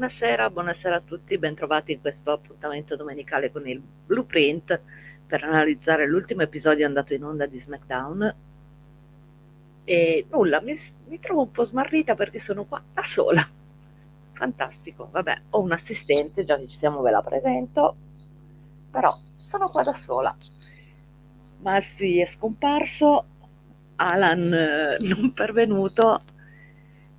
Buonasera, buonasera a tutti, bentrovati in questo appuntamento domenicale con il Blueprint per analizzare l'ultimo episodio andato in onda di SmackDown. E nulla, mi, mi trovo un po' smarrita perché sono qua da sola. Fantastico, vabbè, ho un assistente, già che ci siamo ve la presento, però sono qua da sola. Massi è scomparso, Alan eh, non pervenuto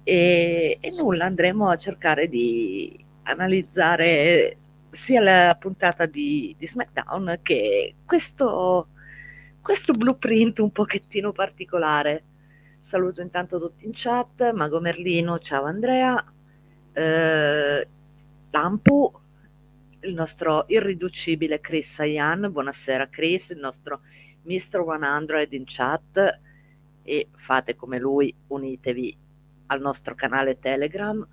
e, e nulla, andremo a cercare di analizzare sia la puntata di, di SmackDown che questo, questo blueprint un pochettino particolare. Saluto intanto tutti in chat, Mago Merlino, ciao Andrea, eh, Lampu, il nostro irriducibile Chris Sayan, buonasera Chris, il nostro Mr. 100 in chat e fate come lui, unitevi al nostro canale Telegram.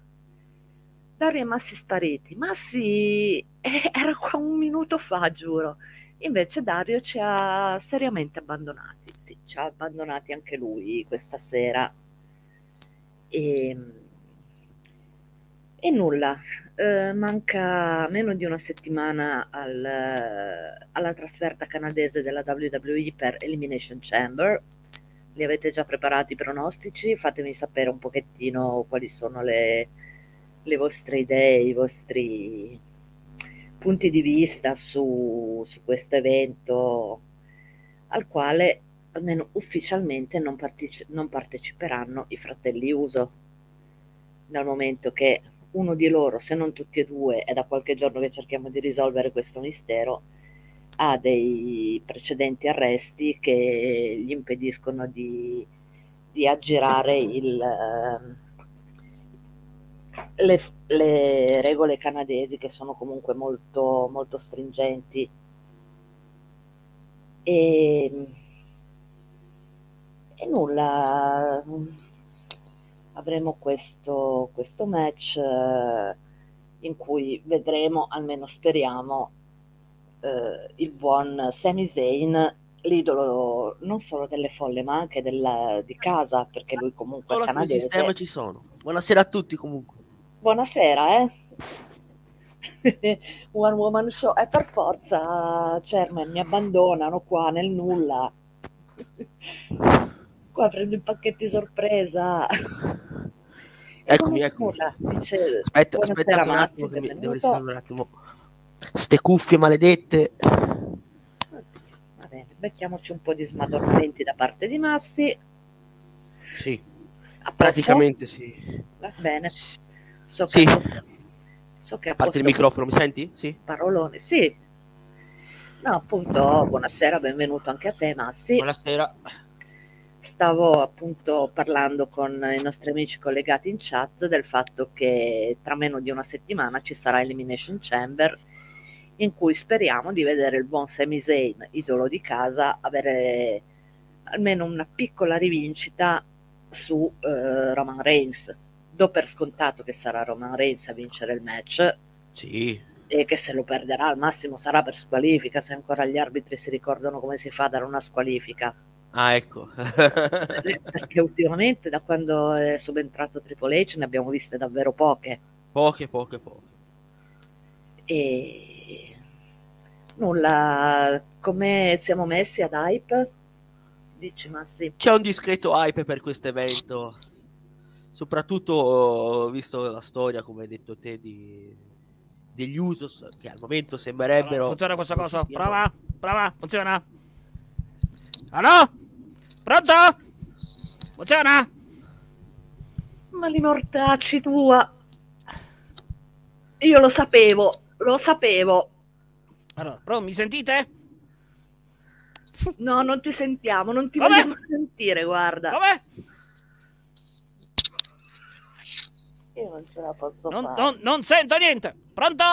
Dario e Massi spariti. Massi eh, era qua un minuto fa, giuro. Invece Dario ci ha seriamente abbandonati. Sì, ci ha abbandonati anche lui questa sera. E, ehm, e nulla, eh, manca meno di una settimana al, alla trasferta canadese della WWE per Elimination Chamber li avete già preparati i pronostici? Fatemi sapere un pochettino quali sono le, le vostre idee, i vostri punti di vista su, su questo evento al quale almeno ufficialmente non, parteci- non parteciperanno i fratelli Uso, dal momento che uno di loro, se non tutti e due, è da qualche giorno che cerchiamo di risolvere questo mistero, ha dei precedenti arresti che gli impediscono di, di aggirare il, ehm, le, le, regole canadesi che sono comunque molto, molto stringenti. E, e nulla, avremo questo, questo match eh, in cui vedremo, almeno speriamo, eh, il buon Sami Zayn, l'idolo non solo delle folle ma anche della, di casa, perché lui comunque Solo è canadese. sistema ci sono. Buonasera a tutti comunque. Buonasera, eh. One Woman Show e per forza Chairman mi abbandonano qua nel nulla qua prendo i pacchetti sorpresa eccomi eccomi dice, aspetta aspetta un attimo che mi devo risolvere un attimo Ste cuffie maledette. Va bene, becchiamoci un po' di smadonnamenti da parte di Massi. Sì, praticamente sì. Va bene. So che sì. So che a parte il microfono, mi senti? Sì. Parolone, sì. No, appunto, buonasera, benvenuto anche a te, Massi. Buonasera. Stavo appunto parlando con i nostri amici collegati in chat del fatto che tra meno di una settimana ci sarà Elimination Chamber in cui speriamo di vedere il buon Sami Zayn, idolo di casa, avere almeno una piccola rivincita su eh, Roman Reigns. Do per scontato che sarà Roman Reigns a vincere il match. Sì. E che se lo perderà al massimo sarà per squalifica, se ancora gli arbitri si ricordano come si fa a dare una squalifica. Ah, ecco. Perché ultimamente, da quando è subentrato Triple H, ne abbiamo viste davvero poche. Poche, poche, poche. E Nulla, come siamo messi ad hype? Dici Massi? C'è un discreto hype per questo evento, soprattutto visto la storia, come hai detto te, di, degli Usos che al momento sembrerebbero... Allora, funziona questa cosa? Prova, prova, funziona? Allora? Pronto? Funziona? Ma li mortacci tua! Io lo sapevo, lo sapevo. Allora, però mi sentite? No, non ti sentiamo, non ti Come? vogliamo sentire, guarda. Come? Io non ce la posso non, fare. Non, non sento niente. Pronto?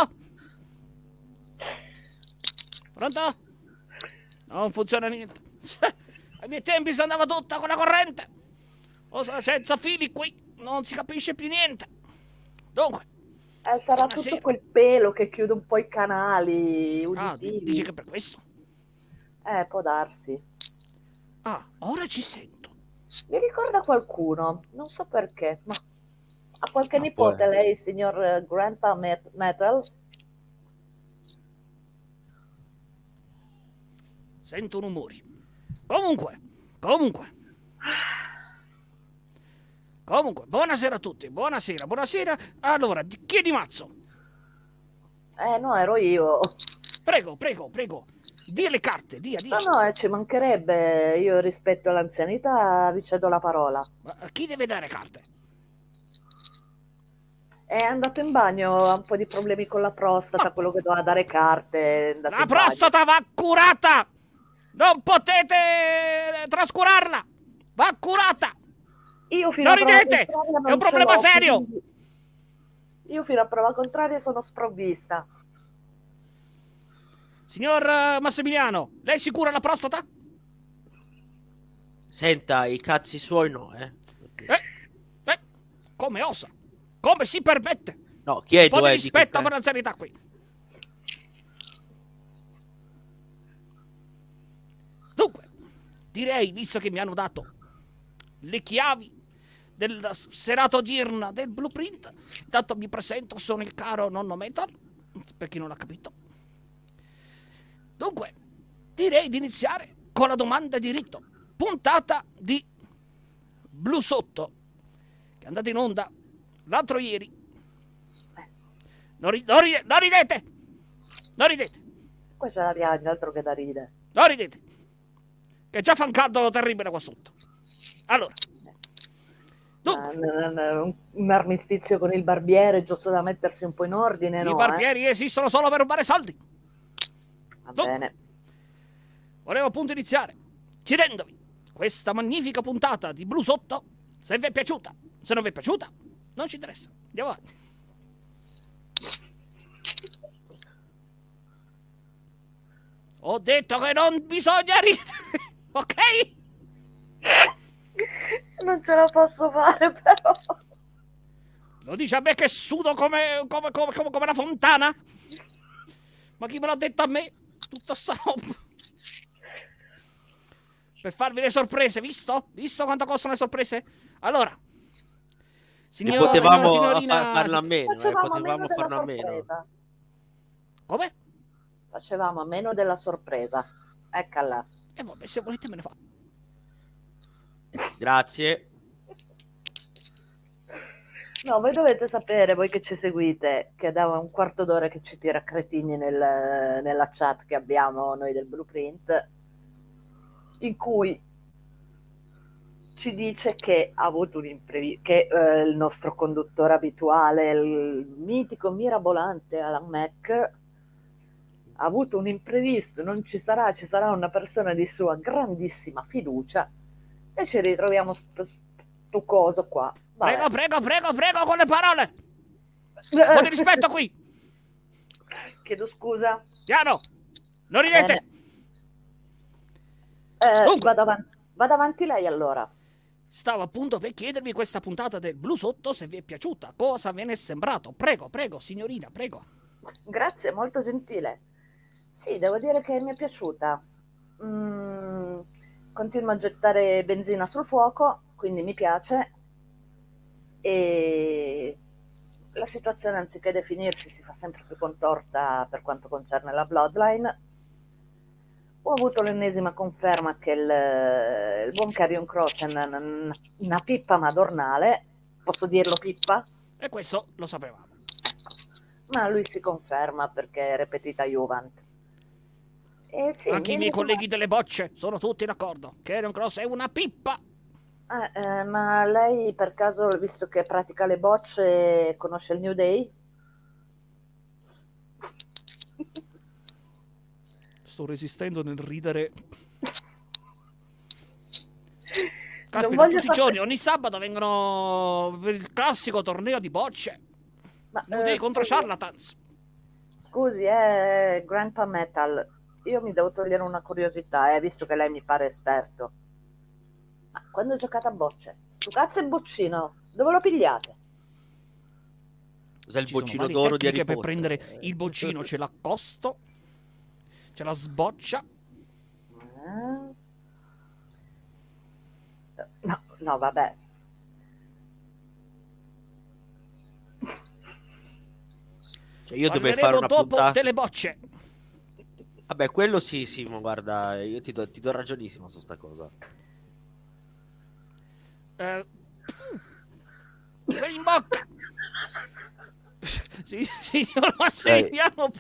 Pronto? Non funziona niente. Ai miei tempi si andava tutta con la corrente. O senza fili qui non si capisce più niente. Dunque, eh, sarà Buonasera. tutto quel pelo che chiude un po' i canali ah, uditivi. Ah, dici che per questo? Eh, può darsi. Ah, ora ci sento. Mi ricorda qualcuno, non so perché, ma Ha qualche Ma nipote poi- lei, signor eh, Grandpa Met- Metal? Sento rumori. Comunque, comunque. Comunque, buonasera a tutti. Buonasera, buonasera. Allora, chi è di mazzo? Eh, no, ero io. Prego, prego, prego. Dia le carte, dia, dia. No, no, eh, ci mancherebbe. Io rispetto all'anzianità vi cedo la parola. Ma chi deve dare carte? È andato in bagno, ha un po' di problemi con la prostata, quello che doveva dare carte. La in bagno. prostata va curata! Non potete trascurarla! Va curata! Io fino Non a prova ridete! contraria È un non problema serio! Io fino a prova contraria sono sprovvista. Signor eh, Massimiliano, lei si cura la prostata? Senta, i cazzi suoi no, eh. Eh, eh, come osa? Come si permette? No, Un chiedo, po' di eh, rispetto per l'anzianità qui. Dunque, direi, visto che mi hanno dato le chiavi della serata odierna del blueprint, intanto mi presento, sono il caro nonno Metal, per chi non l'ha capito. Dunque, direi di iniziare con la domanda di rito. Puntata di Blu Sotto, che è andata in onda l'altro ieri. Non, ri- non ri- non ridete! Non ridete! Qua c'è la piagna, altro che da ridere. Non ridete! Che già fa un caldo terribile qua sotto. Allora. Dunque, Un, armistizio con il barbiere, giusto da mettersi un po' in ordine, no? i eh? barbieri esistono solo per rubare soldi. Va Dunque. bene. Volevo appunto iniziare chiedendovi questa magnifica puntata di Blu Sotto, se vi è piaciuta. Se non vi è piaciuta, non ci interessa. Andiamo avanti. Ho detto che non bisogna ridere, ok? Non ce la posso fare, però. Lo dice a me che sudo come, come, come, come, come una fontana? Ma chi me l'ha detto a me? Tutta sta roba. Per farvi le sorprese, visto? Visto quanto costano le sorprese? Allora. Ne Signor, potevamo signor- a signorina- fa- farlo a meno, eh, potevamo farlo a meno. Come? Facevamo a meno della sorpresa. Eccola. E vabbè, se volete me ne fa. Grazie. No, voi dovete sapere, voi che ci seguite, che da un quarto d'ora che ci tira cretini nel- nella chat che abbiamo noi del Blueprint, in cui ci dice che ha avuto un imprevisto, che eh, il nostro conduttore abituale, il mitico mirabolante Alan Mac, ha avuto un imprevisto, non ci sarà, ci sarà una persona di sua grandissima fiducia e ci ritroviamo sto, sto coso qua. Vabbè. Prego, prego, prego, prego con le parole. Un po' di rispetto qui. Chiedo scusa. Piano. Non ridete. Eh, Dunque. vado, avanti, vado avanti lei allora. Stavo appunto per chiedervi questa puntata del Blu Sotto se vi è piaciuta. Cosa ve ne è sembrato? Prego, prego, signorina, prego. Grazie, molto gentile. Sì, devo dire che mi è piaciuta. Mm, continuo a gettare benzina sul fuoco, quindi mi piace. E la situazione, anziché definirsi, si fa sempre più contorta per quanto concerne la Bloodline. Ho avuto l'ennesima conferma che il, il buon Carrion Cross è una, una- una pippa madornale. Posso dirlo pippa? E questo lo sapevamo. Ma lui si conferma perché è repetita Juvent. Eh sì, Anche i miei colleghi delle bocce sono tutti d'accordo. che Aaron Cross è una pippa. Eh, eh, ma lei per caso, visto che pratica le bocce, conosce il New Day? Sto resistendo nel ridere. Caspita, tutti i sapere- giorni, ogni sabato vengono per il classico torneo di bocce. Ma, Non eh, devi contro scusi, charlatans. Scusi, è Grandpa Metal. Io mi devo togliere una curiosità, eh, visto che lei mi pare esperto. Ma quando giocate a bocce, sto cazzo è boccino, dove lo pigliate? Cos'è il Ci boccino d'oro di Harry per Potter? prendere il boccino, ce l'accosto, ce la sboccia. Eh? No, no, vabbè. Cioè, io dovevo fare una dopo puntata... delle bocce. Vabbè, quello sì, sì, ma guarda, io ti do, ti do ragionissimo su sta cosa. Eh, quelli in bocca. Sì, signor Massimiliano,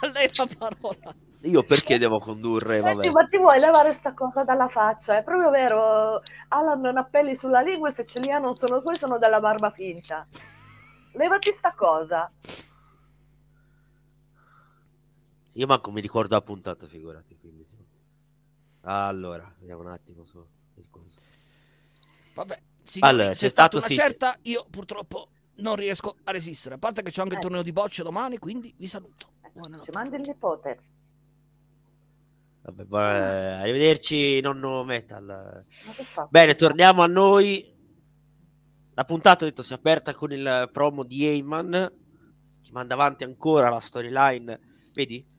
a lei la parola. Io perché devo condurre, Senti, vabbè. ma ti vuoi levare sta cosa dalla faccia? È proprio vero. Alan non ha peli sulla lingua e se ce li ha non sono suoi, sono della barba finta. Levati sta cosa. Io manco mi ricordo la puntata, figurati. Quindi, sì. Allora, vediamo un attimo su il coso. Vabbè, signori, Allora, c'è stata stato, una sì. certa, io purtroppo non riesco a resistere. A parte che c'è anche il Eh. torneo di bocce domani, quindi vi saluto. Ci Buonanotte. mandi il nipote. Vabbè, buona- eh, arrivederci, nonno metal. Ma che fa? Bene, torniamo a noi. La puntata, ho detto, si è aperta con il promo di Heyman. Che manda avanti ancora la storyline. Vedi?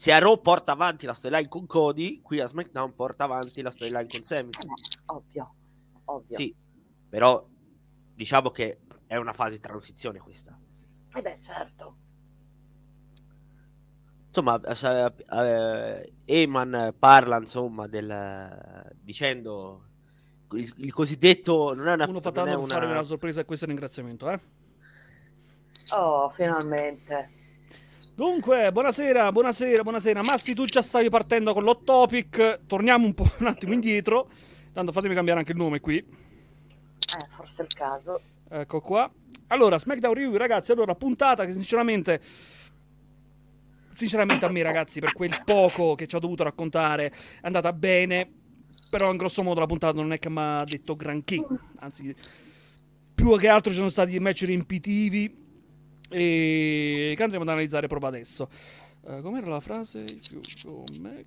Se a Raw porta avanti la storyline con Cody, qui a SmackDown porta avanti la storyline con Sammy. Eh, Ovvio, ovvio. Sì, però diciamo che è una fase di transizione questa. Eh beh, certo. Insomma, eh, eh, Heyman parla insomma del dicendo il, il cosiddetto non è una, Uno fa tanto per fare una- una sorpresa e questo ringraziamento, eh? Oh, finalmente. Dunque, buonasera, buonasera, buonasera. Massi, tu già stavi partendo con l'hot topic. Torniamo un po' un attimo indietro. Tanto fatemi cambiare anche il nome qui. Eh, forse è il caso. Ecco qua. Allora, SmackDown Review, ragazzi. Allora, puntata che sinceramente. Sinceramente, a me, ragazzi, per quel poco che ci ho dovuto raccontare, è andata bene. Però, in grosso modo, la puntata non è che mi ha detto granché. Anzi, più che altro ci sono stati match riempitivi. E che andremo ad analizzare proprio adesso. Eh, com'era la frase? If you go Mac.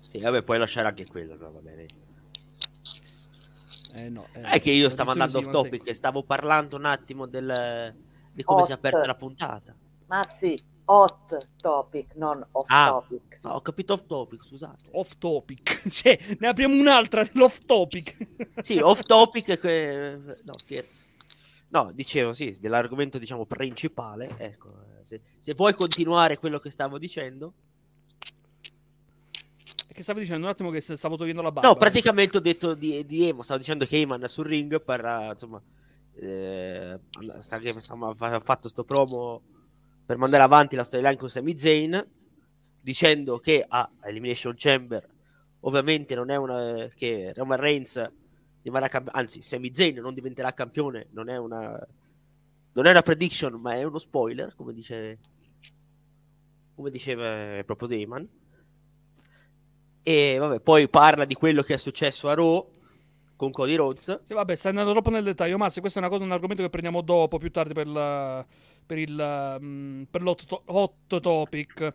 Sì, vabbè, puoi lasciare anche quello, no, va bene. Eh, no, eh, È che io stavo andando off topic e stavo parlando un attimo del, di come si è Hot. aperta la puntata. Ma sì, hot topic, non off Ah. topic. No, ho capito off topic, scusate. Off topic. Cioè, ne apriamo un'altra dell'off topic. Sì, off topic que... No, scherzo. No, dicevo, sì, dell'argomento, diciamo, principale. Ecco, eh, se, se vuoi continuare quello che stavo dicendo. Che stavi dicendo un attimo che stavo togliendo la barba. No, praticamente ho detto di, di Emo, stavo dicendo che Eman sul ring per, eh, insomma, eh, sta, insomma, ha fatto sto promo per mandare avanti la storyline con Sami Zayn, dicendo che a Elimination Chamber ovviamente non è una che Roman Reigns rimarrà campione, anzi Sami Zayn non diventerà campione, non è una non è una prediction, ma è uno spoiler, come dice come diceva proprio Damon. E vabbè, poi parla di quello che è successo a Raw con Cody Rhodes. Sì, vabbè, stai andando troppo nel dettaglio. Ma se questa è una cosa, un argomento che prendiamo dopo, più tardi per, la, per il mm, per l'hot to- topic.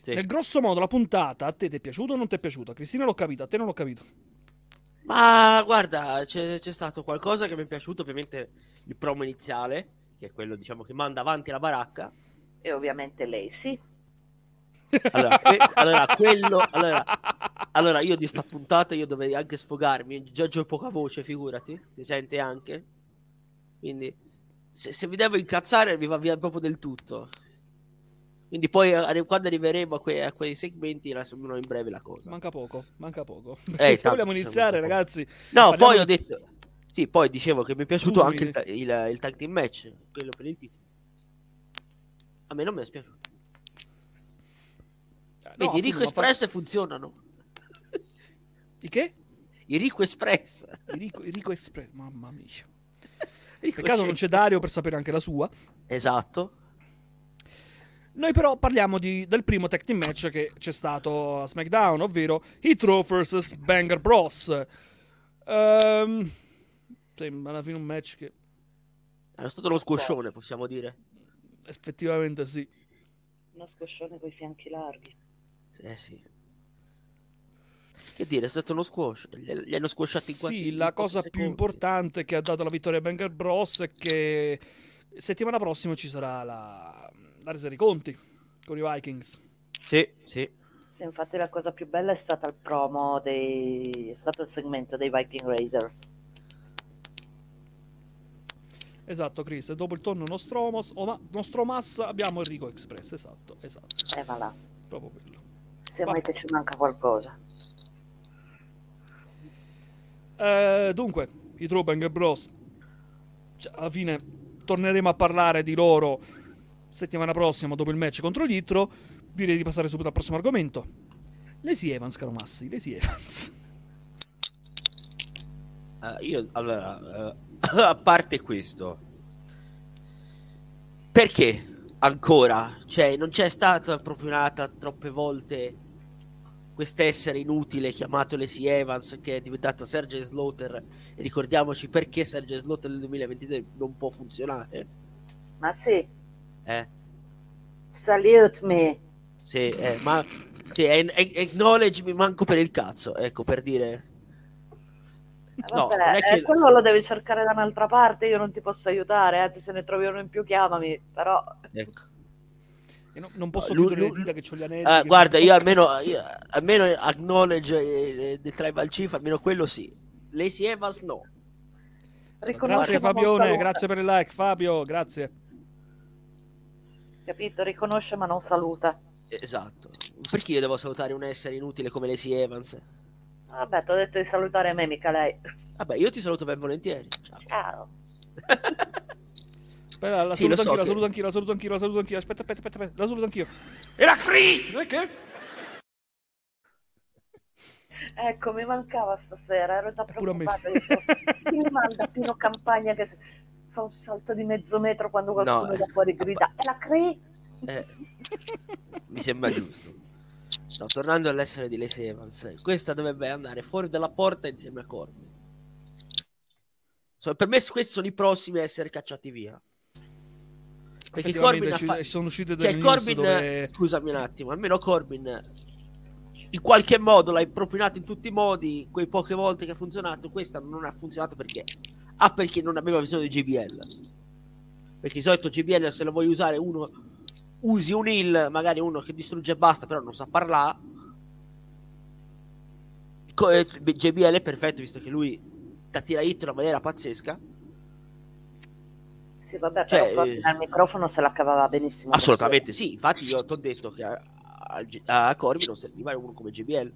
Sì. Nel grosso modo, la puntata a te ti è piaciuta o non ti è piaciuta? Cristina l'ho capita, a te non l'ho capito. Ma guarda, c'è, c'è stato qualcosa che mi è piaciuto, ovviamente il promo iniziale, che è quello diciamo che manda avanti la baracca. E ovviamente lei sì. Allora, que- allora, quello, allora, allora io di sta puntata io dovrei anche sfogarmi, già ho poca voce, figurati, si sente anche. Quindi se, se mi devo incazzare mi va via proprio del tutto. Quindi poi eh, quando arriveremo a, que- a quei segmenti riassumerò in breve la cosa. Manca poco, manca poco. Eh, se vogliamo ci iniziare, ragazzi. No, Parliamo poi ho detto. Sì, poi dicevo che mi è piaciuto Scusami. anche il, ta- il, il tag team match, quello per il titolo. A me non mi è spiaciuto. Eh, no, Vedi, i appunto, Rico ma fa- Express funzionano. I che? I Rico Express. I Rico, i Rico Express, mamma mia. Rico Peccato non c'è Dario per sapere anche la sua. Esatto. Noi però parliamo di- del primo tag team match che c'è stato a SmackDown, ovvero Heat Row vs Banger Bros. Ehm, sembra alla fine un match che È stato uno squoscione, possiamo dire. effettivamente sì. Uno scoscione coi fianchi larghi. Eh sì. Che dire, è stato uno squash. Gli, gli hanno squasciato in quanti- Sì, in la cosa più importante che ha dato la vittoria a Banger Bros è che settimana prossima ci sarà la, la resa dei conti con i Vikings. Sì, sì. Infatti la cosa più bella è stata il promo dei... è stato il segmento dei Viking Raiders. Esatto, Chris. E dopo il tonno Nostromos, o ma, Nostromas abbiamo Enrico Express. Esatto, esatto. Eh, va là. Proprio quello. Se Va- mai te ci manca qualcosa. Eh, dunque, i True Bang Bros. Cioè, alla fine torneremo a parlare di loro settimana prossima dopo il match contro gli Itro. Direi di passare subito al prossimo argomento. Lacey Evans, caro Massi, Lacey Evans. Eh, io, allora, eh, a parte questo, perché ancora? Cioè, non c'è stata propinata troppe volte quest'essere inutile chiamato Lacey Evans che è diventata Sergio Slaughter e ricordiamoci perché Sergio Slaughter nel 2023 non può funzionare. Ma sì, Eh, salute me. sì, eh, ma sì, acknowledge mi manco per il cazzo, ecco, per dire... Eh, No, vabbè, non è che- eh, quello lo devi cercare da un'altra parte, io non ti posso aiutare, anzi se ne trovi uno in più chiamami, però Ecco. No- non posso Lui- chiudere le che ho gli anelli. Ah, guarda, io almeno, io, almeno acknowledge eh, The Tribal Chief, almeno quello sì. Lacey Evans no. Grazie Fabione, grazie per il like. Fabio, grazie. Capito? Riconosce ma non saluta. Esatto. Perché io devo salutare un essere inutile come Lacey Evans? Vabbè, ti ho detto di salutare me, mica lei. Vabbè, io ti saluto ben volentieri. Ciao. Ciao. Aspetta, la Sì, lo saluto so anch'io, la che- saluto anch'io, la saluto anch'io, la saluto anch'io. Aspetta, aspetta, aspetta, aspetta, la saluto anch'io. E la Cree! Perché? Ecco, mi mancava stasera, ero già Pure a me. preoccupata. Dico, chi mi manda Pino Campagna che fa un salto di mezzo metro quando qualcuno No, da fuori a grida e la cree? Eh, mi sembra giusto. No, tornando all'essere di Lacey Evans, questa dovrebbe andare fuori dalla porta insieme a Corbin. So, per me questi sono i prossimi a essere cacciati via. Perché Corbin ha ci- fa- sono uscite Cioè, delle Corbin, dove... scusami un attimo, almeno Corbin in qualche modo l'hai propinato in tutti i modi, quei poche volte che ha funzionato, questa non ha funzionato perché? Ah, perché non aveva bisogno di JBL. Perché di solito JBL se lo vuoi usare uno usi un heal, magari uno che distrugge e basta, però non sa parlare. Eh, JBL è perfetto visto che lui ti tira hit in una maniera pazzesca. Sì, vabbè, Cioè, però eh, al microfono se la cavava benissimo. Assolutamente sì, infatti io ti ho detto che a, a, a Corby non serviva uno come JBL.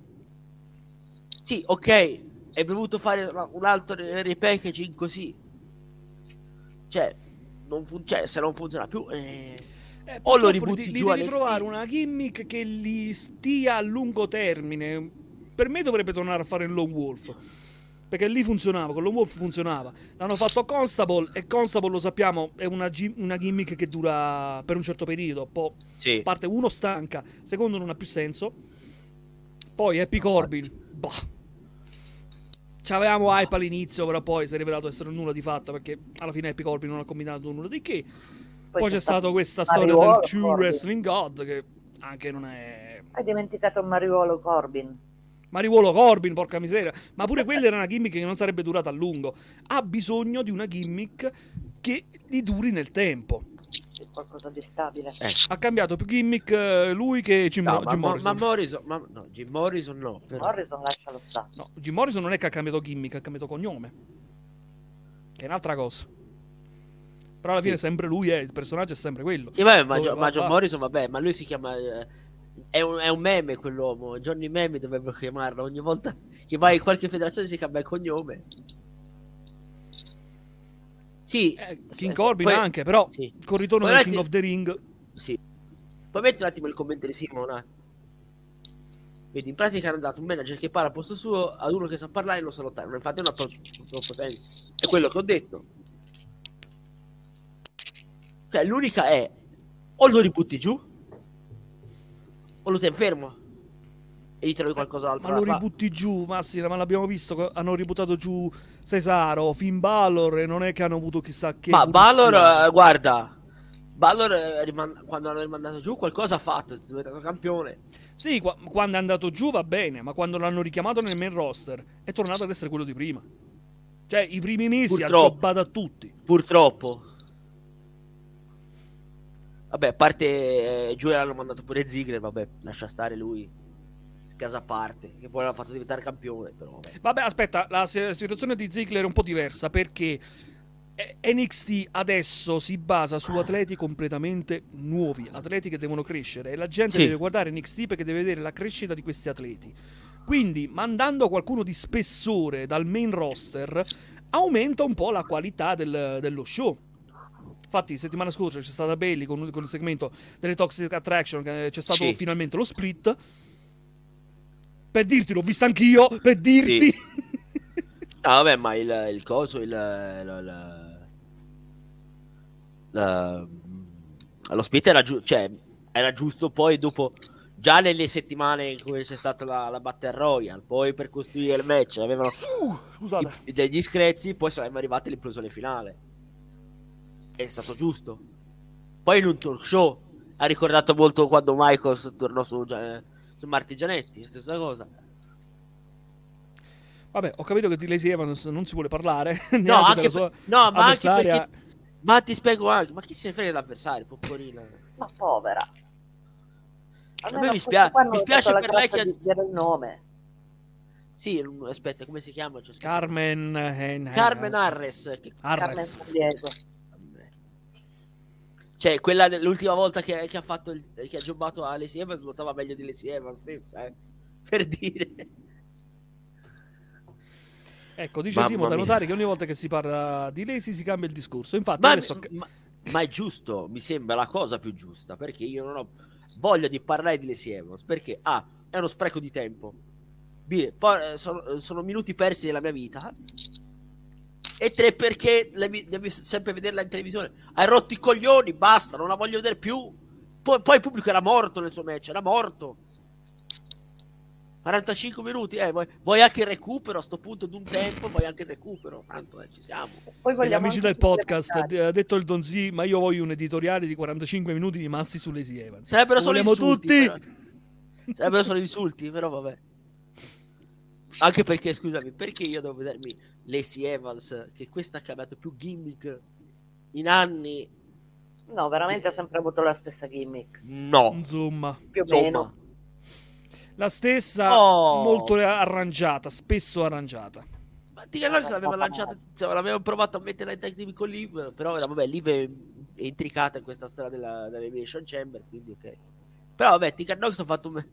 Sì, ok, hai dovuto fare un altro repackaging così. Cioè, non fun- cioè, se non funziona più... eh, Eh, O lo ributti li, li giù devi NXT. trovare una gimmick che li stia a lungo termine. Per me dovrebbe tornare a fare il Lone Wolf. Perché lì funzionava, con Lone Wolf funzionava. L'hanno fatto Constable e Constable lo sappiamo è una, una gimmick che dura per un certo periodo. Poi sì. parte uno stanca, secondo non ha più senso. Poi Happy Corbin, bah. C'avevamo hype all'inizio, però poi si è rivelato essere nulla di fatto perché alla fine Happy Corbin non ha combinato nulla di che. Poi, c'è stata questa storia del True. Wrestling God che anche non è Hai dimenticato Mariuolo Corbin. Mariuolo Corbin, porca miseria. Ma pure quella era una gimmick che non sarebbe durata a lungo. Ha bisogno di una gimmick che gli duri nel tempo. Qualcosa di stabile. Eh. Ha cambiato più gimmick eh, lui che Jim, No, ma, Jim Morrison. ma Morrison, ma- no, Jim Morrison no. però- Morrison lascialo stare. No, Jim Morrison non è che ha cambiato gimmick, ha cambiato cognome. È un'altra cosa. Però alla fine Sì. sempre lui è, il personaggio è sempre quello. Sì, vabbè, ma, Gio- va- ma John va- Morrison, vabbè, ma lui si chiama. eh, è, un, è un meme quell'uomo. Johnny Meme dovrebbero chiamarlo. Ogni volta che vai in qualche federazione si cambia il cognome. Sì, Eh, King aspetta, Corbin poi- anche, però Sì, col ritorno Poi del metti- King of the Ring. sì. Poi metti un attimo il commento di Simon. Vedi, in pratica hanno dato un manager che parla al posto suo ad uno che sa parlare e lo sa lottare. Infatti non ha pro- troppo senso. È quello che ho detto. Cioè, l'unica è o lo ributti giù o lo tieni fermo e gli trovi qualcos'altro Ma lo ributti giù, Massimo, ma l'abbiamo visto. Hanno ributtato giù Cesaro, Finn Balor e non è che hanno avuto chissà che. Ma evoluzione. Balor, eh, guarda, Balor eh, riman- quando hanno rimandato giù qualcosa ha fatto, è diventato campione. Sì, qua- quando è andato giù va bene, ma quando l'hanno richiamato nel main roster è tornato ad essere quello di prima. Cioè, i primi mesi ha jobbato a tutti. Purtroppo. Vabbè, a parte eh, giù l'hanno mandato pure Ziggler, vabbè, lascia stare lui. Casa a parte, che poi l'ha fatto diventare campione, però vabbè. Vabbè, aspetta, la si- situazione di Ziggler è un po' diversa perché eh, NXT adesso si basa su atleti completamente nuovi, atleti che devono crescere e la gente Sì. deve guardare NXT perché deve vedere la crescita di questi atleti. Quindi, mandando qualcuno di spessore dal main roster, aumenta un po' la qualità del- dello show. Infatti, settimana scorsa c'è stata Bailey con, con il segmento delle Toxic Attraction, c'è stato Sì. finalmente lo split. Per dirti, l'ho vista anch'io, per dirti. No, vabbè, ma il, il coso, il, la- la- la- lo split era, giu- cioè, era giusto poi dopo, già nelle settimane in cui c'è stata la, la Battle Royale, poi per costruire il match avevano Uh, scusate. i- degli screzi, poi saremmo arrivati all'implosione finale. È stato giusto. Poi in un talk show ha ricordato molto quando Michaels tornò su, eh, su Marti Gianetti, stessa cosa. Vabbè, ho capito che di Lacey Evans non si vuole parlare. No, anche per- no, ma anche perché Ma ti spiego anche, ma chi se ne frega dell'avversario, poporina? Ma povera. A me mi spia- mi spiace per lei che- di dire il nome. Sì, mm, aspetta, come si chiama? C'è scritto- Carmen... eh, Carmen Harris. Carmen Arres. San Diego. Cioè, quella l'ultima volta che, che ha fatto il, che ha giocato a Lacey Evans lottava meglio di Lacey Evans stessa, eh. Per dire. Ecco, dice Mamma Simo da notare che ogni volta che si parla di Lacey si cambia il discorso. Infatti, Ma, adesso... ma- ma è giusto, mi sembra la cosa più giusta, perché io non ho voglia di parlare di Lacey Evans, perché A, è uno spreco di tempo, B, eh, sono, eh, sono minuti persi nella mia vita, e tre, perché devi, devi sempre vederla in televisione. Hai rotto i coglioni, basta, non la voglio vedere più. Poi, poi il pubblico era morto nel suo match, era morto. 45 minuti, eh, vuoi, vuoi anche il recupero a sto punto di un tempo, vuoi anche il recupero, tanto eh, ci siamo. Poi gli amici del podcast, ha detto il Donzi, ma io voglio un editoriale di 45 minuti di massi su Lacey Evans. Sarebbero Lo solo insulti. tutti. però. Sarebbero solo insulti, però vabbè. Anche perché, scusami, perché io devo vedermi Lacey Evans, che questa ha cambiato più gimmick in anni? No, veramente ha sempre avuto la stessa gimmick. No. Insomma, Più o Insomma, meno. la stessa, Oh. molto arrangiata, spesso arrangiata. ma Tia Nox l'aveva lanciata, cioè, l'aveva provato a mettere in team con Liv, però vabbè, Liv è, è intricata in questa storia della, dell'Elimination Chamber, quindi ok. Però vabbè, Tika Nox ha fatto un...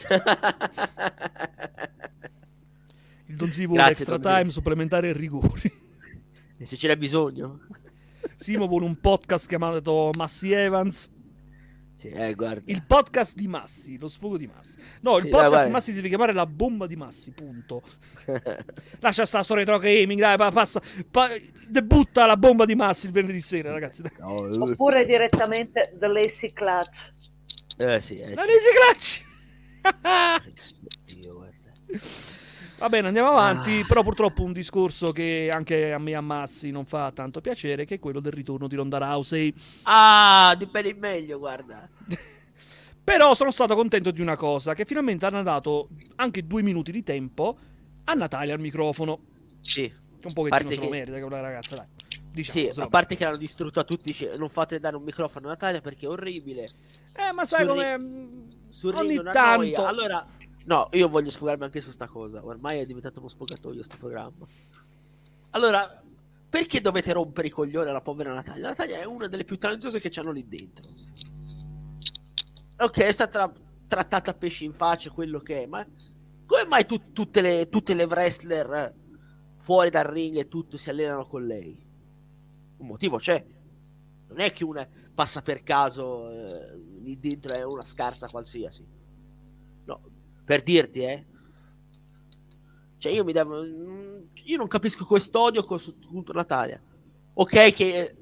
Il Donzi vuole Grazie, extra Donzi. time, supplementare e rigori. E se ce n'è bisogno? Simo vuole un podcast chiamato Massi Evans. Sì, eh, guarda. Il podcast di Massi, lo sfogo di Massi. No, il Sì, podcast dai, di Massi si deve chiamare la bomba di Massi, punto. Lascia sta storia retro gaming, dai, pa- passa. pa- debutta la bomba di Massi il venerdì sera, ragazzi. dai. No, Oppure direttamente The Lacy Clutch. eh, sì, eh, La sì. Lazy Clutch! Dio, guarda. Va bene, andiamo avanti. Ah. Però purtroppo un discorso che anche a me a Massi non fa tanto piacere, che è quello del ritorno di Ronda Rousey. Ah, di bene in meglio, guarda. Però sono stato contento di una cosa, che finalmente hanno dato anche due minuti di tempo a Natalia al microfono. Sì, Che un pochettino Parte se lo che- merita quella ragazza, dai. Diciamo, sì, a parte che l'hanno distrutto a tutti, dice, non fate dare un microfono a Natalia perché è orribile. Eh, ma sai come... ri- Sul ogni tanto... noia. Allora, no, io voglio sfogarmi anche su sta cosa. Ormai è diventato uno sfogatoio sto programma. Allora, perché dovete rompere i coglioni alla povera Natalia? Natalia è una delle più talentuose che c'hanno lì dentro. Ok, è stata trattata a pesci in faccia, quello che è, ma come mai tu- tutte, le, tutte le wrestler eh, fuori dal ring e tutto si allenano con lei? Un motivo c'è. Non è che una passa per caso eh, lì dentro è una scarsa qualsiasi. Per dirti, eh. Cioè io mi devo... Io non capisco quest'odio con- contro Natalia. Ok che eh,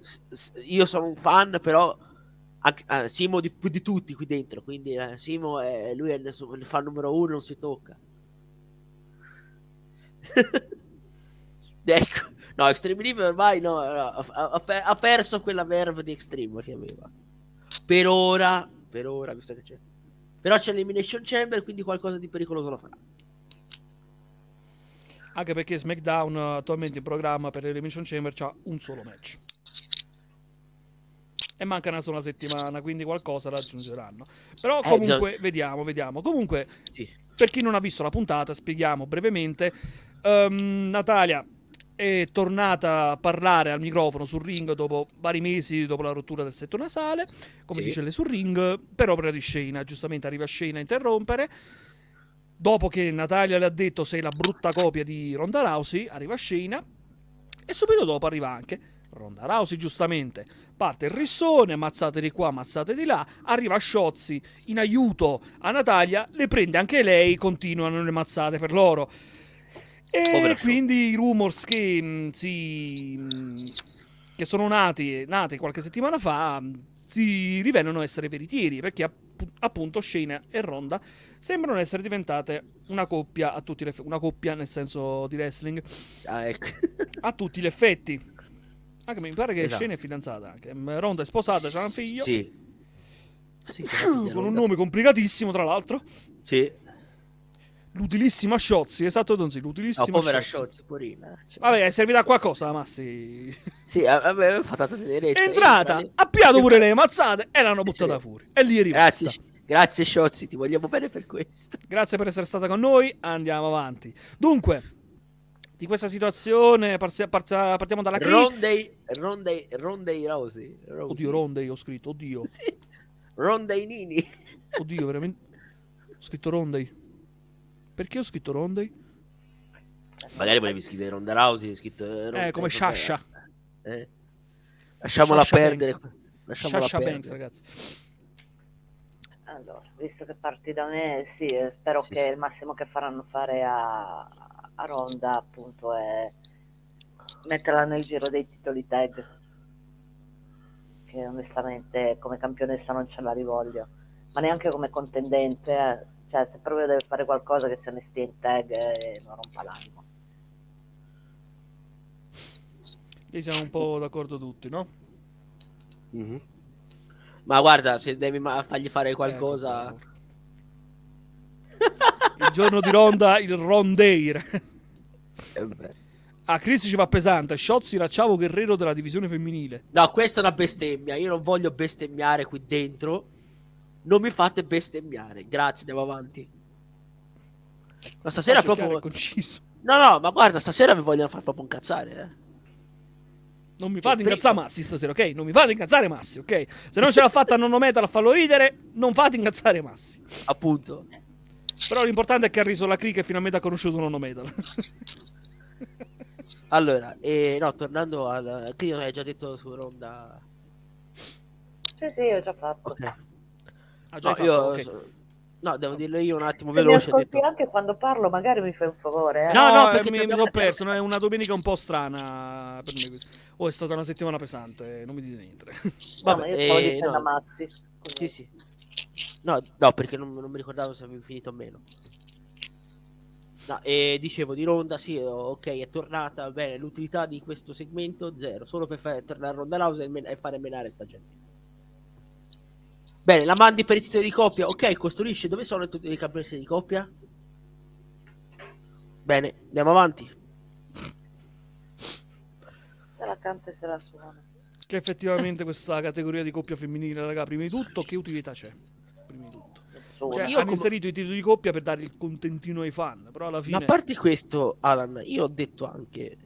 io sono un fan, però eh, Simo di di tutti qui dentro, quindi eh, Simo è, lui è il, il fan numero uno, non si tocca. ecco, no, Extreme Live ormai no, no, ha, ha- ha ha perso quella verve di Extreme che aveva. Per ora, per ora, visto che c'è. Però c'è l'Elimination Chamber, quindi qualcosa di pericoloso lo farà. Anche perché SmackDown eh, attualmente in programma per l'Elimination Chamber c'ha un solo match. E manca una sola settimana, quindi qualcosa raggiungeranno. Però Eh, comunque, vediamo, vediamo. Comunque, Sì. per chi non ha visto la puntata, spieghiamo brevemente. Ehm, Natalia è tornata a parlare al microfono sul ring dopo vari mesi dopo la rottura del setto nasale, come Sì. dice lei sul ring, per opera di Shayna. Giustamente arriva Shayna a interrompere. Dopo che Natalia le ha detto sei la brutta copia di Ronda Rousey, arriva Shayna. E subito dopo arriva anche Ronda Rousey, giustamente. Parte il rissone, mazzate di qua, mazzate di là. Arriva Sciozzi in aiuto a Natalia, le prende anche lei, continuano le mazzate per loro. E Sciozzi. quindi i rumors che mh, si. mh, che sono nati, nati qualche settimana fa mh, si rivelano essere veritieri perché app- appunto Shayna e Ronda sembrano essere diventate una coppia a tutti gli effetti, una coppia nel senso di wrestling Ah, ecco. a tutti gli effetti. Anche mi pare che Esatto. Shayna è fidanzata anche. Ronda è sposata, c'ha un figlio. Sì. Sì, Con un nome complicatissimo, tra l'altro. Sì. L'utilissima Sciozzi, esatto, Donzi, l'utilissima povera Sciozzi. Sciozzi, porina. Cioè, Vabbè, è servita a qualcosa la Massi. Sì, a a me fa tanta tenerezza. È entrata, ha piato pure le mazzate e l'hanno Sì. buttata fuori. E lì è rimasta. Grazie, grazie Sciozzi, ti vogliamo bene per questo. Grazie per essere stata con noi. Andiamo avanti. Dunque, di questa situazione parzi- parza- partiamo dalla crisi. Rondei, Rondei, Rondei Rosi. Rosi. Oddio, Ronde, ho scritto. Oddio, Sì. Rondei Nini. oddio, veramente. Ho scritto Rondey. Perché ho scritto Rondey? Magari volevi scrivere Ronda Rousey, hai scritto... eh, Ronda- Eh, come cos'è? Shasha. Eh. Lasciamola Sasha perdere. Banks. Lasciamola Shasha perdere. Banks, ragazzi. Allora, visto che parti da me, sì, eh, spero Sì, che sì. il massimo che faranno fare a, a Ronda appunto è metterla nel giro dei titoli tag. Che onestamente come campionessa non ce la rivoglio, ma neanche come contendente. Eh. Cioè, se proprio deve fare qualcosa che se ne stia in tag e non rompa l'animo. Lì siamo un po' d'accordo tutti, no? Mhm. Ma guarda, se devi ma- fargli fare qualcosa... Ecco, Il giorno di Ronda, il Rondeir. eh. A Chris ci va pesante. Sciozzi era Ciao Guerrero della divisione femminile. No, questa è una bestemmia. Io non voglio bestemmiare qui dentro. Non mi fate bestemmiare. Grazie, andiamo avanti. Ma stasera e proprio... conciso. No, no, ma guarda, stasera mi vogliono far proprio incazzare, eh. Non mi fate prima- incazzare Massi stasera, ok? Non mi fate incazzare Massi, ok? Se non ce l'ha fatta a nonno metal a farlo ridere, non fate incazzare Massi. Appunto. Però l'importante è che ha riso la crica e finalmente ha conosciuto nonno metal. Allora, eh, no, tornando al... Che io hai già detto su Ronda... Sì, sì, ho già fatto. Ok. Ha già No, fatto, io... ok. so- No, devo dirlo io un attimo Se mi veloce. detto- anche quando parlo, magari mi fai un favore. Eh? No, no, eh, perché mi, mi sono perso. no, È una domenica un po' strana per me. Oh, è stata una settimana pesante. Non mi dite niente. No, Vabbè, ma io stavo eh, no. a Mazzi. Sì, sì. No, no, perché non, non mi ricordavo se avevi finito o meno. No, e dicevo di Ronda, sì, ok, è tornata bene. L'utilità di questo segmento, zero. Solo per fare tornare Ronda Rousey e, men- e fare menare sta gente. Bene, la mandi per i titoli di coppia. Ok, costruisce. Dove sono i titoli di campionesse di coppia? Bene, andiamo avanti. Se la canta e se la suona. che effettivamente questa categoria di coppia femminile, raga, prima di tutto, che utilità c'è? Prima di tutto. Cioè, Io hanno come- inserito i titoli di coppia per dare il contentino ai fan, però alla Ma fine... a parte questo, Alan, io ho detto anche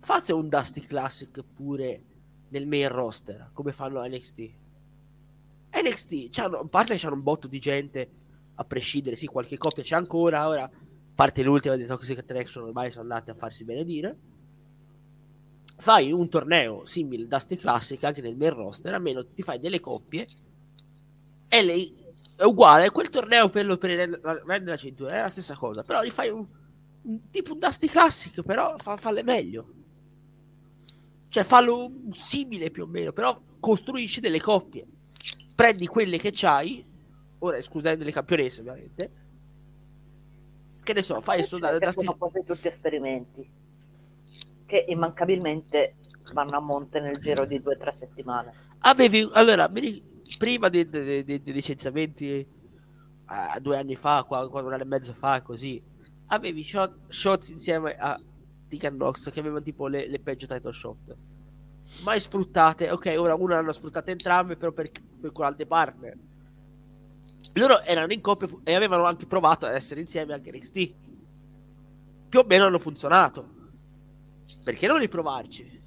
fate un Dusty Classic pure nel main roster, come fanno NXT. NXT, a parte che c'hanno un botto di gente, a prescindere, sì, qualche coppia c'è ancora, ora, a parte l'ultima di Toxic Attraction, ormai sono andate a farsi benedire. Fai un torneo simile al Dusty Classic anche nel main roster, almeno ti fai delle coppie e lei è uguale, quel torneo per, lo- per rendere la cintura è la stessa cosa, però gli fai un, un- tipo un Dusty Classic, però fa, falle meglio. Cioè fallo simile più o meno, però costruisci delle coppie. Prendi quelle che c'hai, ora escludendo le campionesse ovviamente. Che ne so, fai sto da, Dusty sono quasi tutti esperimenti che immancabilmente vanno a monte nel giro di due o tre settimane. Avevi, allora, prima dei, dei- dei- dei licenziamenti, eh, due anni fa, qua, qua- un anno e mezzo fa, così, avevi shot, shots insieme a Deacon Knox che avevano tipo le, le peggio title shot. Mai sfruttate, ok, ora una l'hanno sfruttate entrambe, però per, con altri partner. Loro erano in coppia fu- e avevano anche provato ad essere insieme anche NXT. Più o meno hanno funzionato. perché non riprovarci?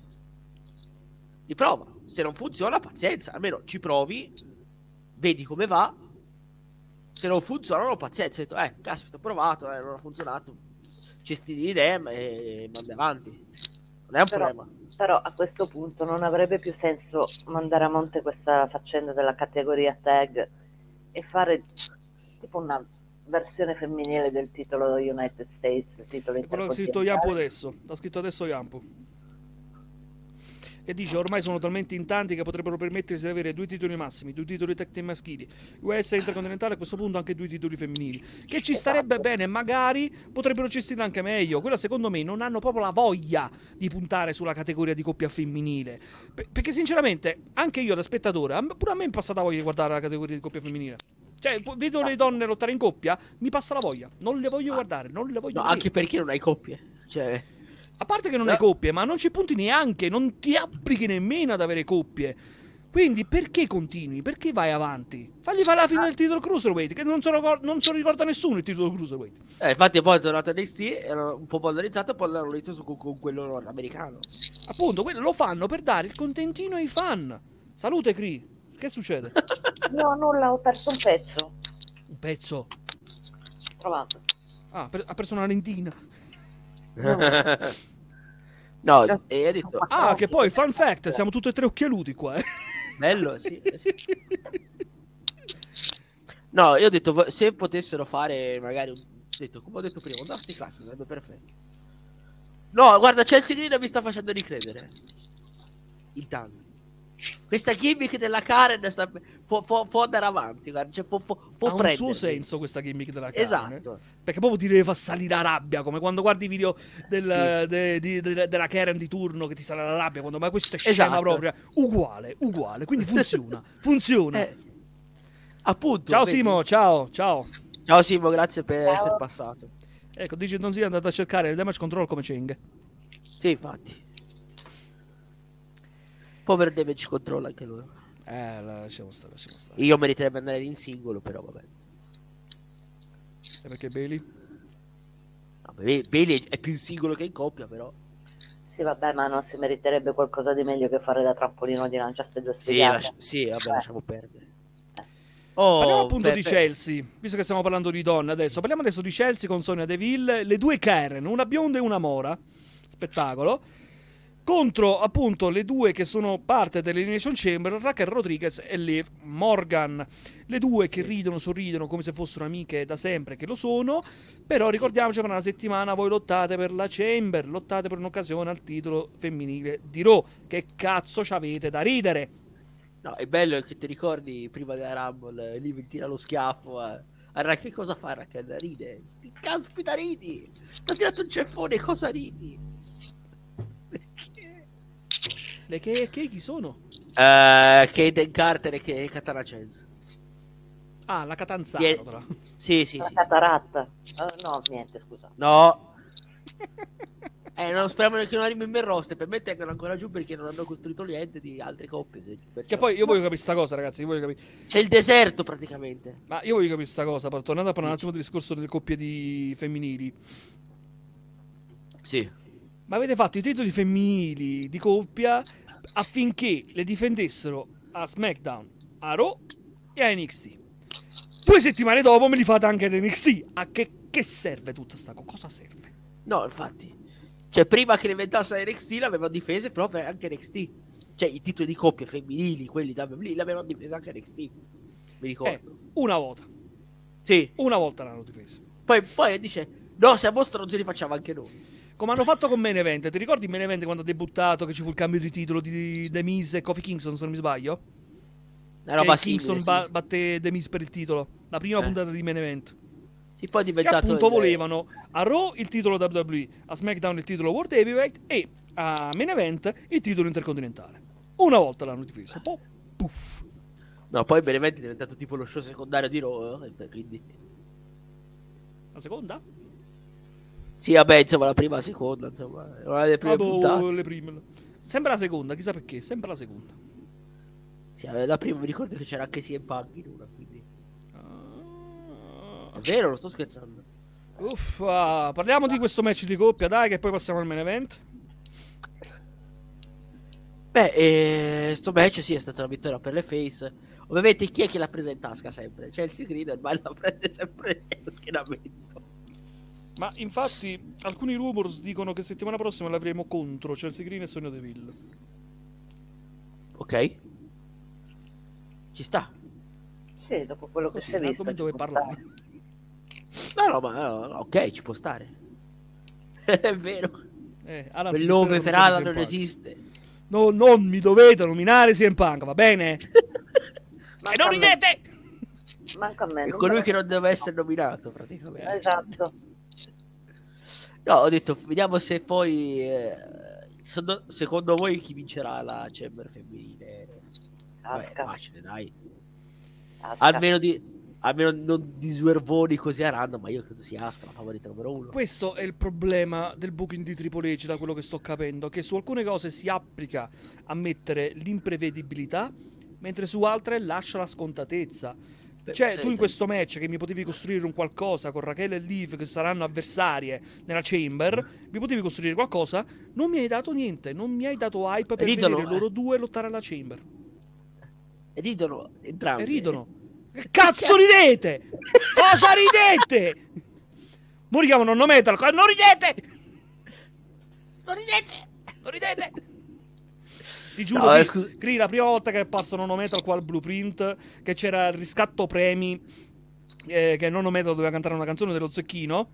Riprova. Se non funziona, pazienza. Almeno ci provi, vedi come va. Se non funziona, non ho pazienza. Ho detto, eh, caspita, ho provato, eh, non ha funzionato. Cesti di idee e mandi avanti. Non è un Però- problema. Però a questo punto non avrebbe più senso mandare a monte questa faccenda della categoria tag e fare tipo una versione femminile del titolo United States, il titolo È quello che ha scritto intercontinentale. Yampo adesso. L'ha scritto adesso Yampo. Che dice ormai sono talmente in tanti che potrebbero permettersi di avere due titoli massimi, due titoli tech team maschili, US intercontinentale a questo punto anche due titoli femminili. Che ci starebbe bene, magari potrebbero gestirla anche meglio. Quella secondo me non hanno proprio la voglia di puntare sulla categoria di coppia femminile. Pe- perché sinceramente, anche io da spettatore, pure a me mi passa la voglia di guardare la categoria di coppia femminile. Cioè, vedo le donne lottare in coppia, mi passa la voglia. Non le voglio guardare, non le voglio No, vedere. anche perché non hai coppie. Cioè, A parte che non Sa- hai coppie, ma non ci punti neanche, non ti applichi nemmeno ad avere coppie. Quindi perché continui? Perché vai avanti? Fagli fare la fine del titolo Cruiserweight, che non se lo, ricor- non se lo ricorda nessuno il titolo Cruiserweight. eh, infatti poi è tornato NXT, era un po' polarizzato e poi l'hanno ripreso con, con quello nordamericano. Appunto, quello lo fanno per dare il contentino ai fan. Salute, Cree. Che succede? No, nulla, ho perso un pezzo. Un pezzo. Trovato. Ah, per- ha preso una lentina. No, e ha detto, Ah, che poi, fun fact, siamo tutti e tre occhialuti qua, eh. bello, sì, eh, sì. No, io ho detto, se potessero fare magari, un... ho detto, come ho detto prima, un Dusty Clutch sarebbe perfetto. No, guarda, Chelsea Green mi sta facendo ricredere. Intanto. Questa gimmick della Karen sta... può, può- può andare avanti, guarda, cioè, può, può, può ha un suo senso questa gimmick della Karen. Esatto. Perché proprio ti deve far salire la rabbia, come quando guardi i video del- Sì. de- di- de- della Karen di turno che ti sale la rabbia, quando ma questa è scena Esatto. proprio uguale, uguale, quindi funziona, funziona. Eh, appunto. ciao vedi? Simo, ciao, ciao. Ciao Simo, grazie per Ciao. essere passato. Ecco, dice non si è andato a cercare il damage control come Cheng. Sì, infatti. Povero damage control anche lui. Eh, lasciamo stare, lasciamo stare. Io meriterebbe andare in singolo, però vabbè. E perché Bailey? Vabbè, Bailey è più in singolo che in coppia, però. Sì, vabbè, ma non si meriterebbe qualcosa di meglio che fare da trampolino di lancia ste due Sì, lascia- sì vabbè, Eh. lasciamo perdere. Oh, Parliamo appunto beh, di beh, Chelsea, visto che stiamo parlando di donne adesso. Parliamo adesso di Chelsea con Sonia Deville, le due Karen, una bionda e una mora. Spettacolo. Contro appunto le due che sono parte dell'Elimination Chamber, Raquel Rodriguez e Liv Morgan. Le due che ridono, sorridono come se fossero amiche da sempre, che lo sono. Però ricordiamoci, fra una settimana voi lottate per la Chamber, lottate per un'occasione al titolo femminile di Raw. Che cazzo ci avete da ridere? No, è bello che ti ricordi prima della Rumble, lì mi tira lo schiaffo a, a Ra- che cosa fa Raquel? Ride. Che caspita ridi? Ti ha tirato un ceffone, cosa ridi? Perché? Le che, che chi sono? Eh, Kaden Carter e che Katana Chance. Ah, la Catanzaro. Ie- tra l'altro. Sì, sì, La sì. cataratta. Eh, no, niente, scusa. No. Eh, non speriamo che non arrivi in roster. Per me tengono ancora giù perché non hanno costruito niente di altre coppie. se- Che poi io voglio capire sta cosa, ragazzi. Io voglio capire. C'è il deserto praticamente. Ma io voglio capire sta cosa. però Tornando a parlare un attimo del discorso delle coppie di femminili. Sì. Ma avete fatto i titoli femminili di coppia affinché le difendessero a SmackDown, a Raw e a NXT. Due settimane dopo me li fate anche ad NXT. A che, che serve tutta sta cosa? Cosa serve? No, infatti. Cioè, prima che ne inventasse NXT l'avevano difese proprio anche NXT. Cioè, i titoli di coppia femminili, quelli da lì, l'avevano difesa anche NXT. Mi Eh, ricordo. una volta. Sì. Una volta l'hanno difesa. Poi, poi dice, no, se a voi stronzi li facciamo anche noi. Come hanno fatto con Main Event. Ti ricordi Main Event quando ha debuttato che ci fu il cambio di titolo di The Miz e Kofi Kingston, se non mi sbaglio? Una roba che Kingston simile, ba- sì. batté The Miz per il titolo. La prima Eh. puntata di Main Event. Sì, poi è Che diventato... appunto il- volevano a Raw il titolo WWE, a SmackDown il titolo World Heavyweight e a Main Event il titolo intercontinentale. Una volta l'hanno difeso. Poi, puff. No, poi Beneventi è diventato tipo lo show secondario di Raw. eh, Quindi... La seconda? Sì, vabbè, insomma, la prima, la seconda, insomma, una delle prime Ah, boh, puntate. le prime. Sembra la seconda, chissà perché, sembra la seconda. Sì, vabbè, la prima mi ricordo che c'era anche CM Punk in una, quindi... Ah. È vero, non sto scherzando. Uffa, parliamo di questo match di coppia, dai, che poi passiamo al main event. Beh, eh, sto match sì è stata una vittoria per le face. Ovviamente chi è che l'ha presa in tasca sempre? Chelsea Green ormai la prende sempre nello schienamento. Ma infatti alcuni rumors dicono che settimana prossima l'avremo contro Chelsea Green e Sonia Deville. Ok? Ci sta. Sì, dopo quello che Così, si è visto. può parlare. No, no, ma eh, ok, ci può stare. è vero. Eh, si nome per Alan non esiste. No, non mi dovete nominare CM Punk, va bene? E Manca non ridete! Manca a me. È colui che non deve essere nominato, praticamente. Esatto. No, ho detto, vediamo se poi. eh, secondo, secondo voi chi vincerà la Chamber femminile? Vabbè, Casca, facile, dai. Almeno, di, almeno non di swervoni così a random, ma io credo sia Asuka la favorita numero uno. Questo è il problema del booking di Triple H, da quello che sto capendo, che su alcune cose si applica a mettere l'imprevedibilità, mentre su altre lascia la scontatezza. Cioè, eh, tu in questo match che mi potevi costruire un qualcosa con Raquel e Liv che saranno avversarie nella Chamber, mi potevi costruire qualcosa, non mi hai dato niente, non mi hai dato hype per Ridono, vedere loro eh. due lottare alla Chamber. E ridono entrambi. E ridono. Che cazzo ridete? Cosa ridete? Mo richiamano no metal, non ridete! Non ridete! Non ridete! Ti giuro, No, eh, Cri- scusa- Cri, la prima volta che è apparso Nono Metal qua al Blueprint, che c'era il riscatto premi, eh, che Nono Metal doveva cantare una canzone dello Zecchino,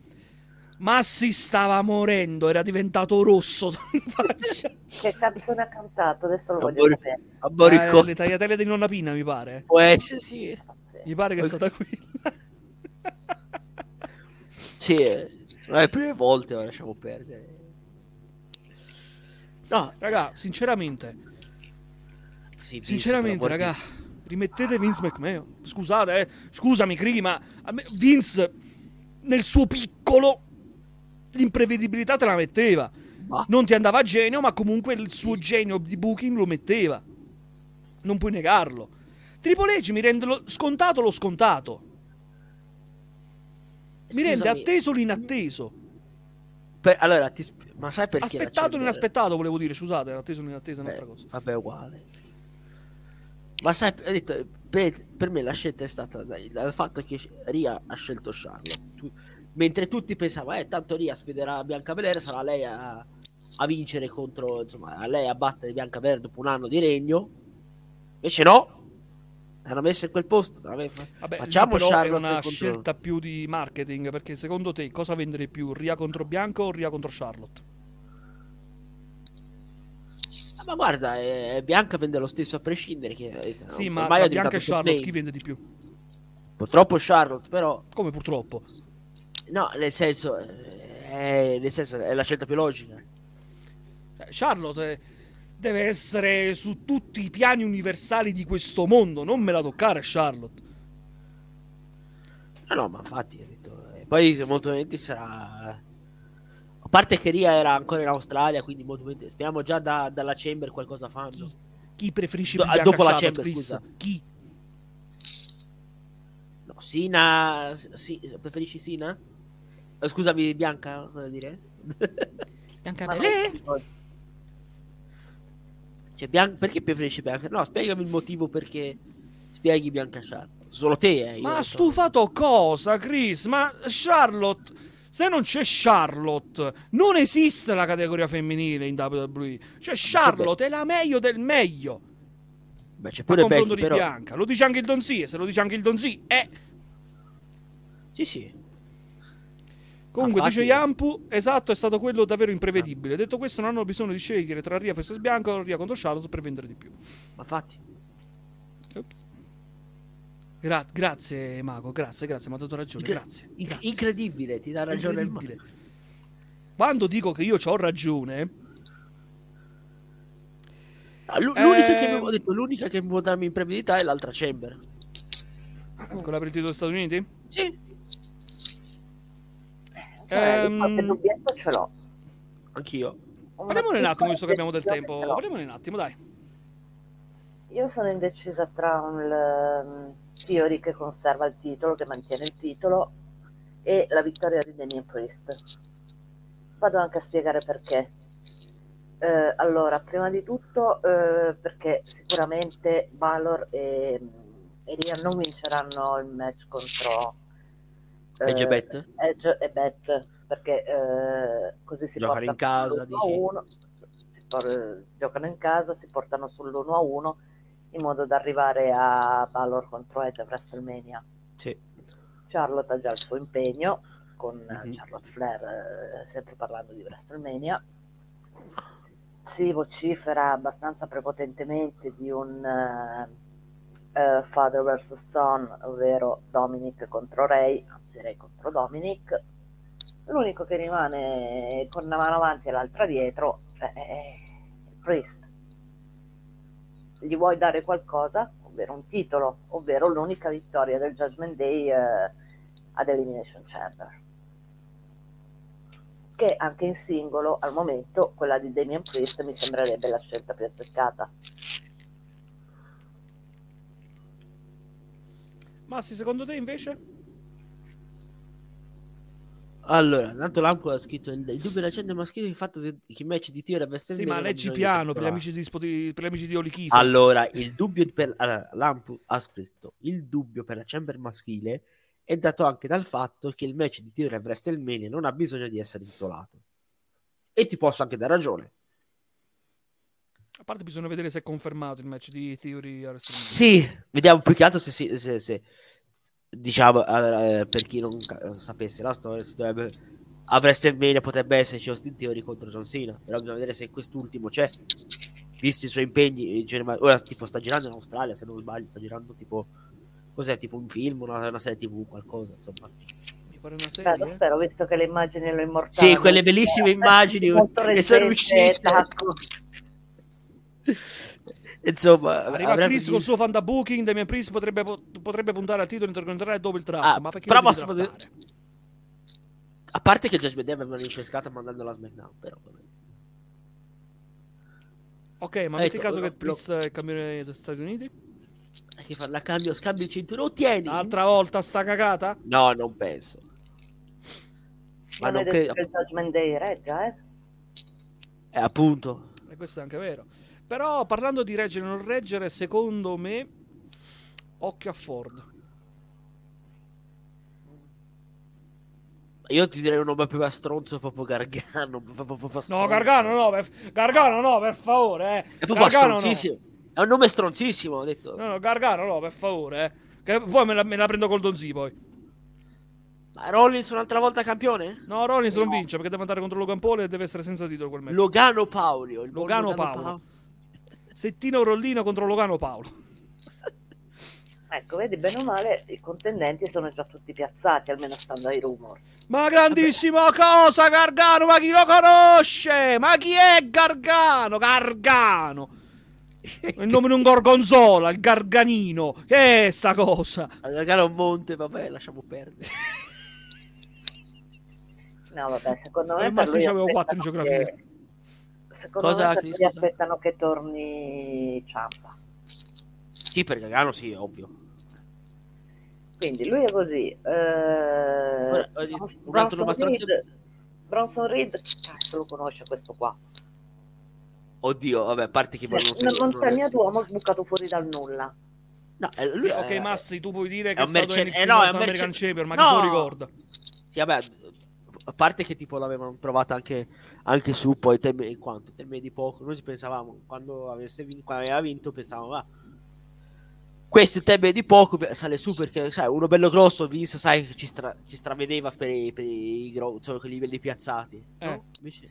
Massi stava morendo, era diventato rosso in faccia. Che canzone ha cantato? Adesso lo A voglio Bori- sapere. a Boricotto. Eh, le tagliatelle di Nonna Pina, mi pare. Può essere, sì. Mi pare che è Poi- stata quella. Sì, eh, le prime volte ma lasciamo perdere. No, Raga, sinceramente, sì, sinceramente, raga, rimettete Vince McMahon. Scusate, eh, scusami, Cri, ma me- Vince nel suo piccolo l'imprevedibilità te la metteva. Ma- Non ti andava a genio, ma comunque il suo genio di booking lo metteva. Non puoi negarlo. Triple H mi rende lo- scontato lo scontato. Mi rende atteso l'inatteso. per- allora, ti ma sai perché Aspettato l'inaspettato, volevo dire. Scusate, atteso l'inatteso è Eh, un'altra cosa. Vabbè, uguale. Ma sai, detto, per, per me la scelta è stata dai- dal fatto che Ria ha scelto Charlotte. Tu- mentre tutti pensavano, eh, tanto Ria sfiderà Bianca Belair, sarà lei a, a vincere contro, insomma, a lei a battere Bianca Belair dopo un anno di regno. Invece no, l'hanno messa in quel posto. Vabbè, Facciamo però è Charlotte una scelta più di marketing, perché secondo te cosa vendere più? Ria contro Bianca o Ria contro Charlotte? Ma guarda, eh, Bianca vende lo stesso a prescindere. Che, eh, Sì, ma Bianca e Charlotte name. chi vende di più? Purtroppo Charlotte, però Come purtroppo? No, nel senso, eh, nel senso è la scelta più logica. Eh, Charlotte eh, deve essere su tutti i piani universali di questo mondo, non me la toccare Charlotte. No, no, ma infatti, detto, eh, poi molto probabilmente sarà... A parte che Ria era ancora in Australia, quindi molto probabilmente speriamo già da- dalla Chamber qualcosa fanno. Chi preferisci Do- dopo la Chamber, Chris? scusa. Chi? No, Sina... Sì, preferisci Sina? Eh, scusami, Bianca, voglio dire? Bianca non- Cioè, Bian- perché preferisci Bianca? No, spiegami il motivo perché spieghi Bianca Charlotte. Solo te, eh. Ma ha so. stufato cosa, Chris? Ma Charlotte, se non c'è Charlotte, non esiste la categoria femminile in WWE. Cioè, Charlotte è la meglio del meglio. Beh, c'è pure Becky, di però... Bianca. Lo dice anche il Donzi, e se lo dice anche il Donzi, è. Sì, sì. Comunque, Infatti- dice Yampu, esatto, è stato quello davvero imprevedibile. Detto questo, non hanno bisogno di scegliere tra Ria vs Bianca o Ria contro Charlotte per vendere di più. Ma infatti... Ops. Gra- grazie, Mago, grazie, grazie, mi ha dato ragione. Incre- grazie. inc- grazie. incredibile, ti dà ragione il Incredibile. Quando dico che io ho ragione, Ah, l'u- L'unica, Eh, che mi, ho detto, l'unica che mi può darmi imprevedibilità è l'altra Chamber. quella per il titolo degli Stati Uniti? Sì, Cioè, Ehm, qualche dubbietto ce l'ho. anch'io. Una Parliamone un attimo, visto che abbiamo del tempo. Parliamone un attimo, dai. Io sono indecisa tra un Theory che conserva il titolo, che mantiene il titolo, e la vittoria di Damien Priest. Vado anche a spiegare perché. Eh, allora, prima di tutto, eh, perché sicuramente Valor e, e Rian non vinceranno il match contro eh, Edge e Bet? Edge e Bet, perché eh, così si Giocano in casa, sull'1 a dici? 1, si por- giocano in casa, si portano sull'1 a 1 in modo da arrivare a Valor contro Edge a WrestleMania. Sì. Charlotte ha già il suo impegno con Mhm. Charlotte Flair, eh, sempre parlando di WrestleMania. Si vocifera abbastanza prepotentemente di un eh, eh, father vs son, ovvero Dominic contro Ray, anzi Ray contro Dominic. L'unico che rimane con una mano avanti e l'altra dietro è, è il Priest. Gli vuoi dare qualcosa, ovvero un titolo, ovvero l'unica vittoria del Judgment Day eh, ad Elimination Chamber che anche in singolo al momento quella di Damian Priest mi sembrerebbe la scelta più azzeccata. Massi, secondo te invece? Allora, tanto Lampo ha scritto il, il dubbio della gente maschile il fatto che i match di tiro Western Sì, ma leggi piano per gli amici di, per gli amici di Olichito. Allora, il dubbio per allora, Lampu ha scritto il dubbio per la chamber maschile è dato anche dal fatto che il match di tiro e WrestleMania non ha bisogno di essere titolato. E ti posso anche dare ragione. A parte bisogna vedere se è confermato il match di Theory. Sì, vediamo più che altro se, si- se- se- diciamo allora, eh, per chi non ca- sapesse la storia, si dovrebbe a WrestleMania potrebbe esserci Austin Theory contro John Cena, però bisogna vedere se quest'ultimo c'è. Visti i suoi impegni, in genere- ora tipo sta girando in Australia, se non sbaglio, sta girando tipo cos'è, tipo un film, una, una serie TV, qualcosa, insomma. Mi pare una Spero, serie. spero, visto che le immagini lo immortali. Sì, quelle bellissime immagini molto che sono uscite. Insomma, Arriva avrebbe Chris col suo fan da booking. Damian Priest potrebbe, potrebbe puntare al titolo intercontinentale dopo il draft. Ah, ma perché però lo posso- a parte che Judgment Day avevano incescata mandandolo a SmackDown, però. Ok, ma Eh, metti caso lo- che lo- Priest è il campione degli Stati Uniti? Che fa la cambio, scambio il cinturone, tieni. Altra volta sta cagata? No, non penso. Ma Non non è credo. che il Judgment Day reggia, eh? Eh, appunto. E questo è anche vero. Però parlando di reggere o non reggere, secondo me, occhio a Ford. Io ti direi un nome più stronzo proprio Gargano. proprio- proprio No. Gargano no, per, Gargano no, per favore. Eh. È proprio Gargano no. È un nome stronzissimo, ho detto. No, no, Gargano no, per favore. Eh. Che poi me la, me la prendo col Donzi poi. Ma Rollins un'altra volta campione? No, Rollins non vince perché deve andare contro Logan Paul e deve essere senza titolo quel match. Logano Paolio. Il buon Logano Paolo. Settino Rollino contro Logano Paolo. Ecco, vedi, bene o male, i contendenti sono già tutti piazzati, almeno stando ai rumor. Ma grandissima cosa, Gargano! Ma chi lo conosce? Ma chi è Gargano? Gargano! Il nome di un gorgonzola, il Garganino. Che è sta cosa? Gargano è un monte, vabbè, lasciamo perdere. No, vabbè, secondo me Eh, ma lui c'avevo quattro in aspettano geografia. che- Secondo Cosa, me Chris, scusa? aspettano che torni Ciampa. Sì, per Gargano sì, è ovvio. Quindi lui è così. Eh, Guarda, vedi, un altro Bronson, stronzo- Reed, Bronson Reed, chi cazzo lo conosce questo qua? Oddio, vabbè, a parte che poi non Una si- montagna d'uomo sbucato fuori dal nulla. No, eh, lui Sì, ok, è- Massi, tu puoi dire che è un mercen- eh, no, è un mercen- Champion, ma No! chi lo ricorda? Sì, vabbè, a parte che tipo l'avevano provato anche, anche su poi in quanto termini di poco, noi ci pensavamo quando, avesse vin- quando aveva vinto pensavamo va questo in termini di poco sale su perché sai uno bello grosso Vince sai ci, stra- ci stravedeva per, i- per i gro- insomma, quei livelli piazzati no? Eh. Invece-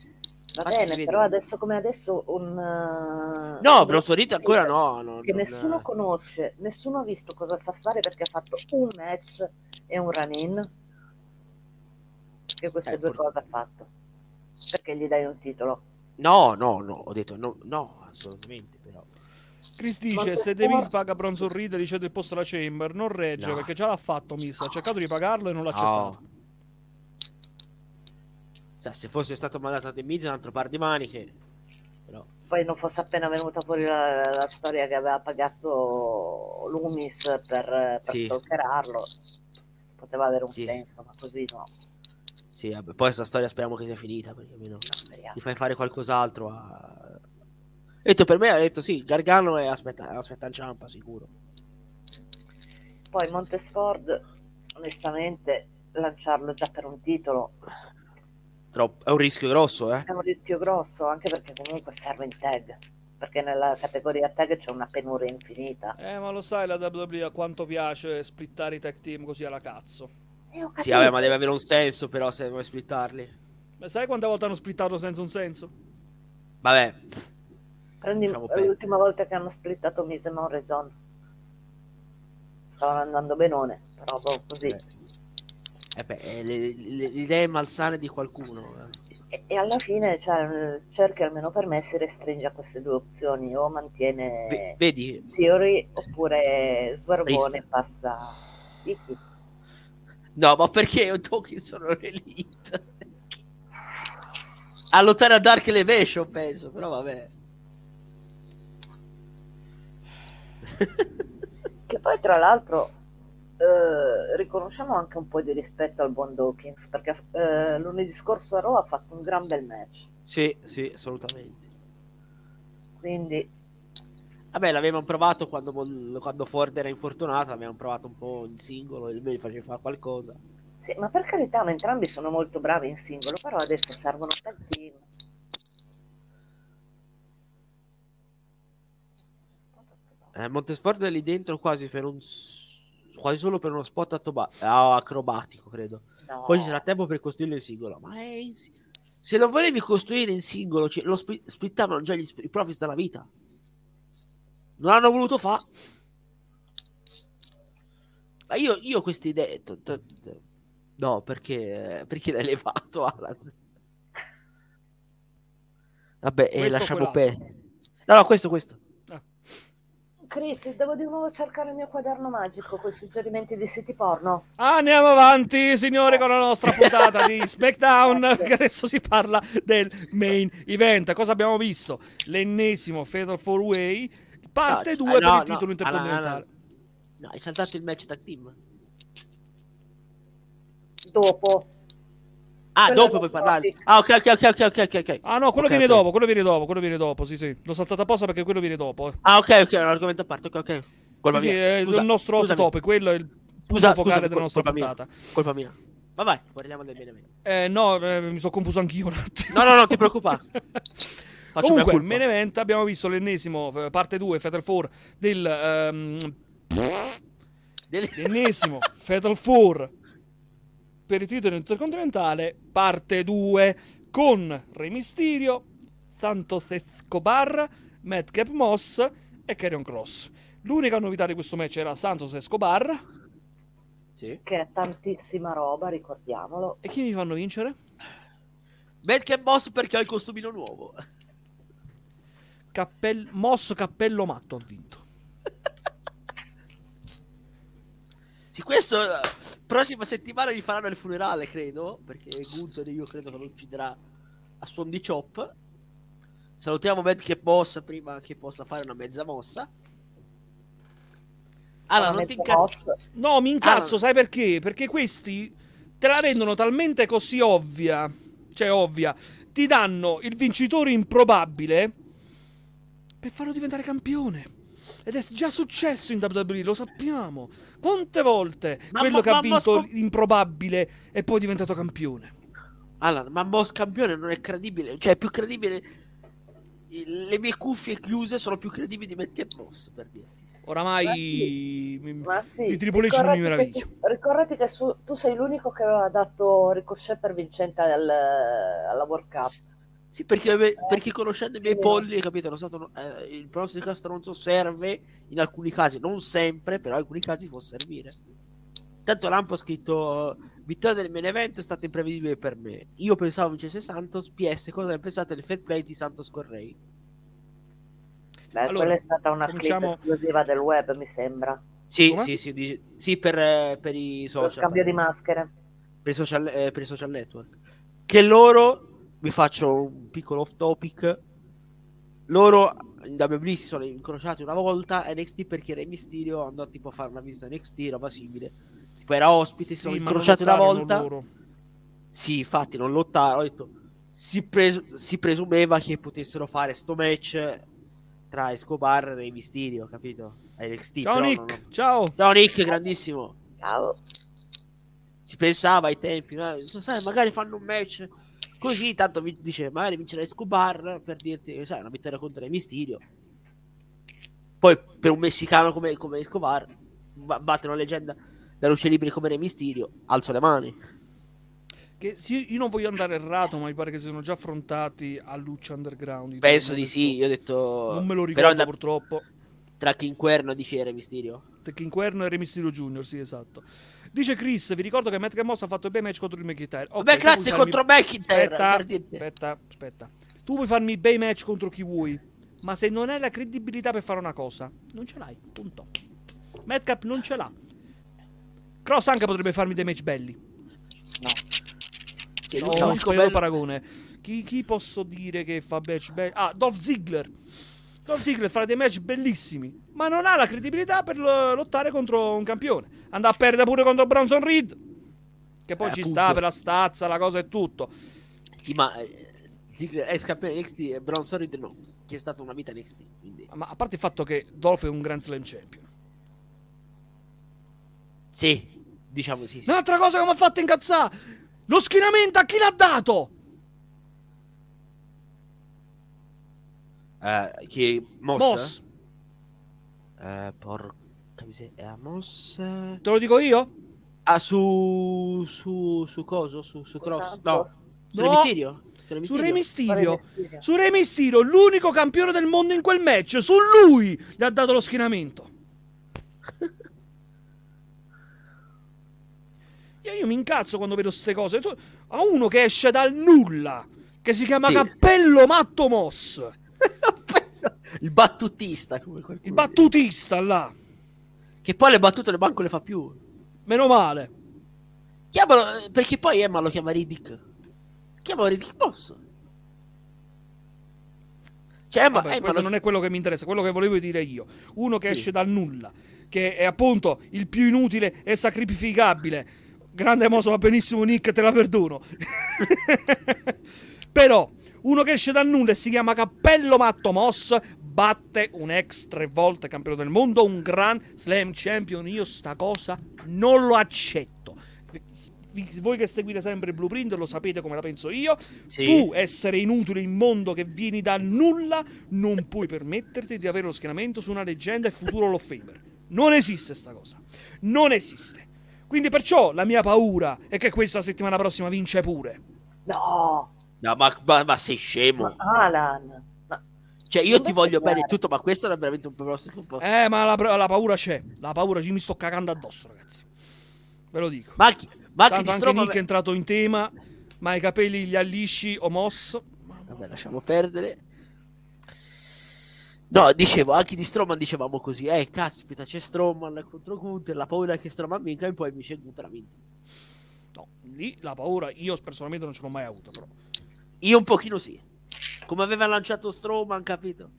Va bene, però adesso come adesso un... eh, no un- Bronson Reed ancora no, no, Che non- nessuno conosce, nessuno ha visto cosa sa fare perché ha fatto un match e un run-in. Che queste Eh, due pur- cose ha fatto. Perché gli dai un titolo? no no no ho detto no, no assolutamente però Chris dice: Se Miz forte? paga Bronson Reed, gli cede il posto alla Chamber. Non regge No. perché già l'ha fatto. Miss ha cercato di pagarlo e non l'ha No. accettato. Cioè, se fosse stato mandato a The Miz un altro par di maniche però Poi non fosse appena venuta fuori la, la storia che aveva pagato Loomis per, per Sì. stalkerarlo. Poteva avere un Sì. senso, ma così no. Sì, vabbè, poi questa storia speriamo che sia finita perché almeno ti fai fare qualcos'altro a, detto per me ha detto sì, Gargano e aspetta, aspetta in ciampa sicuro. Poi Montesford, onestamente, lanciarlo già per un titolo Troppo, è un rischio grosso, eh. è un rischio grosso, anche perché comunque serve in tag. Perché nella categoria tag c'è una penuria infinita. Eh, ma lo sai la WWE a quanto piace splittare i tag team così alla cazzo. E ho Sì, vabbè, ma deve avere un senso però se vuoi splittarli. Ma sai quante volte hanno splittato senza un senso? Vabbè, Prendi perdere. l'ultima volta che hanno splittato Mise e Morrison. Stavano andando benone, però boh, così. Eh. eh beh, eh, le, le- le idee malsane di qualcuno. eh. E, e alla fine cioè, cerchi almeno per me si restringe a queste due opzioni o mantiene Ve- vedi, Theory oppure Rista. passa Iki. No, ma perché io Tolkien sono l'elite? A lottare a Dark Elevation, penso, però vabbè. Che poi tra l'altro eh, riconosciamo anche un po' di rispetto al buon Dawkins perché eh, lunedì scorso a Raw ha fatto un gran bel match. sì, sì, assolutamente. Quindi Vabbè, l'avevamo provato quando, quando Ford era infortunato, l'avevamo provato un po' in singolo, me gli faceva fare qualcosa. sì, ma per carità, ma entrambi sono molto bravi in singolo, però adesso servono tag team. Eh, Montesford è lì dentro quasi per un quasi solo per uno spot atoba- acrobatico, credo. No. Poi ci sarà tempo per costruirlo in singolo. Ma è in si- se lo volevi costruire in singolo, ci- lo spli- splittavano già gli sp- i profits della vita. Non hanno voluto fa. Ma io, io queste idee. t- t- t- no, perché, perché l'hai levato, Alan? Vabbè, e Questo o lasciamo quell'altro? per. No, no, questo, questo. Chris, devo di nuovo cercare il mio quaderno magico con i suggerimenti di siti porno. Andiamo avanti, signori, con la nostra puntata di SmackDown. Che adesso si parla del main event. Cosa abbiamo visto? L'ennesimo Fatal 4 Way, parte No, 2 eh, per no, il no, titolo Alan, intercontinentale. No, hai saltato il match tag team. Dopo. Ah, Quello dopo puoi parlare. Ah, ok, ok, ok, ok, ok, ok, ok. Ah no, quello Ok, viene ok. dopo, quello viene dopo, quello viene dopo, sì sì. L'ho saltato apposta perché quello viene dopo. eh. Ah, ok, ok, è un argomento a parte, ok, ok. Colpa Sì, sì, mia. è Scusa, il nostro scusami. topic, quello è il punto Scusa, focale scusa, della nostra colpa mia. puntata. Colpa mia. Ma vai, parliamo del bene. Eh, no, eh, mi sono confuso anch'io un attimo. No, no, no, ti preoccupare. Faccio Comunque, main event abbiamo visto l'ennesimo, eh, parte 2, Fatal 4, del... ehm, Del- l'ennesimo Fatal 4 per il titolo intercontinentale, parte 2, con Rey Mysterio, Santos Escobar, Madcap Moss e Karrion Cross. L'unica novità di questo match era Santos Escobar. Sì. Che è tantissima roba, ricordiamolo. E chi mi fanno vincere? Madcap Boss perché ha il costumino nuovo. Cappell- Moss Cappello Matto ha vinto. Sì, questo eh, prossima settimana gli faranno il funerale, credo, perché Gunther io credo che lo ucciderà a suon di chop. Salutiamo Madcap Boss prima che possa fare una mezza mossa. Allora, non ti boss. No, mi incazzo, Ah, sai perché? Perché questi te la rendono talmente così ovvia, cioè ovvia, ti danno il vincitore improbabile per farlo diventare campione. Ed è già successo in WWE, lo sappiamo. Quante volte Ma- quello ma- che ha vinto ma- l'improbabile è poi diventato campione. Allora, ma Boss campione non è credibile, cioè è più credibile. il- Le mie cuffie chiuse sono più credibili di Madcap Boss, per dirti. Oramai Ma sì, mi- Ma sì, di Triple H non mi ricordati che meraviglio. tu- Ricordati che su- tu sei l'unico che aveva dato Ricochet per vincente al- alla World Cup. Sì, perché, perché conoscendo i miei polli, capito? Lo stato, eh, il pronostico stronzo serve in alcuni casi, non sempre, però in alcuni casi può servire. Tanto Lampo ha scritto vittoria del main event è stata imprevedibile per me. Io pensavo vincesse Santos, PS, cosa ne pensate del fair play di Santos Correi? Beh, Allora, quella è stata una cominciamo- esclusiva del web, mi sembra. Sì, Come? sì, sì, dice- sì, per, eh, per i Lo social. scambio di maschere. per i social, eh, per i social network. Che loro, vi faccio un piccolo off topic, loro in WWE si sono incrociati una volta NXT perché Rey Mysterio andò tipo a fare una visita a NXT, roba simile. Tipo era ospite, si sono Sì, incrociati una volta. loro. Sì, infatti non lottarono, ho detto, si, pres- si presumeva che potessero fare sto match tra Escobar e Rey Mysterio, capito? NXT, Ciao Nick, non ciao. Ciao Nick, grandissimo. Ciao. Si pensava ai tempi, ma, sai, magari fanno un match così, tanto vi- dice, magari vincerà Escobar per dirti, sai, una vittoria contro Mysterio. Poi per un messicano come, come Escobar, ba- batte una leggenda da luce liberi come Rey Mysterio, alzo le mani. Che sì, io non voglio andare errato, ma mi pare che siano già affrontati a Lucha Underground. Penso di sì, io ho detto... Non me lo ricordo da- purtroppo. tra King Cuerno dice Rey Mysterio. Techinquerno e Re Mysterio Jr., sì, esatto. Dice Chris, vi ricordo che Matt Moss ha fatto i bei match contro il McIntyre. Ok, Vabbè, tu grazie puoi farmi- contro McIntyre. Aspetta, aspetta, aspetta. Tu puoi farmi bei match contro chi vuoi, ma se non hai la credibilità per fare una cosa, non ce l'hai, punto. Madcap non ce l'ha. Cross anche potrebbe farmi dei match belli. No. Sì, No, un bello bello- paragone. Chi, chi posso dire che fa match belli? Ah, Dolph Ziggler. Dolph Ziggler fa dei match bellissimi, ma non ha la credibilità per lo- lottare contro un campione. Andrà a perdere pure contro Bronson Reed. Che poi Eh, ci appunto. sta per la stazza, la cosa e tutto. Sì, ma eh, Ziggler, ex campione NXT e Bronson Reed no, che è stata una vita NXT. Quindi... Ma a parte il fatto che Dolph è un Grand Slam champion. Sì, diciamo sì. sì. Un'altra cosa che mi ha fatto incazzare. Lo schienamento a chi l'ha dato? Eh, che Moss? Moss. Eh, porca miseria, Moss... eh, Te lo dico io? Ah, su... su... su coso? Su, su Cross? Esatto. No. Su No. Su Re Mysterio? Mysterio. Re Mysterio. Su Re Mysterio, l'unico campione del mondo in quel match. Su lui gli ha dato lo schienamento. Io, io mi incazzo quando vedo queste cose. Tu- A uno che esce dal nulla, che si chiama Sì. Cappello Matto Moss, Il battutista. Il battutista là. Che poi le battute le banco le fa più. Meno male. Chiamalo, eh, perché poi Emma lo chiama Riddick. Chiamalo Riddick Moss. Cioè Emma, Vabbè, Emma questo lo- non è quello che mi interessa, quello che volevo dire io. Uno che Sì. esce dal nulla, che è appunto il più inutile e sacrificabile. Grande moso, va benissimo Nick, te la perdono. Però, uno che esce dal nulla e si chiama Cappello Matto Moss, batte un ex tre volte campione del mondo, un Grand Slam Champion. Io sta cosa non lo accetto. Voi che seguite sempre il blueprint lo sapete come la penso io. Sì. Tu, essere inutile in mondo che vieni dal nulla, non puoi permetterti di avere lo schienamento su una leggenda e futuro Hall of Famer. Non esiste sta cosa. Non esiste. Quindi perciò la mia paura è che questa settimana prossima vince pure. No. No, ma, ma- ma sei scemo. Ma Alan. Cioè, io ti voglio bene e tutto, ma questo è veramente un prossimo. Un po'. Eh, ma la, la paura c'è. La paura ci mi sto cagando addosso, ragazzi. Ve lo dico. Ma anche, ma anche Tanto anche Nick è entrato in tema, ma i capelli gli allisci o Moss. Vabbè, lasciamo perdere. No, dicevo, anche di Strowman dicevamo così. Eh, caspita, c'è Strowman contro Gunther, la paura è che Strowman vinca e poi invece Gunther ha vinto. No, lì la paura io personalmente non ce l'ho mai avuta, però. Io un pochino sì. Come aveva lanciato Strowman, capito?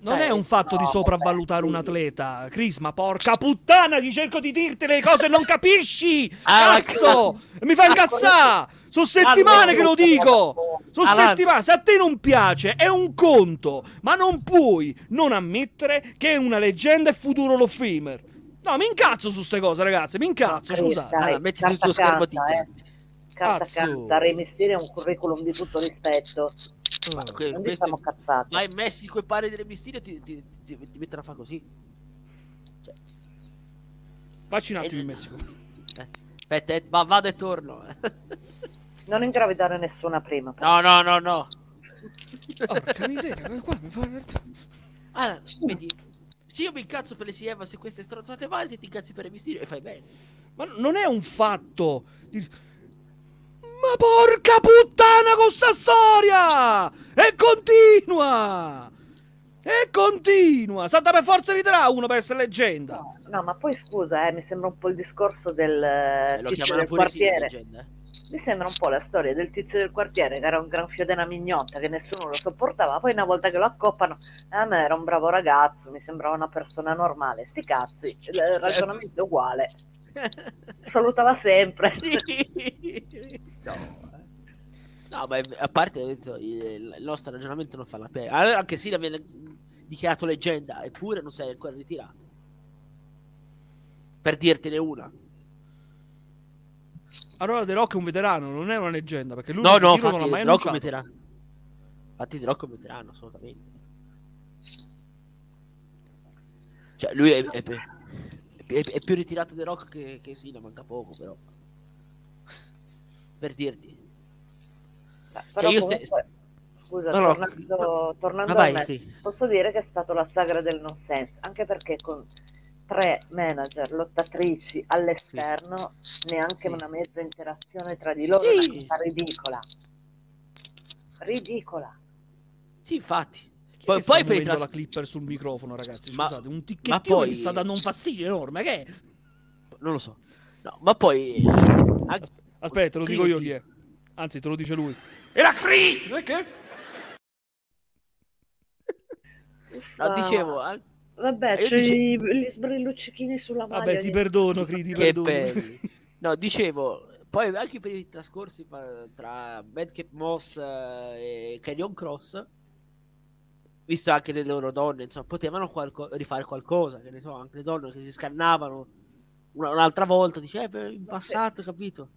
Non Cioè, è un fatto di no, sopravvalutare vabbè, un atleta, Chris, ma porca puttana, ti cerco di dirti le cose e non capisci! Ah, Cazzo! Mi fa incazzare! Sono settimane che lo dico! Sono settimane, se a te non piace è un conto, ma non puoi non ammettere che è una leggenda e futuro Hall Famer. No, mi incazzo su ste cose, ragazzi, mi incazzo, scusate. Allora, metti sul tuo schermo di Carta, eh. Carta Cazzo. canta, Re Mysterio è un curriculum di tutto rispetto. Oh. que- Non questo siamo cazzati. vai in Messico e parli del Mysterio ti, ti, ti, ti mettono a fare così. Facci un attimo in Messico. Eh, Aspetta, eh, va, vado e torno. Non ingravidare nessuna prima. però. No, no, no, no. Porca miseria, qua mi fa... Allora, vedi, se io mi incazzo per le Sieva se queste stronzate valte, ti incazzi per il Mysterio e fai bene. Ma non è un fatto. di- Ma porca puttana con sta storia! E continua! E continua! Salta per forza riderà uno per essere leggenda. No, no, ma poi scusa, eh, mi sembra un po' il discorso del Eh, eh, tizio del sì, quartiere. leggenda. eh. Mi sembra un po' la storia del tizio del quartiere che era un gran fiodena mignotta che nessuno lo sopportava. Poi una volta che lo accoppano, a me era un bravo ragazzo, mi sembrava una persona normale. Sti cazzi, il ragionamento è uguale. Salutava sempre. no, eh. No, ma a parte il, il nostro ragionamento non fa la pena. Anche se viene dichiarato leggenda, eppure non sei ancora ritirato. Per dirtene una. Allora The Rock è un veterano, non è una leggenda, perché lui no, no, infatti, non l'ha mai The Rock è un veterano. Infatti The Rock è un veterano, assolutamente. Cioè, lui è, è, è, è più ritirato The Rock che, che sì, ne manca poco, però. per dirti. Beh, però cioè, comunque, st- scusa, no, tornando, no, tornando vai, me, sì. posso dire che è stato la sagra del non sense, anche perché con tre manager lottatrici all'esterno, sì. neanche sì. una mezza interazione tra di loro, sì. cosa ridicola. Ridicola. Sì, infatti. Poi, poi per tras- la clipper sul microfono, ragazzi. Scusate, ma, un ticchettino poi... mi sta dando un fastidio enorme. Che è? Non lo so. No, ma poi. Aspetta, te lo dico io chi è. Anzi, te lo dice lui. Era Cree! Che? No, dicevo. Eh? Vabbè, c'è dicevo... gli sbrilluccichini sulla maglia. Vabbè, ti perdono, Cree, ti che perdono. Belli. No, dicevo, poi anche per i trascorsi tra Madcap Moss eh, e Canyon Cross visto anche le loro donne, insomma, potevano qualco- rifare qualcosa, che ne so, anche le donne che si scannavano una- un'altra volta, dice, eh, in passato, capito?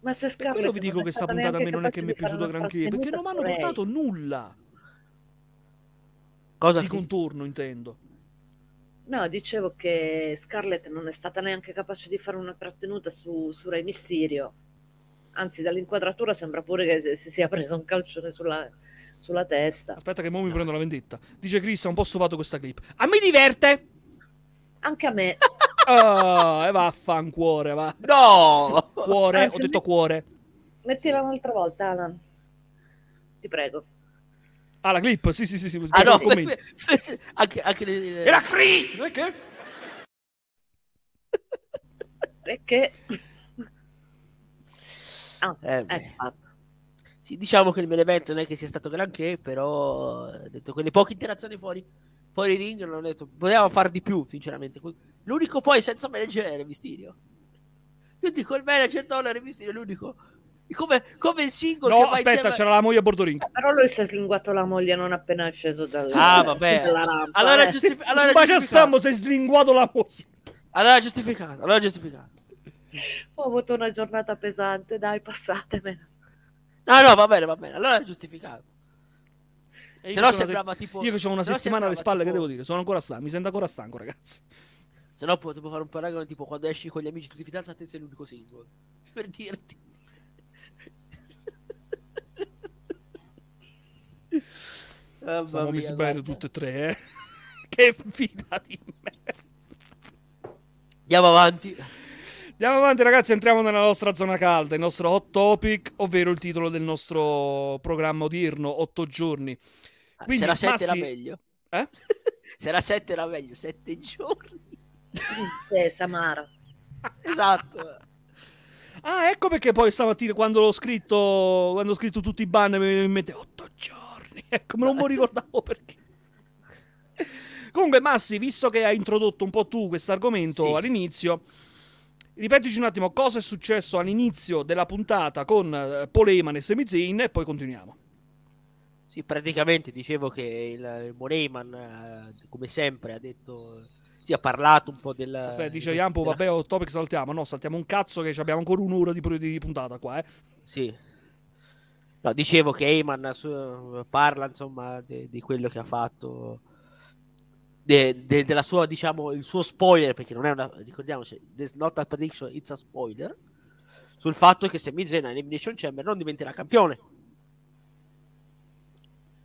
Ma se per quello vi dico che questa puntata a me non è che mi è piaciuta granché, perché non mi hanno portato nulla. Cosa di contorno, intendo. No, dicevo che Scarlett non è stata neanche capace di fare una trattenuta su, su Re Mysterio. Anzi, dall'inquadratura sembra pure che si sia preso un calcione sulla, sulla testa. Aspetta che mo mi prendo la vendetta. Dice Chris, un po' sovato questa clip. A me diverte! Anche a me. oh, e vaffancuore, va. No! Cuore, Anche ho detto me... cuore. Mettila un'altra volta, Alan. Ti prego. Ah, la clip? Sì, sì, sì. sì. Ah, no, anche, anche le... Era Cree! Perché? Perché? Ah, eh, ecco sì, diciamo che il main event non è che sia stato granché, però ho detto quelle poche interazioni fuori, fuori ring, non ho detto, potevamo far di più, sinceramente. L'unico poi senza manager era Mysterio. Tutti col manager Dollar e Mysterio, l'unico. Come, come il singolo no, che aspetta, insieme... c'era la moglie a bordo ring. Però lui si è slinguato la moglie non appena è sceso dalla, ah, vabbè. rampa. Allora, eh. giustif- allora Ma già stiamo, sei slinguato la moglie. Allora giustificato, allora giustificato. Ho avuto una giornata pesante, dai, passatemela. No, no, va bene, va bene. Allora è giustificato. Se no sembrava se... tipo... Io che ho una settimana alle spalle, tipo... che devo dire? Sono ancora stanco, mi sento ancora stanco, ragazzi. Se no potevo fare un paragone tipo quando esci con gli amici tutti fidanzati sei l'unico single. Per dirti. oh, Siamo messi bene tutte e tre, eh. che fida di merda. Andiamo avanti. Andiamo avanti ragazzi, entriamo nella nostra zona calda, il nostro hot topic, ovvero il titolo del nostro programma odierno, 8 giorni. Ah, Quindi, Se era 7 Massi... era meglio. Eh? Se era 7 era meglio, 7 giorni. Eh, Samara. esatto. Ah, ecco perché poi stamattina quando l'ho scritto, quando ho scritto tutti i banner mi viene in mente 8 giorni. Ecco, me non mi ricordavo perché. Comunque, Massi, visto che hai introdotto un po' tu questo argomento sì. all'inizio, Ripetici un attimo cosa è successo all'inizio della puntata con Paul Heyman e Sami Zayn e poi continuiamo. Sì, praticamente dicevo che il, il Heyman, uh, come sempre, ha detto... Si è parlato un po' del... Aspetta, dice di Yampo, della... vabbè, oh, topic saltiamo. No, saltiamo un cazzo che abbiamo ancora un'ora di, di puntata qua, eh. Sì. No, dicevo che Heyman su, parla, insomma, di quello che ha fatto de, de, della sua, diciamo, il suo spoiler, perché non è una, ricordiamoci, there's not a prediction, it's a spoiler, sul fatto che Sami Zayn all'Elimination Chamber non diventerà campione.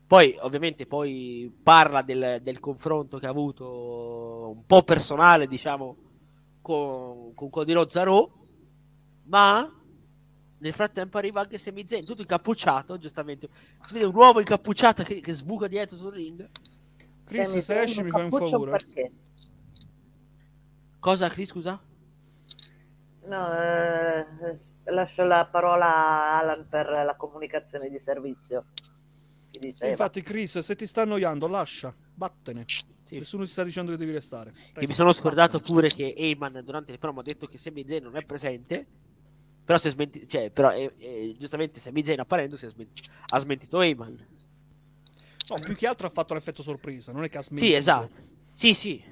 Poi, ovviamente, poi parla del, del, confronto che ha avuto un po' personale, diciamo, con, con Cody Zaro, ma nel frattempo arriva anche Sami Zayn, tutto incappucciato, giustamente. Si vede un uomo incappucciato che, che sbuca dietro sul ring Chris, se esci mi fai un favore. Perché? Cosa, Chris, scusa? No, eh, lascio la parola a Alan per la comunicazione di servizio. Infatti, Chris, se ti sta annoiando, lascia, vattene. Sì. Nessuno ti sta dicendo che devi restare. Che mi sono scordato pure che Eyman durante il promo ha detto che Sami Zayn non è presente. Però, si è smenti- cioè, però eh, eh, giustamente Sami Zayn apparendo si è smenti- ha smentito Heyman. No, più che altro ha fatto l'effetto sorpresa, non è smentito. Sì, esatto. Sì, sì.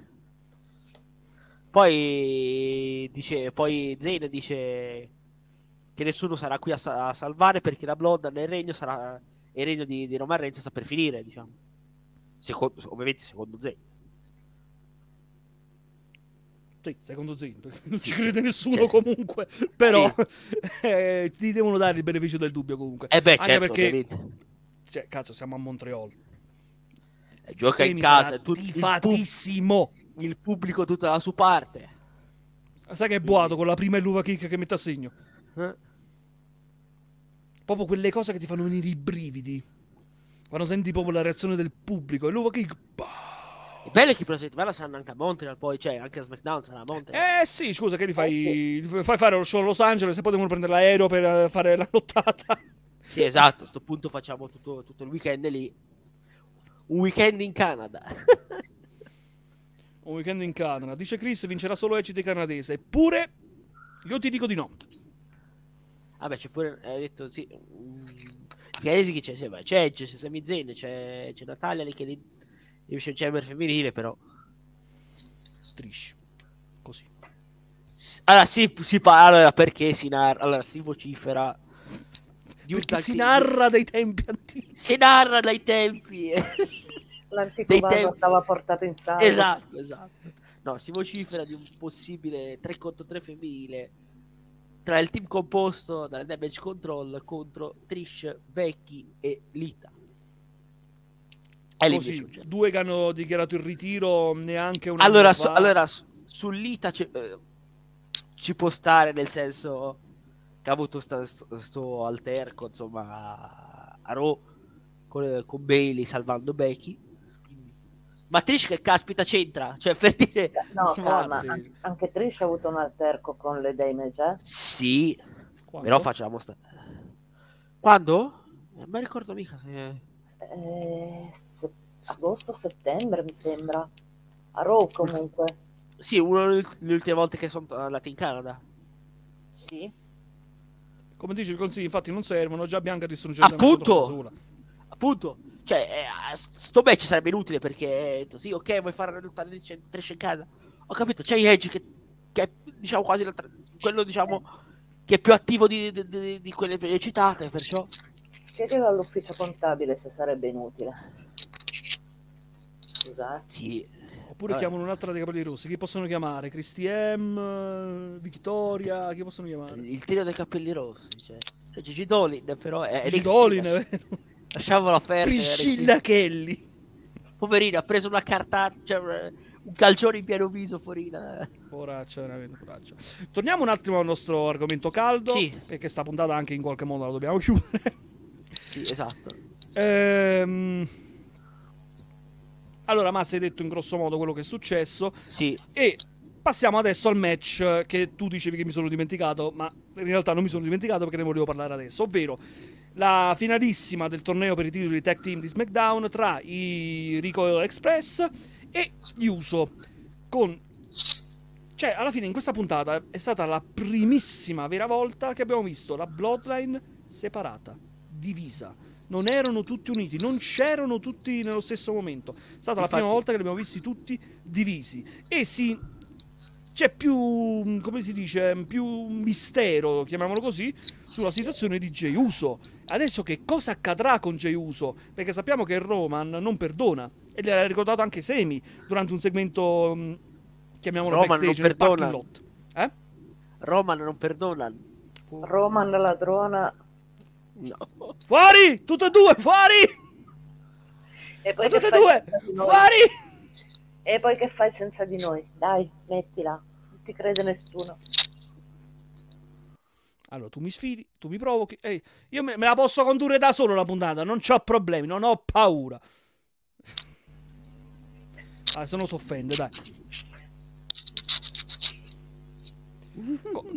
Poi dice, poi Zayn dice che nessuno sarà qui a, sa- a salvare perché la Bloodline nel regno sarà il regno di, di Roman Reigns sta per finire, diciamo. Secondo, ovviamente secondo Zayn. Sì, secondo perché non Sì, ci crede nessuno cioè- comunque, però eh, ti devono dare il beneficio del dubbio comunque. Eh beh, Anche certo, perché, ovviamente. cioè, cazzo, siamo a Montreal. Gioca in casa, tut- il, pub- tifatissimo. il pubblico tutta la sua parte. Sai che è boato con la prima illuva kick che mette a segno? Eh? Proprio quelle cose che ti fanno venire i brividi. Quando senti proprio la reazione del pubblico. Illuva kick. bah! Il bello è che la settimana saranno anche a Montreal, poi cioè anche a SmackDown sarà a Montreal. Eh sì, scusa, che li fai? li Fai fare lo show a Los Angeles e poi devono prendere l'aereo per eh, fare la nottata. Sì, esatto, a sto punto facciamo tutto, tutto il weekend lì. Un weekend in Canada. Un weekend in Canada. Dice Chris, vincerà solo dei canadese. Eppure, io ti dico di no. Vabbè, c'è pure, hai detto sì. mm, canadesi che c'è, sì, c'è c'è Sami Zayn, c'è, c'è Natalia lì che lì c'è il chamber femminile, però. Trish. Così. Allora, si, si parla perché si narra, allora si vocifera. Di un Perché si narra dei tempi antichi. Si narra dai tempi. L'antico vaso tempi- stava portato in sala. esatto, esatto. No, si vocifera di un possibile 3 contro 3 femminile tra il team composto dalla Damage Control contro Trish, Becky e Lita. Così, Chamber. due che hanno dichiarato il ritiro neanche un Allora, su, allora su, su Lita ci, eh, ci può stare nel senso che ha avuto sta- sto, sto alterco insomma a, Raw con, con Bailey salvando Becky. Ma Trish che caspita c'entra? Cioè, per dire... No, calma, an- anche Trish ha avuto un alterco con le Damage, eh? Sì, Quando? però facciamo sta... Quando? Non mi ricordo mica se... Eh, se- agosto, settembre mi sembra. A Raw comunque. Sì, una delle ultime volte che sono andati in Canada. Sì. Come dice il consiglio, infatti non servono, già Bianca distrugge Appunto! Appunto, cioè, eh, sto match sarebbe inutile perché, eh, sì, ok, vuoi fare lottare Trish in Canada. Ho capito, c'è Edge che, che è, diciamo, quasi la tra- quello, diciamo, che è più attivo di, di- di- di quelle citate, perciò... Chiedilo all'ufficio contabile se sarebbe inutile. Scusa, eh. Sì. Oppure Vabbè. chiamano un'altra dei capelli rossi. Chi possono chiamare? Cristi M, eh, Victoria, chi possono chiamare? Il tiro dei capelli rossi, cioè. C'è Gigi Dolin, però è... Gigi NXT, Dolin, è vero. Lasciamolo perdere. Priscilla. Kelly. Poverina, ha preso una carta, cioè, un- un calcione in pieno viso, Forina. Poraccia, veramente poraccia. Torniamo un attimo al nostro argomento caldo. Sì. Perché sta puntata anche in qualche modo la dobbiamo chiudere. Sì, esatto. Ehm... Allora, Massa, hai detto in grosso modo quello che è successo. Sì, E passiamo adesso al match che tu dicevi che mi sono dimenticato, ma in realtà non mi sono dimenticato perché ne volevo parlare adesso, ovvero la finalissima del torneo per i titoli tag team di SmackDown tra i Rico Express e gli Uso con cioè alla fine in questa puntata è stata la primissima vera volta che abbiamo visto la Bloodline separata, divisa. Non erano tutti uniti, non c'erano tutti nello stesso momento. È stata la Infatti- prima volta che li abbiamo visti tutti divisi. E si c'è più, come si dice, più mistero, chiamiamolo così, sulla situazione di Jey Uso. Adesso che cosa accadrà con Jey Uso? Perché sappiamo che Roman non perdona. E l'ha ricordato anche Semi durante un segmento, mh, chiamiamolo Roman non backstage, nel perdona. Eh? Roman non perdona. Roman ladrona. No. Fuori! Tutte e due, fuori! E poi Tutte e due! Fuori! E poi che fai senza di noi? Dai, smettila. Non ti crede nessuno. Allora, tu mi sfidi, tu mi provochi. Ehi, io me, me la posso condurre da solo la puntata, non ho problemi, non ho paura. Ah, se no si offende, dai.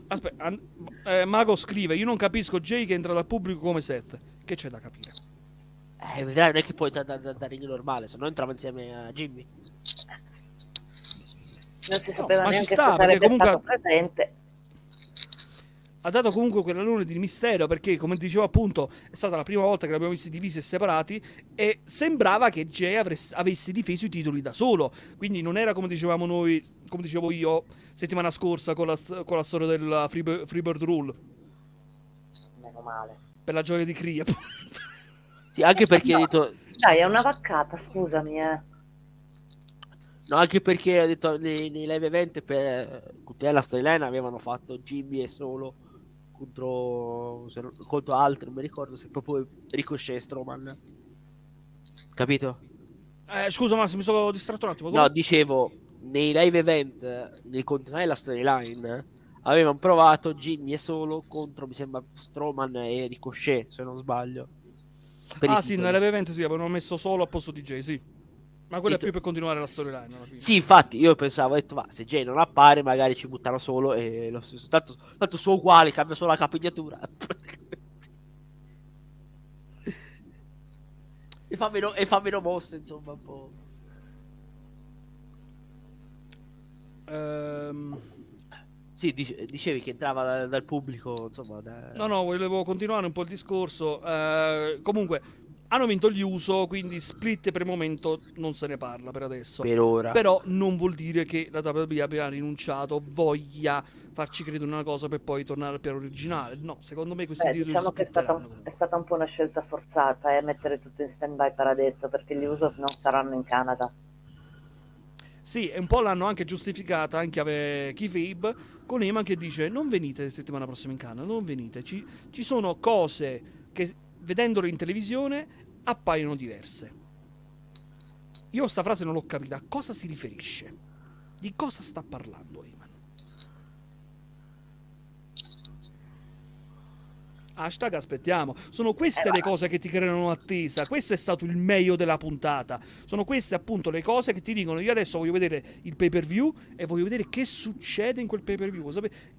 Aspetta, an- eh, Mago scrive: Io non capisco Jay che entra dal pubblico come set. Che c'è da capire? Eh, vedrai, non è che puoi da, da, da, da ring normale, se no entrava insieme a Jimmy. Non si No, sapeva ma ci neanche sta, se perché sarebbe comunque- stato presente. Ha dato comunque quell'alone di mistero perché, come dicevo appunto, è stata la prima volta che l'abbiamo visti divisi e separati e sembrava che Jay avresse- avesse difeso i titoli da solo. Quindi non era come dicevamo noi, come dicevo io settimana scorsa con la, con la storia del Free- Freebird Rule, Meno male. per la gioia di appunto. Sì, anche perché ha detto. Dai, è una vaccata, scusami, eh. No, anche perché ha detto nei, nei live event per per la storyline avevano fatto Jimmy e solo contro, se contro altri, non mi ricordo se proprio Ricochet e Strowman. Capito? Eh, scusa, Massimo, mi sono distratto un attimo. No, Come- dicevo, nei live event, nel continuare la storyline, avevano provato Jimmy e solo contro, mi sembra, Strowman e Ricochet, se non sbaglio. Ah, sì, titoli. nell'evento sì, avevano messo solo a posto di Jay, sì. Ma quello è più per continuare la storyline. Sì, infatti, io pensavo, ho detto, ma se Jay non appare, magari ci buttano solo e lo stesso. Tanto, tanto sono uguali, cambia solo la capigliatura. e, fa meno, e fa meno mosse, insomma, un po'. Ehm, Sì, dice- dicevi che entrava da- dal pubblico, insomma. da- No, no, volevo continuare un po' il discorso. Eh, comunque, hanno vinto gli uso, quindi split per il momento non se ne parla per adesso. Per ora. Però non vuol dire che la WWE abbia rinunciato, voglia farci credere una cosa per poi tornare al piano originale. No, secondo me questi Beh, titoli diciamo che è stata, un- è stata un po' una scelta forzata e mettere tutto in stand by per adesso perché gli Usos non saranno in Canada. Sì, e un po' l'hanno anche giustificata anche ave Keith Abe con Eman che dice non venite settimana prossima in Canada, non venite. Ci, ci sono cose che vedendole in televisione appaiono diverse. Io sta frase non l'ho capita. A cosa si riferisce? Di cosa sta parlando Eman? Hashtag aspettiamo. Sono queste le cose che ti creano attesa. Questo è stato il meglio della puntata. Sono queste appunto le cose che ti dicono io adesso voglio vedere il pay per view e voglio vedere che succede in quel pay per view.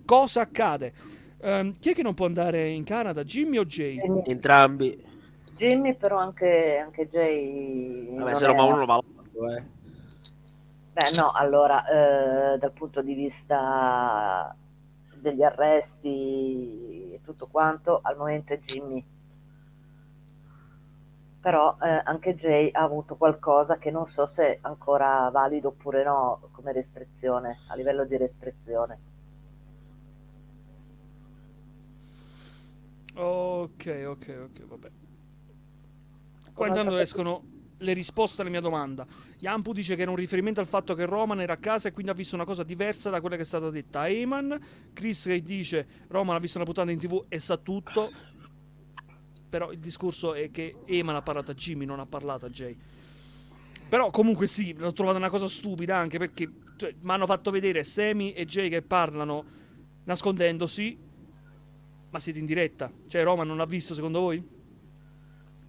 Cosa accade? Ehm, chi è che non può andare in Canada? Jimmy o Jay? Jimmy, Entrambi. Jimmy, però anche, anche Jay... Vabbè, non se Roma 1 va avanti, eh. Beh, no, allora, eh, dal punto di vista degli arresti e tutto quanto, al momento è Jimmy. Però eh, anche Jay ha avuto qualcosa che non so se è ancora valido oppure no come restrizione, a livello di restrizione. Ok, ok, ok, vabbè. Qua intanto escono le risposte alla mia domanda. Yampu dice che era un riferimento al fatto che Roman era a casa e quindi ha visto una cosa diversa da quella che è stata detta a Eman. Chris che dice Roman ha visto una puntata in tv e sa tutto. Però il discorso è che Eman ha parlato a Jimmy, non ha parlato a Jay. Però comunque sì, l'ho trovata una cosa stupida anche perché cioè, mi hanno fatto vedere Sammy e Jay che parlano nascondendosi ma siete in diretta? Cioè Roma non l'ha visto secondo voi?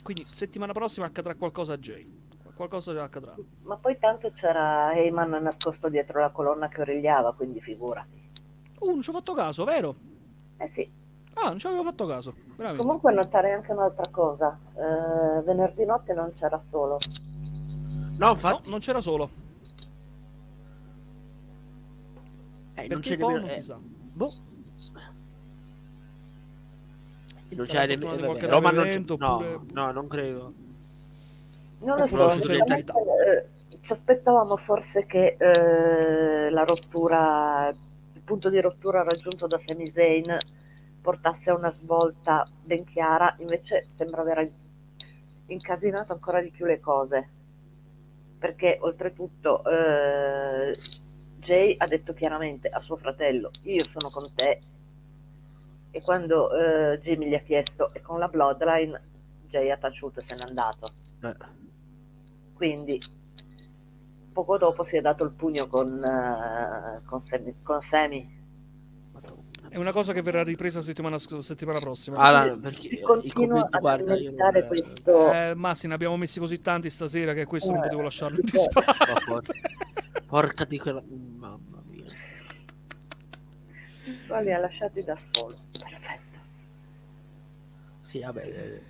Quindi settimana prossima accadrà qualcosa a Jay. Qualcosa accadrà. Ma poi tanto c'era Heyman nascosto dietro la colonna che origliava, quindi figurati. Uh, non ci ho fatto caso, vero? Eh sì, Ah, non ci avevo fatto caso. Veramente. comunque notare anche un'altra cosa, Eh, venerdì notte non c'era solo. No, No, infatti. non c'era solo. eh, non Perché c'è poi nemmeno. non eh, si sa. boh. E non c'è qualche vabbè, Roma non c'è. No, oppure- no, non credo. Non lo so, eh, ci aspettavamo forse che eh, la rottura, il punto di rottura raggiunto da Sami Zayn portasse a una svolta ben chiara, invece sembra aver incasinato ancora di più le cose. Perché oltretutto eh, Jay ha detto chiaramente a suo fratello, io sono con te. E quando eh, Jimmy gli ha chiesto, e con la Bloodline, Jay ha taciuto e se n'è andato. Eh. Quindi poco dopo si è dato il pugno con, eh, con, Sammy, con Sammy. È una cosa che verrà ripresa settimana, settimana prossima. Ah, no, perché commenti, ad guarda, io non. questo... Eh, Massi, ne abbiamo messi così tanti stasera che questo non Eh, potevo lasciarlo in disparte. Porca- Porca di quella. Mamma Poi li ha lasciati da solo. Perfetto. Sì, vabbè. eh,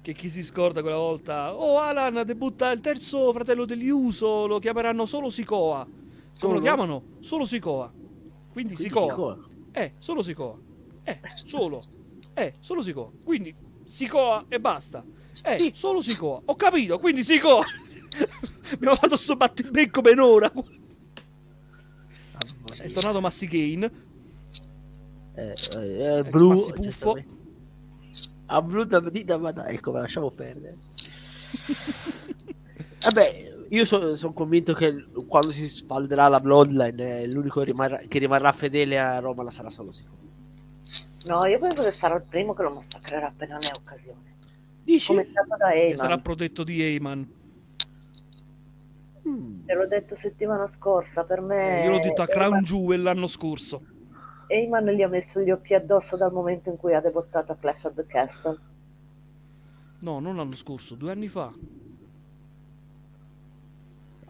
Che chi si scorda quella volta. Oh, Alan debutta il terzo fratello degli Uso. Lo chiameranno solo Sikoa. Come Solo? lo chiamano? Solo Sikoa. Quindi quindi Sikoa. Sikoa. Eh, solo Sikoa. Eh, solo. Eh, solo Sikoa. Quindi Sikoa e basta. Eh, Sì. solo Sikoa. Ho capito, quindi Sikoa. Abbiamo fatto sto battibecco per un'ora. È tornato Massi Kane. Eh, eh, Ecco, blu. A blu da dita, ma dai, ecco, ma lasciamo perdere. Vabbè, io sono convinto che quando si sfalderà la Bloodline, eh, l'unico rimarrà- che rimarrà fedele a Roma la sarà solo Sikoa. No, io penso che sarà il primo che lo massacrerà appena ne ha occasione. Dici? Come è stato da E Eyman. sarà protetto di Heyman. Mm. Te l'ho detto settimana scorsa, per me... Io l'ho detto a Crown Heyman- Jewel l'anno scorso. Heyman gli ha messo gli occhi addosso dal momento in cui ha debuttato a Clash of the Castle. No, non l'anno scorso, due anni fa.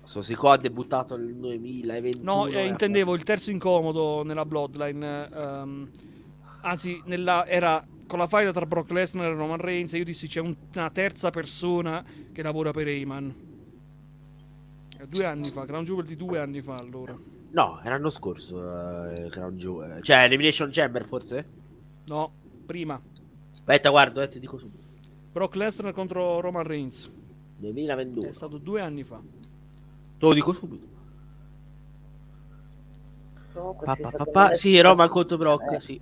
So, Sikoa ha debuttato nel 2021. No, eh, intendevo il terzo incomodo nella Bloodline. ehm, anzi, nella, era con la fight tra Brock Lesnar e Roman Reigns. E io dissi c'è un- una terza persona che lavora per Heyman. Eh, Due anni fa, Crown Jewel di due anni fa allora. No, era l'anno scorso. eh, Crown Jewel. Cioè, Elimination Chamber forse? No, prima. Aspetta, guardo, eh, ti dico subito. Brock Lesnar contro Roman Reigns. 2022. È stato due anni fa. Te lo dico subito. Comunque, Pa, sì, pa, pa, Sì, Roma contro Brock, Eh, sì.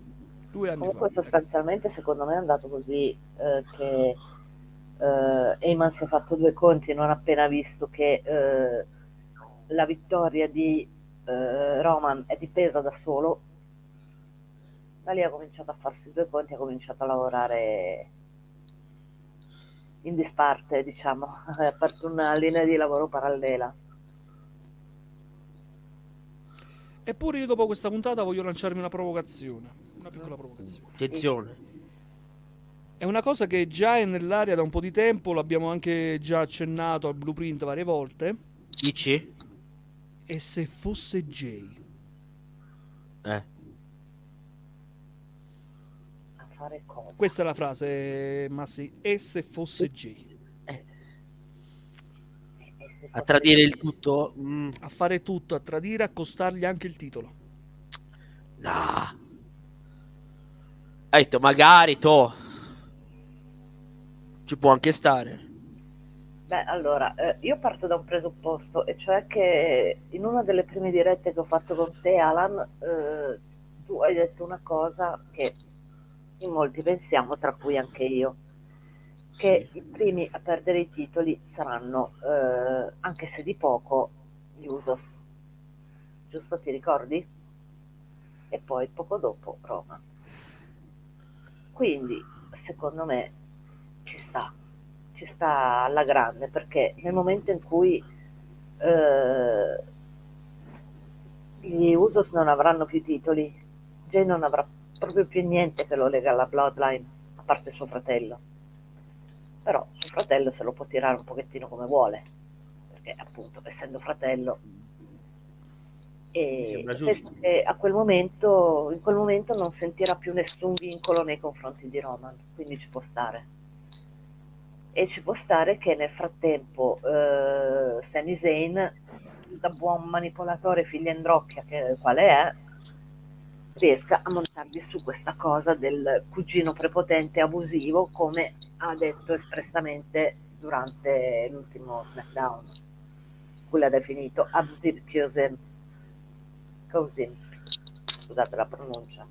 Due anni Comunque fa. sostanzialmente secondo me è andato così eh, che eh, Heyman si è fatto due conti non appena visto che eh, la vittoria di eh, Roman è dipesa da solo. Da lì ha cominciato a farsi due conti, ha cominciato a lavorare in disparte, diciamo, ha aperto una linea di lavoro parallela. Eppure io dopo questa puntata voglio lanciarmi una provocazione. Una piccola provocazione. Attenzione. È una cosa che già è nell'aria da un po' di tempo, l'abbiamo anche già accennato al blueprint varie volte. Dici? E se fosse Jay? Eh. A fare cosa? Questa è la frase, Massi. E se fosse Jay? E se A tradire il tutto? Mm, A fare tutto, a tradire, a costargli anche il titolo. no. Ha detto, magari, to. Ci può anche stare. Beh, allora, eh, io parto da un presupposto, e cioè che in una delle prime dirette che ho fatto con te, Alan, eh, tu hai detto una cosa che in molti pensiamo, tra cui anche io, che Sì. i primi a perdere i titoli saranno, eh, anche se di poco, gli Usos. Giusto, ti ricordi? E poi poco dopo Roma. Quindi, secondo me, ci sta, ci sta alla grande, perché nel momento in cui eh, gli Usos non avranno più titoli, Jay non avrà proprio più niente che lo lega alla Bloodline, a parte suo fratello. Però suo fratello se lo può tirare un pochettino come vuole, perché appunto essendo fratello e a quel momento, in quel momento non sentirà più nessun vincolo nei confronti di Roman, quindi ci può stare. E ci può stare che nel frattempo eh, Sami Zayn, da buon manipolatore figliandrocchia che quale è, riesca a montargli su questa cosa del cugino prepotente abusivo, come ha detto espressamente durante l'ultimo SmackDown, cui l'ha definito Abusive Cousin. Cousin. Scusate la pronuncia.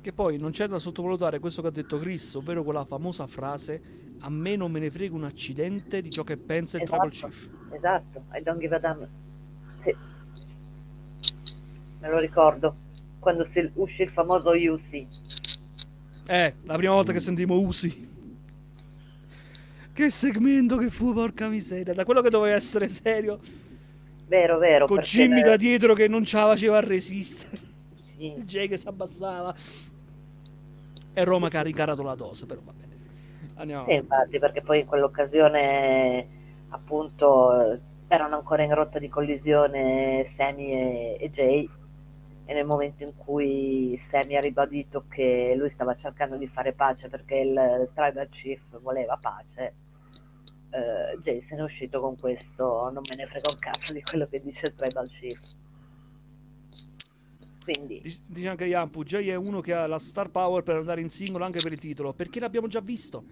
Che poi non c'è da sottovalutare questo che ha detto Chris, ovvero quella famosa frase a me non me ne frega un accidente di ciò che pensa il Tribal Esatto. Chief. Esatto, I don't give a damn. Sì. Me lo ricordo. Quando uscì il famoso UC. Eh, la prima volta che sentimmo Usi. Che segmento che fu, porca miseria. Da quello che doveva essere serio, Vero, vero. con Jimmy da dietro che non ce la faceva a resistere. Sì. Il Jay che si abbassava. E Roma che ha rincarato la dose, però vabbè. Andiamo Sì, infatti, perché poi in quell'occasione appunto erano ancora in rotta di collisione Sammy e, e Jay e nel momento in cui Sammy ha ribadito che lui stava cercando di fare pace perché il Tribal Chief voleva pace, eh, Jay se ne è uscito con questo non me ne frega un cazzo di quello che dice il Tribal Chief. Quindi, Dic- Dice anche Yampu, Jay è uno che ha la star power per andare in singolo anche per il titolo, perché l'abbiamo già visto.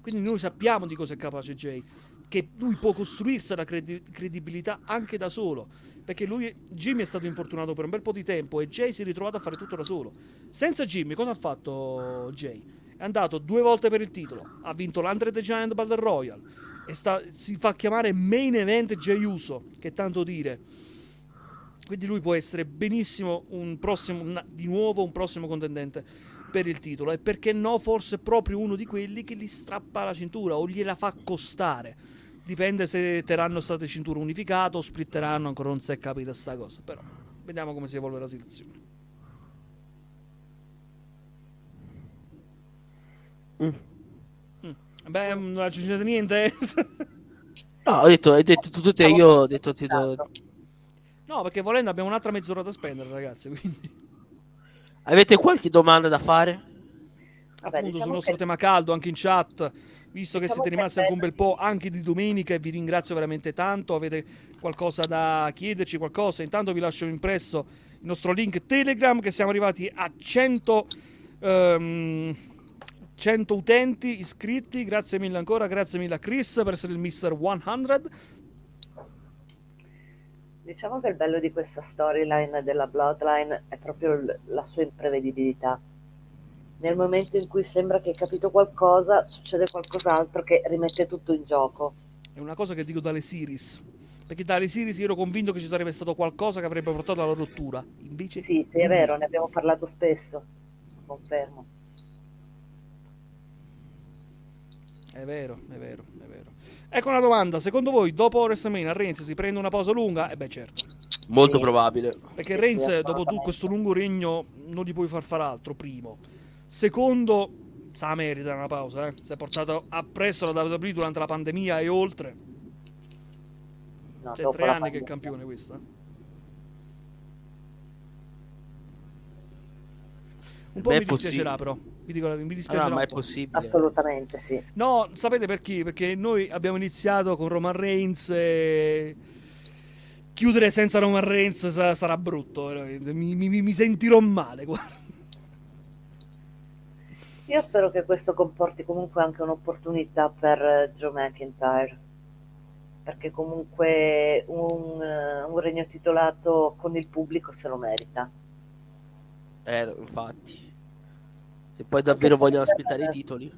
Quindi noi sappiamo di cosa è capace Jay, che lui può costruirsi la credi- credibilità anche da solo, perché lui Jimmy è stato infortunato per un bel po' di tempo e Jay si è ritrovato a fare tutto da solo. Senza Jimmy cosa ha fatto Jay? È andato due volte per il titolo, ha vinto l'Andre the Giant Battle Royale e sta- si fa chiamare main event Jay Uso, che tanto dire. Quindi lui può essere benissimo un prossimo, una- di nuovo un prossimo contendente per il titolo. E perché no, forse proprio uno di quelli che gli strappa la cintura o gliela fa costare. Dipende se terranno state cinture unificate o splitteranno, ancora non si è capita sta cosa. Però vediamo come si evolve la situazione. Mm. Beh, non aggiungete niente? No, ho detto, hai detto tu, tu te, io ho detto ti do... no, perché volendo abbiamo un'altra mezz'ora da spendere, ragazzi. Quindi, Avete qualche domanda da fare? vabbè, appunto, diciamo sul nostro che- tema caldo, anche in chat. Visto che Diciamo siete che rimasti è anche un bel po' anche di domenica e vi ringrazio veramente tanto. Avete qualcosa da chiederci, qualcosa? Intanto vi lascio impresso il nostro link Telegram che siamo arrivati a 100, ehm, 100 utenti iscritti. Grazie mille ancora, grazie mille a Chris per essere il Mr. 100. Diciamo che il bello di questa storyline della Bloodline è proprio l- la sua imprevedibilità. Nel momento in cui sembra che hai capito qualcosa, succede qualcos'altro che rimette tutto in gioco. È una cosa che dico dalle series. Perché dalle series io ero convinto che ci sarebbe stato qualcosa che avrebbe portato alla rottura. Invece Sì, sì, è vero, ne abbiamo parlato spesso. Confermo. È vero, è vero, è vero. Ecco una domanda, secondo voi dopo WrestleMania Reigns si prende una pausa lunga? Eh beh certo, Molto Sì. probabile. perché Reigns dopo tu assolutamente. questo lungo regno non gli puoi far fare altro, primo. Secondo, sa merita una pausa, eh. Si è portato appresso la WWE durante la pandemia e oltre. No, Cioè tre anni che è campione questa. Un po' Beh, mi è dispiacerà possibile. però, vi dico, mi dispiacerà Allora, ma un è po'. possibile. Assolutamente sì. No, sapete perché? Perché noi abbiamo iniziato con Roman Reigns e chiudere senza Roman Reigns sa- sarà brutto. Mi, mi- mi sentirò male. guarda. Io spero che questo comporti comunque anche un'opportunità per eh, Joe McIntyre, perché comunque un, eh, un regno titolato con il pubblico se lo merita. Eh, infatti. Se poi davvero vogliono aspettare i titoli.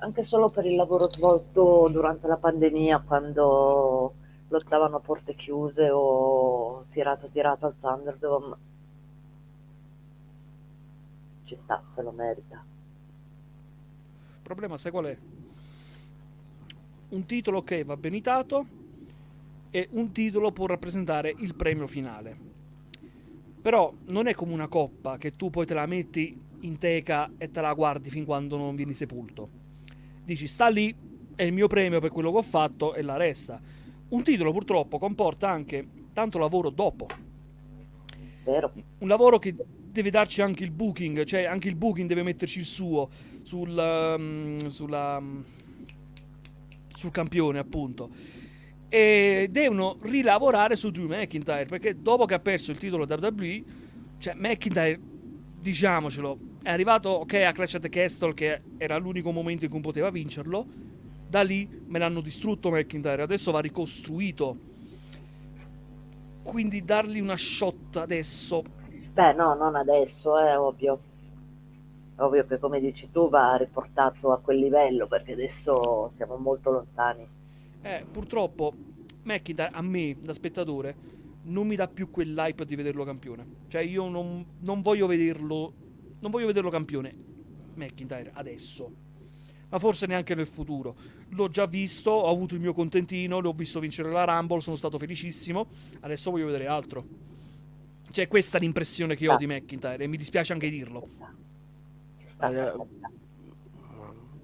Anche solo per il lavoro svolto durante la pandemia, quando lottavano a porte chiuse o tirato tirato al Thunderdome. Ci sta, se lo merita. Il problema, sai qual è? Un titolo, ok, va benitato e un titolo può rappresentare il premio finale. Però non è come una coppa che tu poi te la metti in teca e te la guardi fin quando non vieni sepolto. Dici, sta lì, è il mio premio per quello che ho fatto e la resta. Un titolo purtroppo comporta anche tanto lavoro dopo. Vero? Un lavoro che deve darci anche il booking, cioè anche il booking deve metterci il suo sul, um, sulla, um, sul campione, appunto. E devono rilavorare su Drew McIntyre perché dopo che ha perso il titolo WWE, cioè McIntyre, diciamocelo, è arrivato ok a Clash at the Castle che era l'unico momento in cui poteva vincerlo. Da lì me l'hanno distrutto McIntyre, adesso va ricostruito. Quindi dargli una shot adesso Beh, no, non adesso, è ovvio. Ovvio che come dici tu va riportato a quel livello perché adesso siamo molto lontani. Eh, purtroppo McIntyre a me, da spettatore, non mi dà più quell'hype di vederlo campione. Cioè, io non, non voglio vederlo. Non voglio vederlo campione McIntyre adesso. Ma forse neanche nel futuro. L'ho già visto, ho avuto il mio contentino, l'ho visto vincere la Rumble, sono stato felicissimo. Adesso voglio vedere altro. Cioè, questa è l'impressione che ho di McIntyre e mi dispiace anche dirlo. Carità.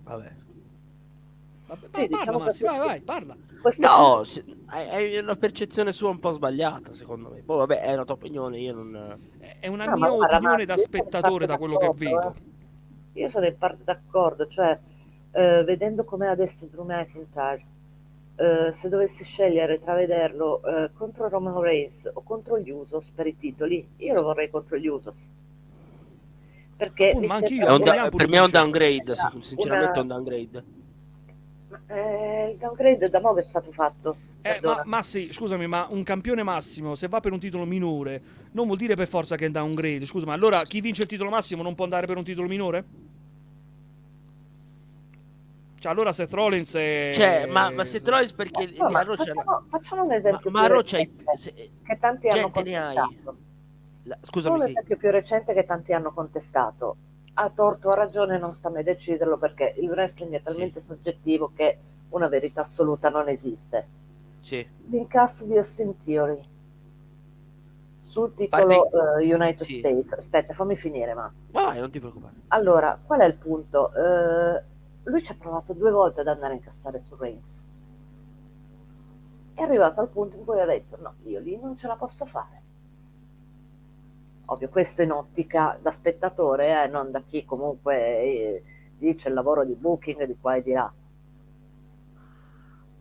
Vabbè. Vabbè, Sì, parla, diciamo Massi, che- vai, vai, parla. Questo No, se- hai una percezione sua un po' sbagliata, secondo me. Poi vabbè, è una tua opinione, io non... È una No, mia opinione da spettatore, da quello che vedo. Io sono in parte d'accordo, cioè eh, vedendo com'è adesso Drew McIntyre, eh, se dovessi scegliere tra vederlo eh, contro Roman Reigns o contro gli Usos per i titoli, io lo vorrei contro gli Usos. Perché Oh, ma anch'io, È da- per me è un downgrade, sinceramente è un downgrade. Eh, il downgrade da mo' è stato fatto. Eh, ma, ma sì, scusami, ma un campione massimo, se va per un titolo minore, non vuol dire per forza che è downgrade. Scusa, ma allora chi vince il titolo massimo non può andare per un titolo minore? Cioè, allora Seth Rollins è... Cioè, ma, ma se Troyes perché No, ma c'è- facciamo, facciamo un ma, esempio ma più c'hai- recente se- che tanti hanno gente ne hai. contestato. la- scusami, un esempio più recente che tanti hanno contestato. Ha torto o ha ragione, non sta a me deciderlo perché il wrestling è talmente soggettivo che una verità assoluta non esiste. sì. L'incasso di Austin Theory sul titolo Parli- eh, United sì. States. Aspetta, fammi finire, Max. Vai, non ti preoccupare. Allora, qual è il punto? Eh, lui ci ha provato due volte ad andare a incassare su Reigns. È arrivato al punto in cui ha detto: No, io lì non ce la posso fare. Ovvio, questo in ottica da spettatore, eh, non da chi comunque eh, dice il lavoro di booking di qua e di là.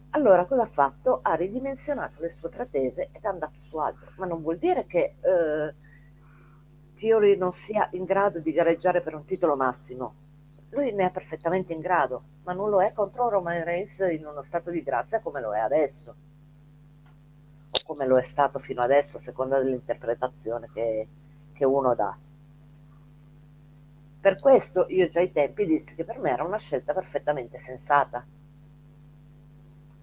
Allora, cosa ha fatto? Ha ridimensionato le sue pretese ed è andato su altro. Ma non vuol dire che eh, Theory non sia in grado di gareggiare per un titolo massimo. Lui ne è perfettamente in grado, ma non lo è contro Roman Reigns in uno stato di grazia come lo è adesso. O come lo è stato fino adesso, a seconda dell'interpretazione che, che uno dà. Per questo io già ai tempi dissi che per me era una scelta perfettamente sensata.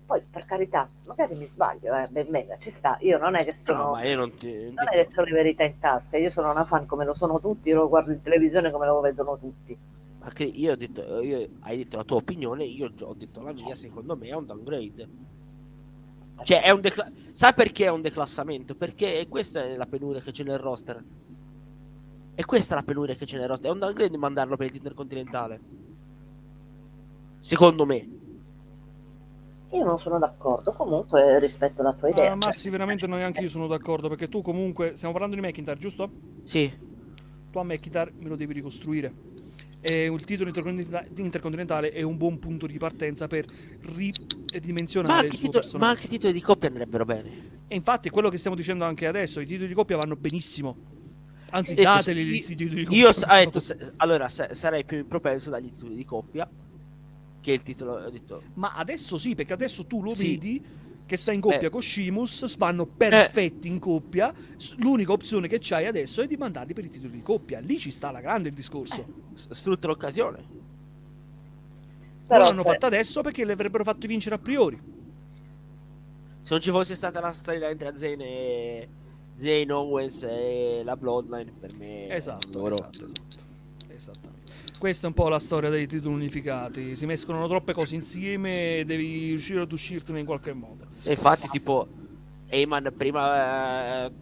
Poi, per carità, magari mi sbaglio, eh, ben venga, ci sta. Io non è che sono... No, non ti... non è che le verità in tasca, io sono una fan come lo sono tutti, io lo guardo in televisione come lo vedono tutti. Ma che io ho detto, io, hai detto la tua opinione, io ho detto la mia, secondo me è un downgrade. Cioè, è un decla- Sai perché è un declassamento? Perché questa è la penuria che c'è nel roster. E questa è la penuria che c'è nel roster. È un downgrade mandarlo per il intercontinentale. Secondo me. Io non sono d'accordo, comunque rispetto la tua idea. Ah, Massi, veramente non neanche io sono d'accordo, perché tu comunque, stiamo parlando di McIntyre, giusto? Sì. Tu a McIntyre me lo devi ricostruire. E il titolo intercontinenta- intercontinentale è un buon punto di partenza per Ma ridimensionare anche, il suo titolo- ma anche i titoli di coppia andrebbero bene. E infatti è quello che stiamo dicendo anche adesso, i titoli di coppia vanno benissimo. Anzi, dateli io- questi titoli di coppia. Io s- ho detto, se- allora sa- sarei più propenso dagli titoli di coppia che il titolo. Ho detto, Ma adesso sì, perché adesso tu lo Sì. vedi che sta in coppia Eh. con Shimus, vanno perfetti in coppia. L'unica opzione che c'hai adesso è di mandarli per i titoli di coppia. Lì ci sta la grande il discorso. s- sfrutto l'occasione. Però l'hanno se- fatto adesso perché li avrebbero fatto vincere a priori. Se non ci fosse stata la storia tra Zane e Zane Owens e la Bloodline, per me. Esatto, loro- esatto, esatto. Esattamente. Questa è un po' la storia dei titoli unificati. Si mescolano troppe cose insieme e devi riuscire ad uscirtene in qualche modo. E infatti, tipo, Eyman prima. eh,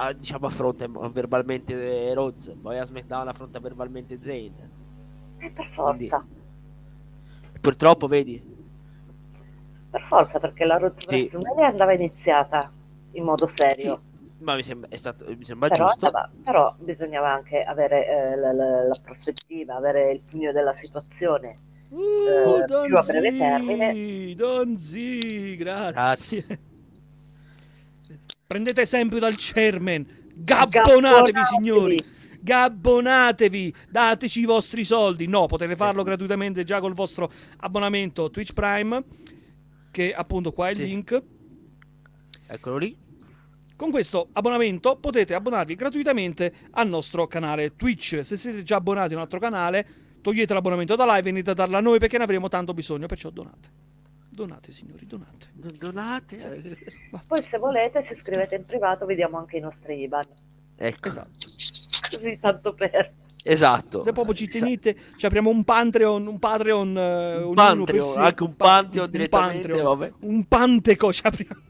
eh, diciamo affronta verbalmente Rhodes, poi a SmackDown affronta verbalmente Zane. Eh, per forza, Purtroppo, vedi, per forza, perché la Road Sì. Andava iniziata in modo sì, serio. Ma mi sembra, è stato, mi sembra Però, giusto. andava- però bisognava anche avere eh, la, la- la prospettiva, avere il pugno della situazione. Uh, Eh, più a breve Donzi, termine. Donzi, grazie. Prendete esempio dal chairman. Gabbonatevi, Gabbonatevi. signori. Gabbonatevi, dateci i vostri soldi. No, potete farlo gratuitamente già col vostro abbonamento Twitch Prime, che appunto qua è il Sì. link. Eccolo lì. Con questo abbonamento potete abbonarvi gratuitamente al nostro canale Twitch. Se siete già abbonati a un altro canale, togliete l'abbonamento da live e venite a darla a noi perché ne avremo tanto bisogno, perciò donate. Donate, signori, donate. Donate. eh. Poi se volete ci scrivete in privato, vediamo anche i nostri IBAN. Ecco. Esatto. Così tanto per... Esatto. Se proprio ci tenete, ci apriamo un Patreon, un Patreon, eh, per sé. anche un Pa- Pantheon direttamente, vabbè. Un Panteco ci apriamo.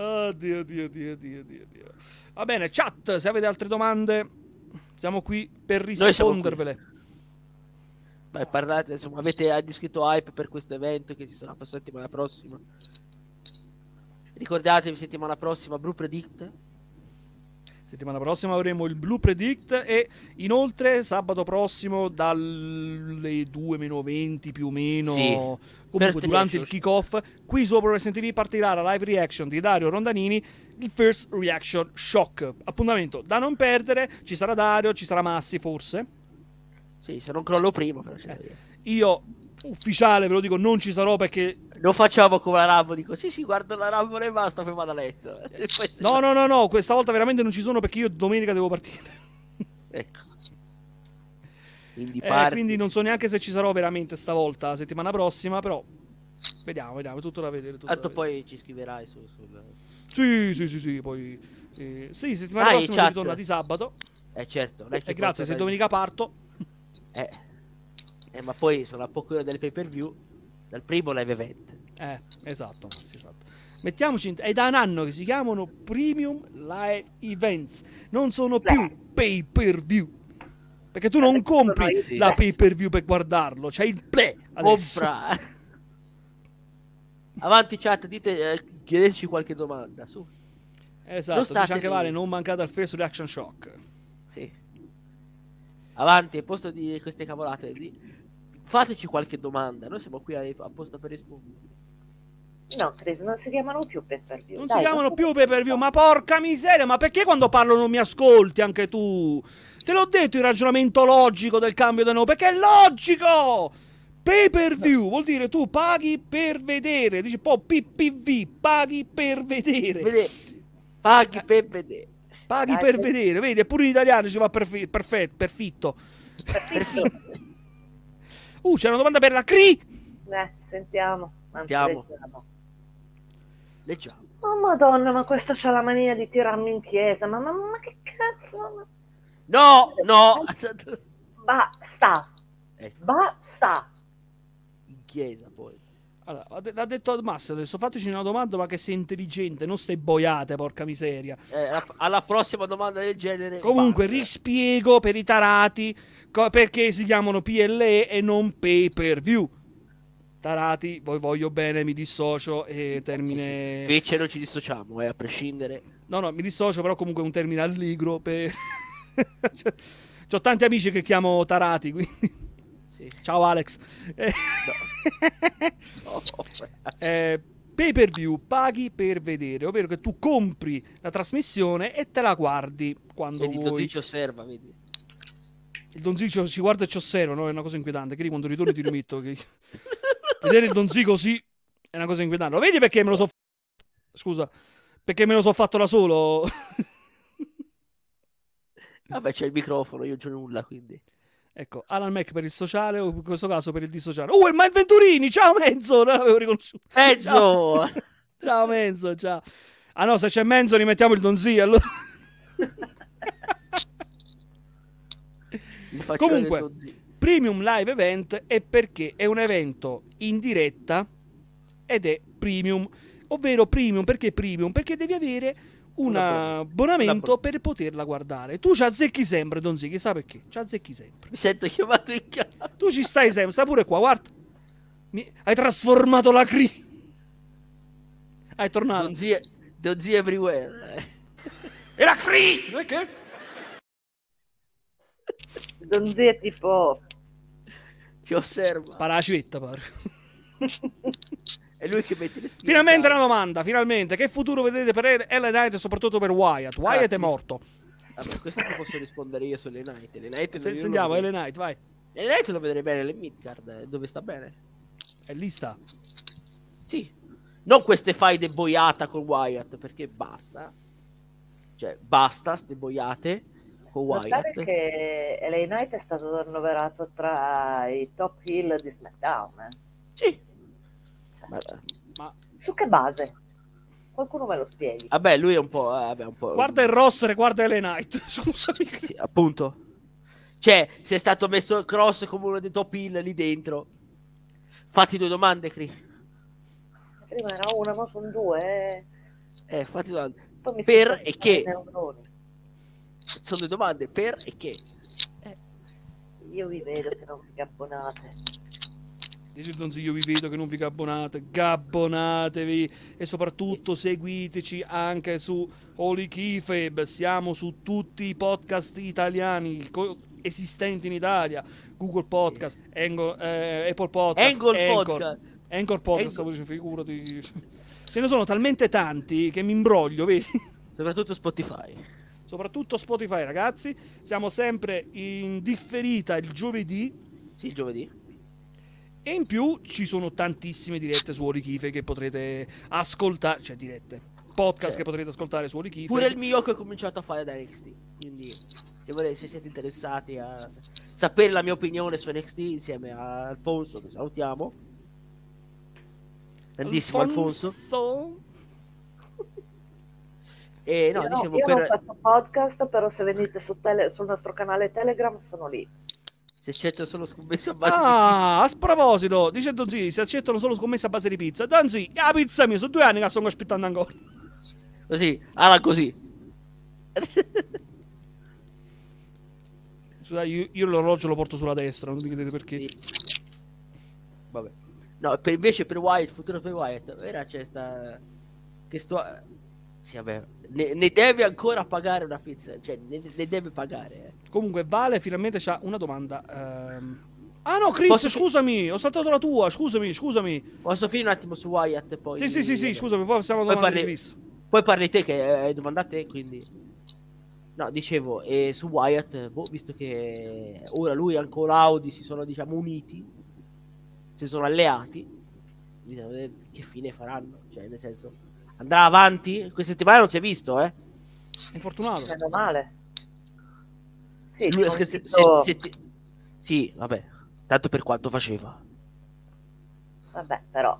Oddio, Dio, Dio, Dio, Dio, Dio. Va bene, chat, se avete altre domande, siamo qui per qui. rispondervele. Beh, parlate, insomma, avete descritto hype per questo evento che ci sarà per settimana prossima. Ricordatevi settimana prossima Brew Predict. Settimana prossima avremo il Blue Predict e inoltre sabato prossimo dalle 2 meno 20 più o meno, Sì. comunque durante il kick-off, qui su Pro Wrestling TV partirà la live reaction di Dario Rondanini, il First Reaction Shock. Appuntamento da non perdere, ci sarà Dario, ci sarà Massi forse. Sì, se non crollo prima, però Eh. Io ufficiale ve lo dico non ci sarò perché Non facciamo come la Rambo, dico sì sì, guardo la Rambo e basta, poi vado a letto. E poi se- No, no, no, no, questa volta veramente non ci sono perché io domenica devo partire. Ecco. Quindi Eh, quindi non so neanche se ci sarò veramente stavolta, settimana prossima, però vediamo, vediamo, tutto da vedere. Tutto da Tanto vedere. poi ci scriverai su... sul- Sì, sì, sì, sì, poi... eh, sì, settimana in prossima ritorna di sabato. Eh certo, E grazie, se domenica parto. Eh. Eh, ma poi sono a poco delle pay per view dal primo live event. Eh, esatto, Massi, esatto. Mettiamoci in... È da un anno che si chiamano Premium Live Events. Non sono più pay per view. Perché tu non Adesso compri sì. la pay per view per guardarlo, c'hai il play adesso. Compra. Avanti chat, dite, eh, chiedeteci qualche domanda, su. Esatto, Non dice anche lì. Vale, non mancate al First Reaction Shock. Sì. Avanti, al posto di queste cavolate, di- fateci qualche domanda. Noi siamo qui apposta per rispondere. No, Chris, non si chiamano più pay per view. Non Dai, si chiamano ma- più pay per view, ma porca miseria, ma perché quando parlo non mi ascolti anche tu? Te l'ho detto il ragionamento logico del cambio di nome, perché è logico! Pay per view vuol dire tu paghi per vedere, dici un po' PPV, paghi per vedere. Vede, paghi per vedere. Paghi Dai, per vedere, vedi, eppure in italiano ci va perfe- perfetto, perfitto. Perfetto. Uh, c'è una domanda per la CRI! Eh, sentiamo. Anzi, Sentiamo. leggiamo. Leggiamo. Oh madonna, ma questa c'ha la mania di tirarmi in chiesa. Ma, ma, ma che cazzo? Ma- No, no. Basta, ecco, basta. in chiesa poi. Allora, l'ha detto Massa adesso, fateci una domanda ma che sei intelligente, non stai boiate, porca miseria. Eh, alla, prossima domanda del genere. Comunque, basta. rispiego per i tarati co- perché si chiamano PLE e non pay per view. Tarati, voi voglio bene, mi dissocio e termine... Qui ce non ci dissociamo, eh, a prescindere. No, no, mi dissocio, però comunque è un termine allegro per... cioè, Ho tanti amici che chiamo tarati, quindi... Sì. Ciao Alex. Oh, eh, pay per view, paghi per vedere, ovvero che tu compri la trasmissione e te la guardi quando Vedi, vuoi. Dottor ci osserva, vedi. Il Donzico ci guarda e ci osserva, no? È una cosa inquietante. Che quando ritorni ti rimetto. Che... Vedere il Donzi così è una cosa inquietante. Lo vedi perché me lo so. Scusa, perché me lo so fatto da solo. Vabbè, c'è il microfono, io non c'ho nulla, quindi. Ecco, Alan Mac per il sociale o in questo caso per il dissociale. Oh, è il Venturini! Ciao Menzo! Non l'avevo riconosciuto. Mezzo! Ciao Menzo, ciao. Ah no, se c'è Menzo rimettiamo il Donzi allora. Comunque. Premium Live Event è perché è un evento in diretta ed è premium, ovvero premium perché premium? Perché devi avere un Un abbon- abbonamento per poterla guardare. Tu ci azzecchi sempre, Donzi, chissà perché? Ci azzecchi sempre. Mi sento chiamato in casa. Tu ci stai sempre, stai pure qua, guarda. Mi- Hai trasformato la cri. Hai tornato. Donzi, Donzi everywhere. eh. E la cri! Perché? Donzi è tipo... Ci osserva. Para la civetta, pare. È lui che mette le spine. Finalmente in una domanda, finalmente. Che futuro vedete per Ellen Knight e soprattutto per Wyatt? Wyatt è ti- morto. Vabbè, questo ti posso rispondere io sulle Night. Le Night Se- Sentiamo, vedrei- Ellen Knight, vai. Le Night lo vedrei bene le Midgard, eh, dove sta bene. È lì sta. Sì. Non queste faide boiata con Wyatt, perché basta. Cioè, basta ste boiate con Notare Wyatt. che LA Knight è stato annoverato tra i top heel di SmackDown. eh. Sì. Ma- Su che base? Qualcuno me lo spieghi. vabbè, lui è un po'... eh, vabbè, un po' guarda il roster e guarda Ellen Knight. Scusami. Sì, appunto. Cioè, se è stato messo Cross come uno dei top heel lì dentro. Fatti due domande, Cri. Prima era una, ma sono due. eh. Eh, fatti due domande. Poi mi Per e che? Sono due domande, per e che? Io vi vedo che non vi abbonate. Dice Donzi, io vi vedo che non vi gabbonate, gabbonatevi e soprattutto seguiteci anche su Holy Keyfab, siamo su tutti i podcast italiani esistenti in Italia, Google Podcast, Ango- eh, Apple Podcast, Angle Anchor, Podcast. Anchor Podcast, Anchor. stavo figurati. Ce ne sono talmente tanti che mi imbroglio, vedi? Soprattutto Spotify. Soprattutto Spotify, ragazzi. Siamo sempre in differita il giovedì. Sì, giovedì. E in più ci sono tantissime dirette su Orichife che potrete ascoltare. Cioè, dirette. Podcast Certo. che potrete ascoltare su Orichife. Pure il mio che ho cominciato a fare da NXT. Quindi, se, volete, se siete interessati a sa- sapere la mia opinione su NXT insieme a Alfonso, che salutiamo. Grandissimo Alfonso. E no, io dicevo io non per. faccio podcast, però se venite su tele- sul nostro canale Telegram sono lì. Se accetto solo scommesse a base di Ah, a proposito, dice Donzi, si accettano solo scommesse a base di pizza. Donzi, la pizza mia, sono due anni che sto aspettando ancora. Così, alla così. Scusate, io, io l'orologio lo porto sulla destra, non mi chiedete perché. Sì. Vabbè. No, per, invece per Wyatt, futuro per Wyatt, era c'è sta... Che sto... Sì, vabbè. Ne, ne deve ancora pagare una pizza. Cioè, ne, ne deve pagare. eh. Comunque, Vale finalmente c'ha una domanda. ehm. Ah no, Chris, Posso fi- scusami, ho saltato la tua, scusami, scusami. Posso finire un attimo su Wyatt poi... Sì, sì, sì, sì, scusami, poi passiamo alla domanda di parli- Chris. Poi parli te che hai domanda a te, quindi... No, dicevo, e su Wyatt, boh, visto che ora lui e anche Audi si sono, diciamo, uniti, si sono alleati, bisogna vedere che fine faranno. Cioè, nel senso, andrà avanti? Questa settimana non si è visto, eh? Infortunato. Meno male. Sì, Lui- se- se- se- se- sì, vabbè, tanto per quanto faceva. Vabbè, però.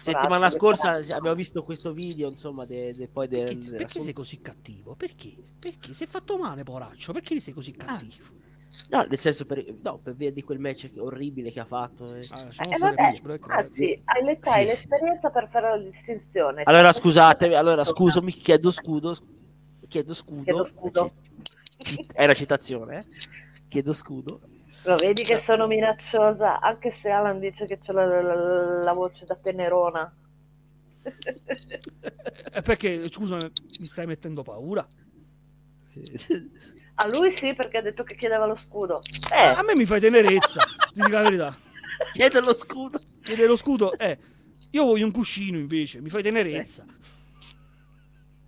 Settimana scorsa abbiamo visto questo video, insomma, de, de- poi del... Perché, perché sei così cattivo? Perché? Perché? Si è fatto male, poraccio. Perché sei così cattivo? No, nel senso, per, no, per via di quel match orribile che ha fatto. eh. Ah, Eh, stare vabbè, Break, anzi, hai l'età Sì. e l'esperienza per fare la distinzione. Allora, Cioè, scusatemi, allora, scuso, mi chiedo scudo, sc- chiedo scudo. Chiedo scudo. È una citazione, eh? Chiedo scudo. Lo vedi che sono minacciosa, anche se Alan dice che c'è la, la- la voce da tenerona. Eh, perché, scusa, mi stai mettendo paura? A lui sì, perché ha detto che chiedeva lo scudo. Eh, A me mi fai tenerezza, ti dico la verità. Chiedo lo scudo. Chiede lo scudo, eh. Io voglio un cuscino invece, mi fai tenerezza.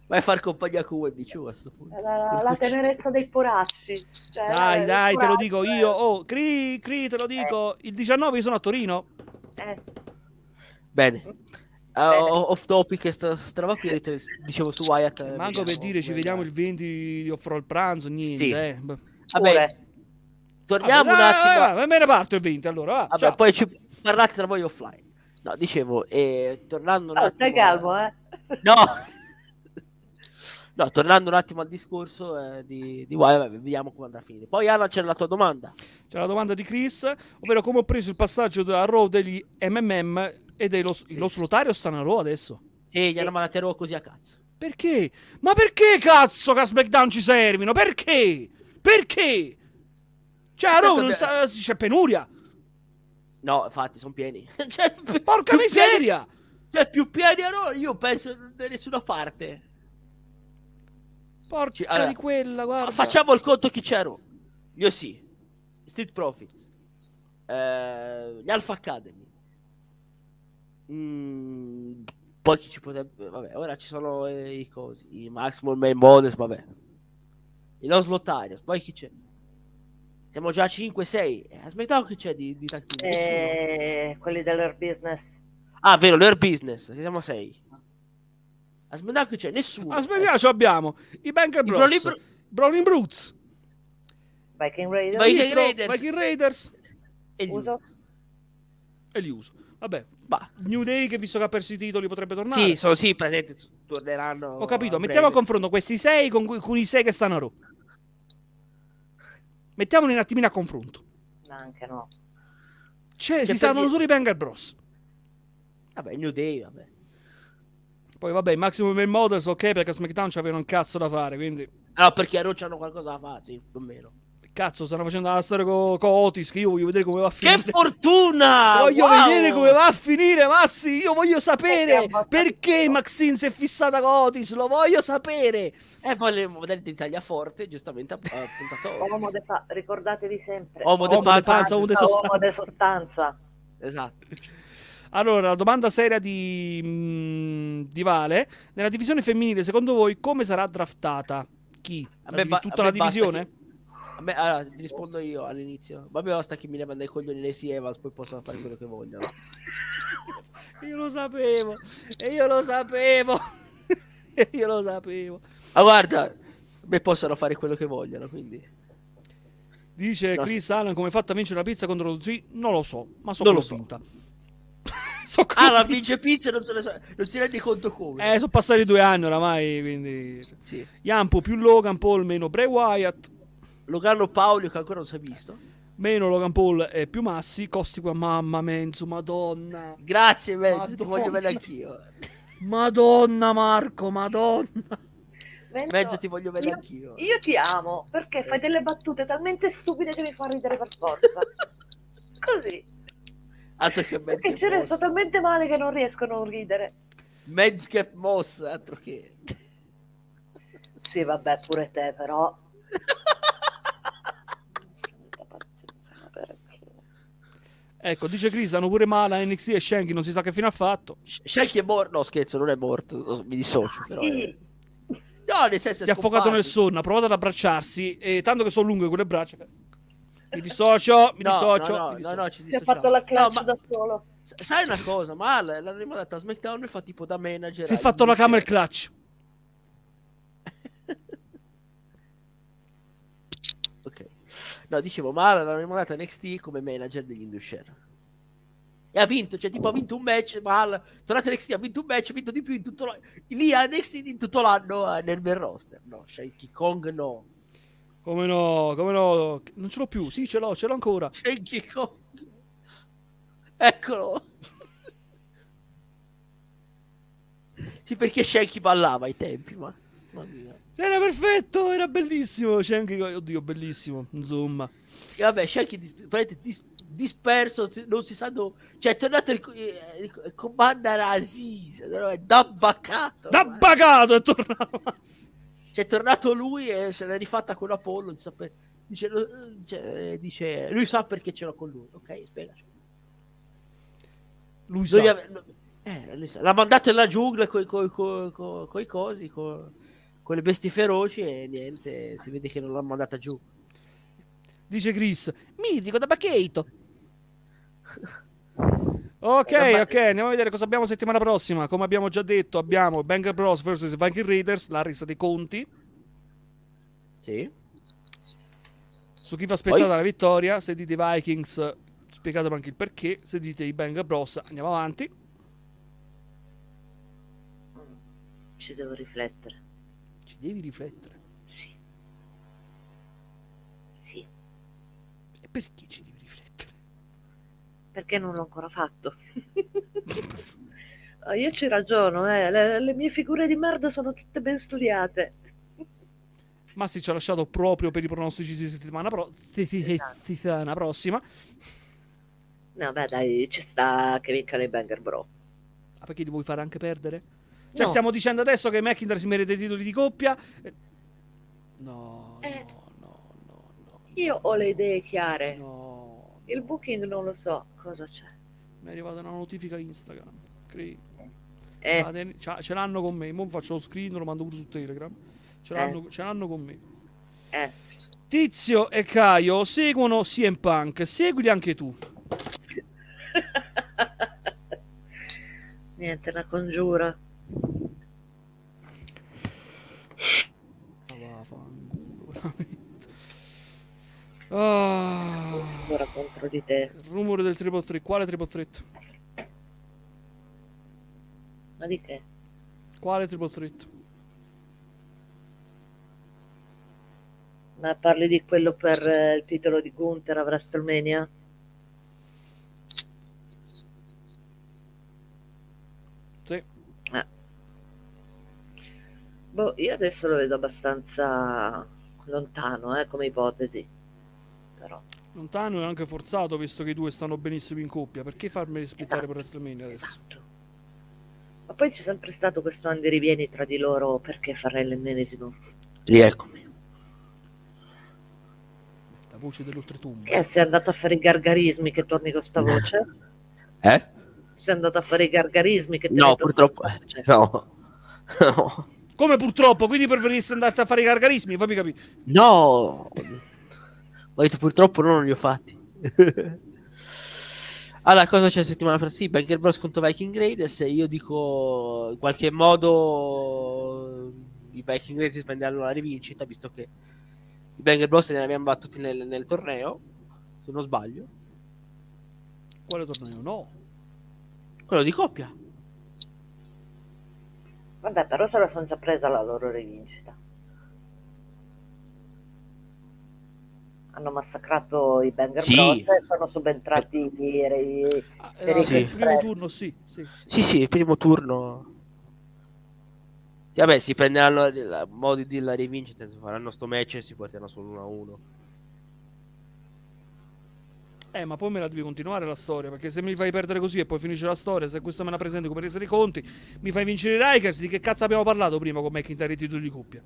Vai a far compagnia con Wendy Chu a questo punto. la, la tenerezza dei poracci. Cioè, Dai, il dai, te lo dico eh. io. Oh, Cri, Cri, te lo dico. Il 19 io sono a Torino. Eh, Bene. Ah, o- off topic, sta, sta roba qui, detto- dicevo su Wyatt. eh, Manco per dire ci vediamo va. il 20, ti offro il pranzo, niente. Sì. Eh. Beh. Vabbè, pure. torniamo un Vabbè, attimo. vai, vai, me ne parto il 20 allora. Va, Vabbè, ciao. poi ci parlate tra voi offline. No, dicevo, eh, tornando un Oh, attimo... stai calmo, eh. No! no, tornando un attimo al discorso eh, di, di Wyatt, vediamo come andrà a finire. Poi Anna c'era la tua domanda. C'è la domanda di Chris, ovvero come ho preso il passaggio da Raw degli MMM e dei Los, Sì. Los Lotario stanno a Raw adesso. Sì, gli hanno mandato a Raw così a cazzo. Perché? Ma perché cazzo che a SmackDown ci servino? Perché? Perché? Cioè a Raw non sa- c'è penuria. No, infatti, sono pieni. Pi- Porca miseria! Pieni, c'è più pieni a Raw, io penso da nessuna parte. Porca Ci- allora, di quella, guarda. Fa- facciamo il conto chi Raw. Io sì. Street Profits. Eh, gli Alpha Academy. Mm, poi chi ci potrebbe... Vabbè, ora ci sono eh, i cosi. I Maximum Main Models, vabbè. I Los Lotarios. Poi chi c'è? Siamo già a 5-6. A SmackDown chi c'è di, di? Nessuno. Eh, quelli dell'air business. Ah, vero, l'Air Business. Che siamo a 6. A SmackDown chi c'è? Nessuno. Aspetta, ci abbiamo i Banker Bros, Brawling Bro- Browning Brutes, Viking Raiders. Vai- Viking Raiders. Viking Raiders E gli Uso. e li uso. Vabbè, Bah. New Day che visto che ha perso i titoli potrebbe tornare. Sì, sono sì, presente, torneranno. Ho capito, a mettiamo a confronto questi sei con, con i sei che stanno a Raw. Mettiamoli un attimino a confronto. Anche no. Cioè, si stanno solo i Banger Bros. Vabbè, New Day, vabbè. Poi vabbè, Maximum Models ok perché a SmackDown c'avevano un cazzo da fare, quindi... No, perché a Raw c'hanno qualcosa da fare, sì, più o meno. Cazzo, stanno facendo la storia con Otis. Che io voglio vedere come va a Che finire. fortuna! Voglio Wow! vedere come va a finire, Massi. Io voglio sapere Perché abbastanza- perché Maxine si è fissata con Otis. Lo voglio sapere. E poi le modelle di Tagliaforte, giustamente ha ha puntato a Uomo de pa- ricordatevi sempre. Uomo de Uomo de panza, uomo de Uomo sostanza. de sostanza. Esatto. Allora, la domanda seria di, mm, di Vale. Nella divisione femminile, secondo voi, come sarà draftata? Chi? La divi- ba- tutta la divisione? che- Me, allora, ti rispondo io all'inizio. Vabbè, basta che mi levano dai coglioni le Evans, poi possono fare quello che vogliono. Io lo sapevo. E io lo sapevo. E io lo sapevo. Ma guarda, a me possono fare quello che vogliono, quindi... Dice No, Chris Allen come hai fatto a vincere la pizza contro lo Z? Non lo so, ma sono lo so. convinta. so Ah, la convinta. vince pizza non, so- non si rende conto come. Eh, sono passati due anni oramai, quindi... Sì. Yampo più Logan Paul meno Bray Wyatt, Logano Paolo che ancora non si è visto. meno Logan Paul e più Massi, costi qua, mamma Menzo, madonna. Grazie, Mezzo, ti voglio bene anch'io. Madonna Marco, madonna. Menzo, Mezzo ti voglio bene io- anch'io. Io ti amo perché fai delle battute talmente stupide che mi fa ridere per forza. Così. Altro che Perché Mezzo ci resto Moss. talmente male che non riesco a non ridere. Mezzo Moss, altro che... Sì, vabbè, pure te, però. Santa pazienza, ma perché? Ecco, dice Chris, hanno pure male a NXT e Shanky, non si sa che fine ha fatto. Sh- Shanky è morto. No, scherzo, non è morto. Mi dissocio, però. è- Sì, No, nel senso Si è affogato nel sonno, ha provato ad abbracciarsi e tanto che sono lunghe quelle braccia. Mi dissocio, mi No, dissocio. no, no, dissocio. no, ci si è fatto la clutch No, ma- da solo. Sai una cosa, ma l'hanno rimandata a SmackDown e fa tipo da manager. Si è fatto la Indusher. camel clutch. Ok. No, dicevo, ma l'hanno rimandata NXT come manager degli Indusher. E ha vinto, cioè tipo ha vinto un match, ma al- tornato NXT ha vinto un match, ha vinto di più in tutto l'anno. Lì a NXT in tutto l'anno eh, nel main roster. No, Shanky Kong no. Come no, come no. Non ce l'ho più, sì, ce l'ho, ce l'ho ancora. Shanky Kong. Eccolo. Sì, perché Shanky ballava ai tempi, ma... Mamma mia. Era perfetto, era bellissimo. C'è anche. Oddio, bellissimo. Insomma. E vabbè, Shanky dis- praticamente dis- disperso, non si sa dove. Cioè, è tornato il, eh, il, il comandante Aziz, è dabbacato. Da ma- bagato è tornato. Cioè, è tornato lui e se l'è rifatta con Apollo. non sa per- Dice, cioè, dice, lui sa perché ce l'ho con lui. Ok, spiegaci. Lui Lui sa. ave- eh, lui sa. L'ha mandato nella giungla con i cosi, co- con le bestie feroci e niente, si vede che non l'ha mandata giù. Dice Chris. Mitico da Baccheito. Ok, Eh, ok, andiamo a vedere cosa abbiamo settimana prossima. Come abbiamo già detto, abbiamo Banger Bros vs Viking Raiders, la rissa dei conti. Sì. Su chi va aspettata Poi? la vittoria, se dite i Vikings, spiegatemi anche il perché. Se dite i Banger Bros, andiamo avanti. Ci devo riflettere. Devi riflettere. Sì. Sì. E perché ci devi riflettere? Perché non l'ho ancora fatto? Ah, Io ci ragiono, eh. le, le mie figure di merda sono tutte ben studiate. Massi ci ha lasciato proprio per i pronostici di settimana, pro- Esatto. settimana prossima. No, beh, dai, ci sta che vincano i Banger Bro. Ah, perché li vuoi fare anche perdere? Cioè, No. stiamo dicendo adesso che McIntyre si merita i titoli di coppia? Eh, No, Eh. no, no, no, no. Io ho le idee chiare. No. Il booking non lo so cosa c'è. Mi è arrivata una notifica Instagram. Eh, ce l'hanno con me. Mo faccio lo screen, lo mando pure su Telegram. Ce Eh. l'hanno, ce l'hanno con me. eh. Tizio e Caio seguono CM Punk. Seguili anche tu. Niente, una congiura. Ah, vaffanculo, veramente. Ah, Congiura contro di te. il rumore del triple threat. Quale triple threat? Ma di che? Quale triple threat? Ma parli di quello per eh, il titolo di Gunther a WrestleMania? Sì. Eh. Boh, io adesso lo vedo abbastanza lontano, eh, come ipotesi. Però. Lontano è anche forzato, visto che i due stanno benissimo in coppia. Perché farmi rispettare per Esatto. WrestleMania adesso? Esatto. Ma poi c'è sempre stato questo andirivieni tra di loro perché fare l'ennesimo. Rieccomi. La voce dell'oltretomba. Eh, sei andato a fare i gargarismi che torni con sta voce? Eh? Sei andato a fare i gargarismi che ti No, purtroppo. sta voce? No. No. Come purtroppo, quindi preferissi andare a fare i gargarismi? Fammi capire. No. Ho detto purtroppo non li ho fatti. allora, cosa c'è settimana prossima? Sì, Banger Bros contro Viking Raiders. Io dico in qualche modo i Viking Raiders prenderanno la rivincita, visto che i Banger Bros ne abbiamo battuti nel, nel torneo. Se non sbaglio, Quale torneo? No. quello di coppia. Vabbè, però se la sono già presa la loro rivincita. Hanno massacrato i Banger Sì. Bros e sono subentrati i, i- i Sì. il primo turno, sì. sì. Sì, sì, il primo turno. Vabbè, si prenderanno il modo di la rivincita, faranno sto match e si porteranno solo 1 a 1. Eh, ma poi me la devi continuare la storia. Perché se mi fai perdere così e poi finisce la storia, se questa me la presenti come resa dei conti, mi fai vincere i Rikers. Di che cazzo abbiamo parlato prima con McIntyre e titoli di coppia?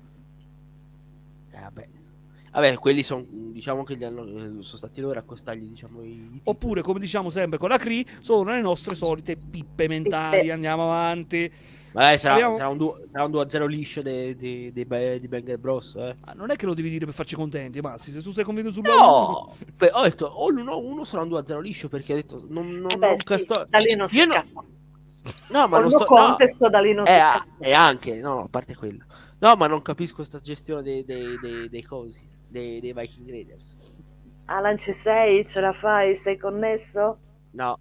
Eh, vabbè. Quelli sono, diciamo che gli hanno, eh, sono stati loro a costargli, diciamo, i. Oppure, come diciamo sempre con la Cree, sono le nostre solite pippe mentali. Pippe. Andiamo avanti. Vabbè, sarà, abbiamo- sarà un 2 a 0 liscio dei, dei, dei, Ba- di Banger Bros, eh. Ma non è che lo devi dire per farci contenti, Massi. Se tu sei convinto sul No! Beh, ho detto, o l'1 a 1 sarà un 2 a 0 liscio, perché ho detto, non, non, Vabbè, non sì, da lì non Io no- scappa. No, ma non no sto... No, contesto da lì non Eh, ah, e anche, no, a parte quello. No, ma non capisco questa gestione dei, dei, dei, dei cosi, dei, dei Viking Raiders. Alan ci sei? Ce la fai? Sei connesso? No,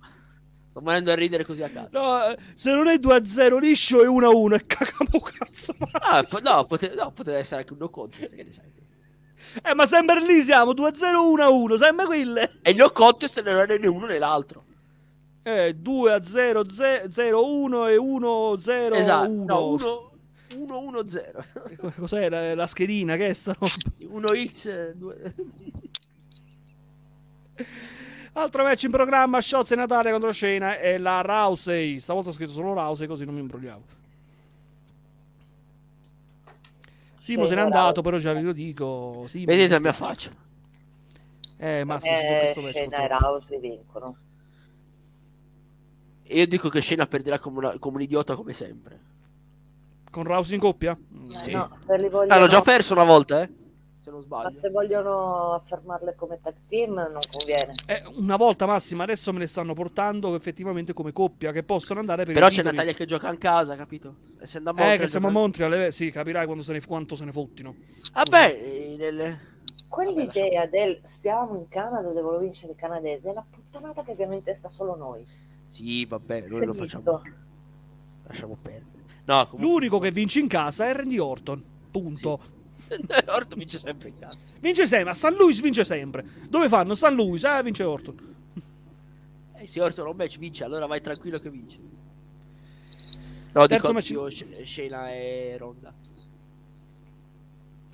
sto morendo a ridere così a cazzo. No, se non è 2-0 liscio è 1-1 e cagamo cazzo. ma- Ah, no, pote- no, poteva essere anche un no contest, che ne sai. Eh, ma sempre lì siamo, 2-0-1-1, sempre quelle. E il no contest non era né uno né l'altro. Eh, 2-0, 0-1 e 1-0-1. Esatto, no, 1 1-1-0. Cos'è la, la schedina che è sta roba? 1x 2 Altro match in programma, Shots e Natale contro Scena e la Rousey. Stavolta ho scritto solo Rousey così non mi imbrogliavo. Simo se n'è Scena, andato, però già ve lo dico. Simo, Vedete la mi mia faccia. Eh, ma su Eh, questo match. Shayna e. Rousey vincono. E io dico che Scena perderà come, una- come un idiota come sempre. Con Rousey in coppia? Eh, Sì. no, se li vogliono- Hanno già perso una volta, eh? Se non Ma sbaglio. se vogliono affermarle come tag team non conviene. Eh, una volta massima, adesso me le stanno portando effettivamente come coppia, che possono andare per Però c'è. Natalia che gioca in casa, capito? Essendo a Eh, Montreal, che siamo a Montreal, eh, sì, capirai quando se ne, quanto se ne fottino. Vabbè, eh, nel- Quell'idea del stiamo in Canada, devo vincere i canadesi, è la puttanata che abbiamo in testa solo noi. Sì, vabbè, noi lo visto. facciamo. Lasciamo perdere. No, comunque... L'unico che vince in casa è Randy Orton. Punto. Orto vince sempre in casa. Vince sempre, a San Luis vince sempre. Dove fanno? San Luis, eh, vince Orton. Eh, se Orton un match vince, allora vai tranquillo che vince. No, Terzo dico match- anch'io Sh- Shayna e Ronda.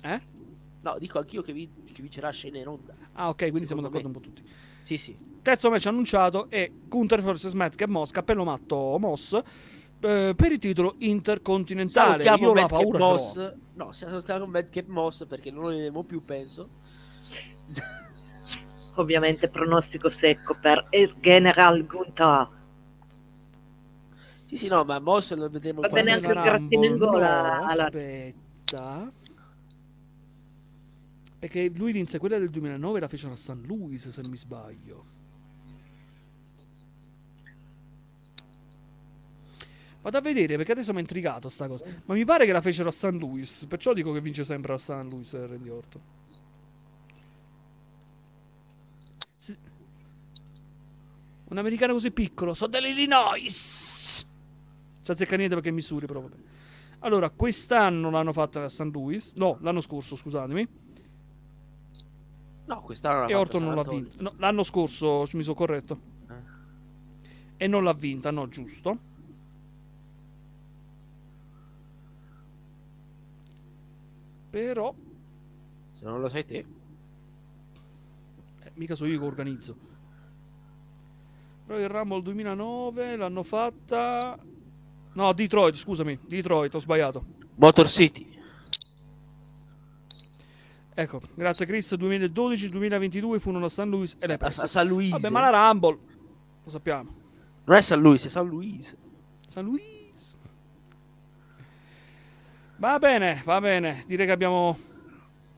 Eh? No, dico anch'io che, vin- che vincerà Shayna e Ronda. Ah, ok, quindi siamo Secondo d'accordo me. un po' tutti. Sì, sì. Terzo match annunciato è vs. Matt che Moss, cappello matto Moss, eh, per il titolo intercontinentale. Salutiamo Io la Madcap paura. Moss. No, salutiamo Madcap Moss perché non lo vedremo più, penso. Ovviamente pronostico secco per il General Gunther. Sì, sì, no, ma Moss lo vedremo Va bene anche il grattino in gola no, alla- aspetta. Perché lui vinse quella del 2009 la fecero a San Luis, se non mi sbaglio. Vado a vedere perché adesso mi è intrigato sta cosa. Ma mi pare che la fecero a San Luis, perciò dico che vince sempre a San Luis eh, Randy Orton. Un americano così piccolo, so dell'Illinois. Ci azzecca niente perché però vabbè. Allora, quest'anno l'hanno fatta a San Luis. No, l'anno scorso, scusatemi. No, quest'anno l'ha E Orton non l'ha vinta. No, l'anno scorso mi sono corretto. Eh. E non l'ha vinta, no, giusto. Però Se non lo sai te. eh, mica so io che organizzo. Royal Rumble 2009 l'hanno fatta... No, Detroit, scusami, Detroit, ho sbagliato. Motor City. Ecco, grazie Chris, 2012-2022 furono a San Luis e A. Sa- San Luis. Vabbè, ma la Rumble, lo sappiamo. Non è San Luis, è San Luis. San Luis. Va bene, va bene. Direi che abbiamo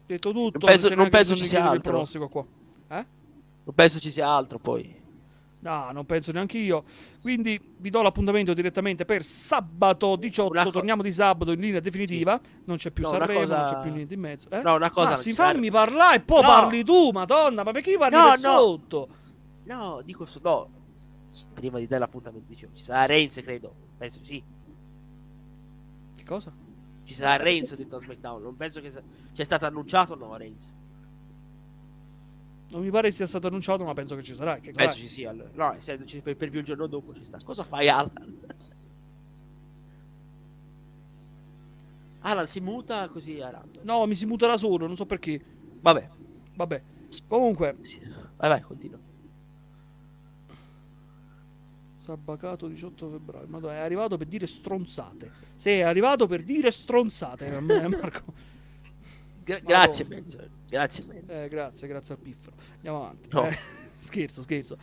detto tutto. Non penso- non penso ci sia altro. Eh? Non penso ci sia altro poi. No, non penso neanche io. Quindi vi do l'appuntamento direttamente per sabato 18. Una co- Torniamo di sabato in linea definitiva. Non c'è più No, Sanremo, cosa- non c'è più niente in mezzo. Eh? No, una cosa Ma non si ci serve. fammi parlare e poi No. parli tu, madonna. Ma perché parli No, no. sotto? No, dico so- no. Prima di te l'appuntamento dicevo, ci sarà Reigns, credo. Penso di sì. Che cosa? Ci sarà Reigns detto a SmackDown. Non penso che sia c'è stato annunciato no Reigns. Non mi pare sia stato annunciato, ma penso che ci sarà. Che Penso ci sia. allora. No, essendoci per, per view il giorno dopo ci sta. Cosa fai Alan? Alan si muta così a random. No, mi si muterà solo, non so perché. Vabbè. Vabbè. Comunque, Sì. Vai vai, continua. Sabacato 18 febbraio. Madonna, è arrivato per dire stronzate. Sei arrivato per dire stronzate, a me, Marco. Gra- grazie Menzo. Grazie Menzo. Eh, grazie, grazie al piffero. Andiamo avanti. No. Eh, scherzo, scherzo.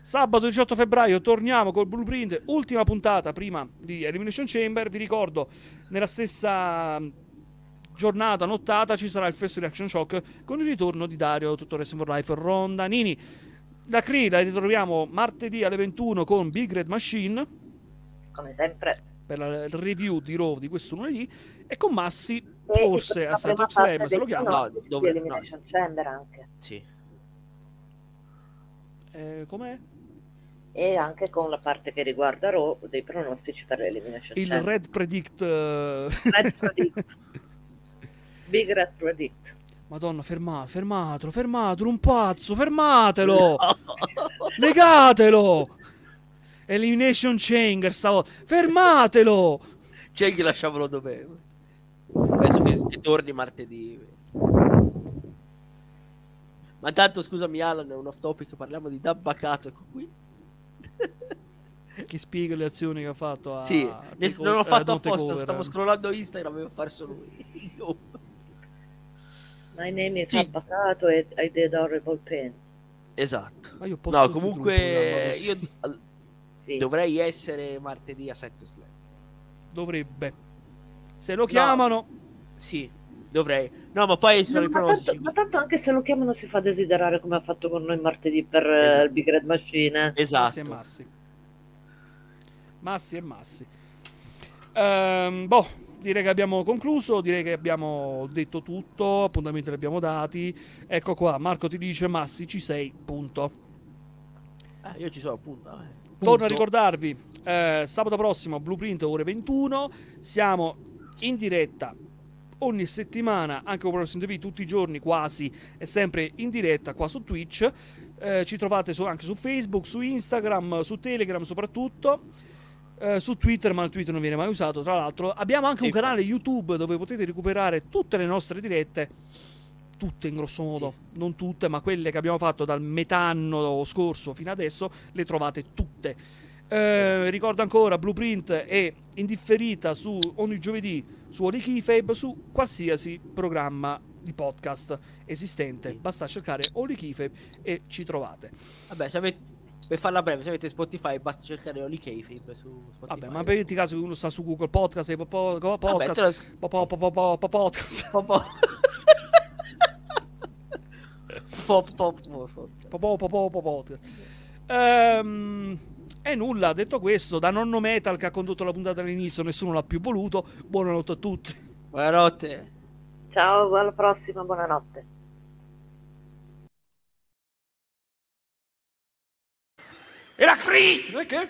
Sabato 18 febbraio torniamo col blueprint, ultima puntata prima di Elimination Chamber. Vi ricordo, nella stessa mm, giornata, nottata, ci sarà il First Reaction Shock con il ritorno di Dario, tutto Wrestling for Life, Rondanini. La CRI la ritroviamo martedì alle 21 con Big Red Machine come sempre. per la review di Raw di questo lunedì e con Massi E forse a Saturday Slam se lo chiama. No, dove- Elimination Chamber anche. Sì. Eh, com'è? E anche con la parte che riguarda Raw dei pronostici per l'Elimination Il Chamber. Red Predict. eh, Red Predict. Big Red Predict. Madonna, fermate, fermatelo, fermatelo, un pazzo, fermatelo! Legatelo! Elimination Chamber stavolta. Fermatelo! C'è che lasciavolo dove. Penso che, che torni martedì. Ma tanto scusami Alan, è un off topic, parliamo di Dabbacato, ecco qui. Chi spiega le azioni che ha fatto a sì, a non l'ho Over- fatto apposta, stavo scrollando Instagram e fare solo io. My name is Sì. Abbacato e I did horrible pain. Esatto. Ma io posso No, comunque io Sì. dovrei essere martedì a 7 Slam. Dovrebbe. Se lo chiamano... Sì, dovrei. No, ma poi sono No, i ma, pronostici. tanto, ma tanto anche se lo chiamano si fa desiderare come ha fatto con noi martedì per eh, Esatto. il Big Red Machine. Massi e Esatto. Massi. Massi e Massi. Ehm, boh, direi che abbiamo concluso, direi che abbiamo detto tutto, appuntamenti li abbiamo dati. Ecco qua, Marco ti dice Massi ci sei, punto. Ah, io ci sono appunto. eh. Torno a Punto. ricordarvi, eh, sabato prossimo Blueprint ore 21, siamo in diretta ogni settimana, anche con Wrestling TV tutti i giorni quasi, è sempre in diretta qua su Twitch. Eh, ci trovate su- anche su Facebook, su Instagram, su Telegram soprattutto. Eh, su Twitter, ma il Twitter non viene mai usato. Tra l'altro, abbiamo anche un Infatti. canale YouTube dove potete recuperare tutte le nostre dirette. Tutte in grosso modo, non tutte, ma quelle che abbiamo fatto dal metà anno scorso fino adesso, le trovate tutte. Eh, ricordo ancora Blueprint è indifferita su ogni giovedì su Holy Keyfabe su qualsiasi programma di podcast esistente. Sì. Basta cercare Holy Keyfabe e ci trovate. Vabbè, se avete, per farla breve, se avete Spotify basta cercare Oli Kayfabe su Spotify. Vabbè, ma per metti caso che uno sta su Google Podcast e po- po- po- Vabbè, podcast, lo... po- po- po- po- po- po- podcast. Po- po- po- po- po- po- Po- po- po- po- po- podcast. Ehm, e nulla, detto questo, da nonno Metal che ha condotto la puntata all'inizio, nessuno l'ha più voluto. Buonanotte a tutti. Buonanotte. Ciao, alla prossima, buonanotte. E la CRI! Che?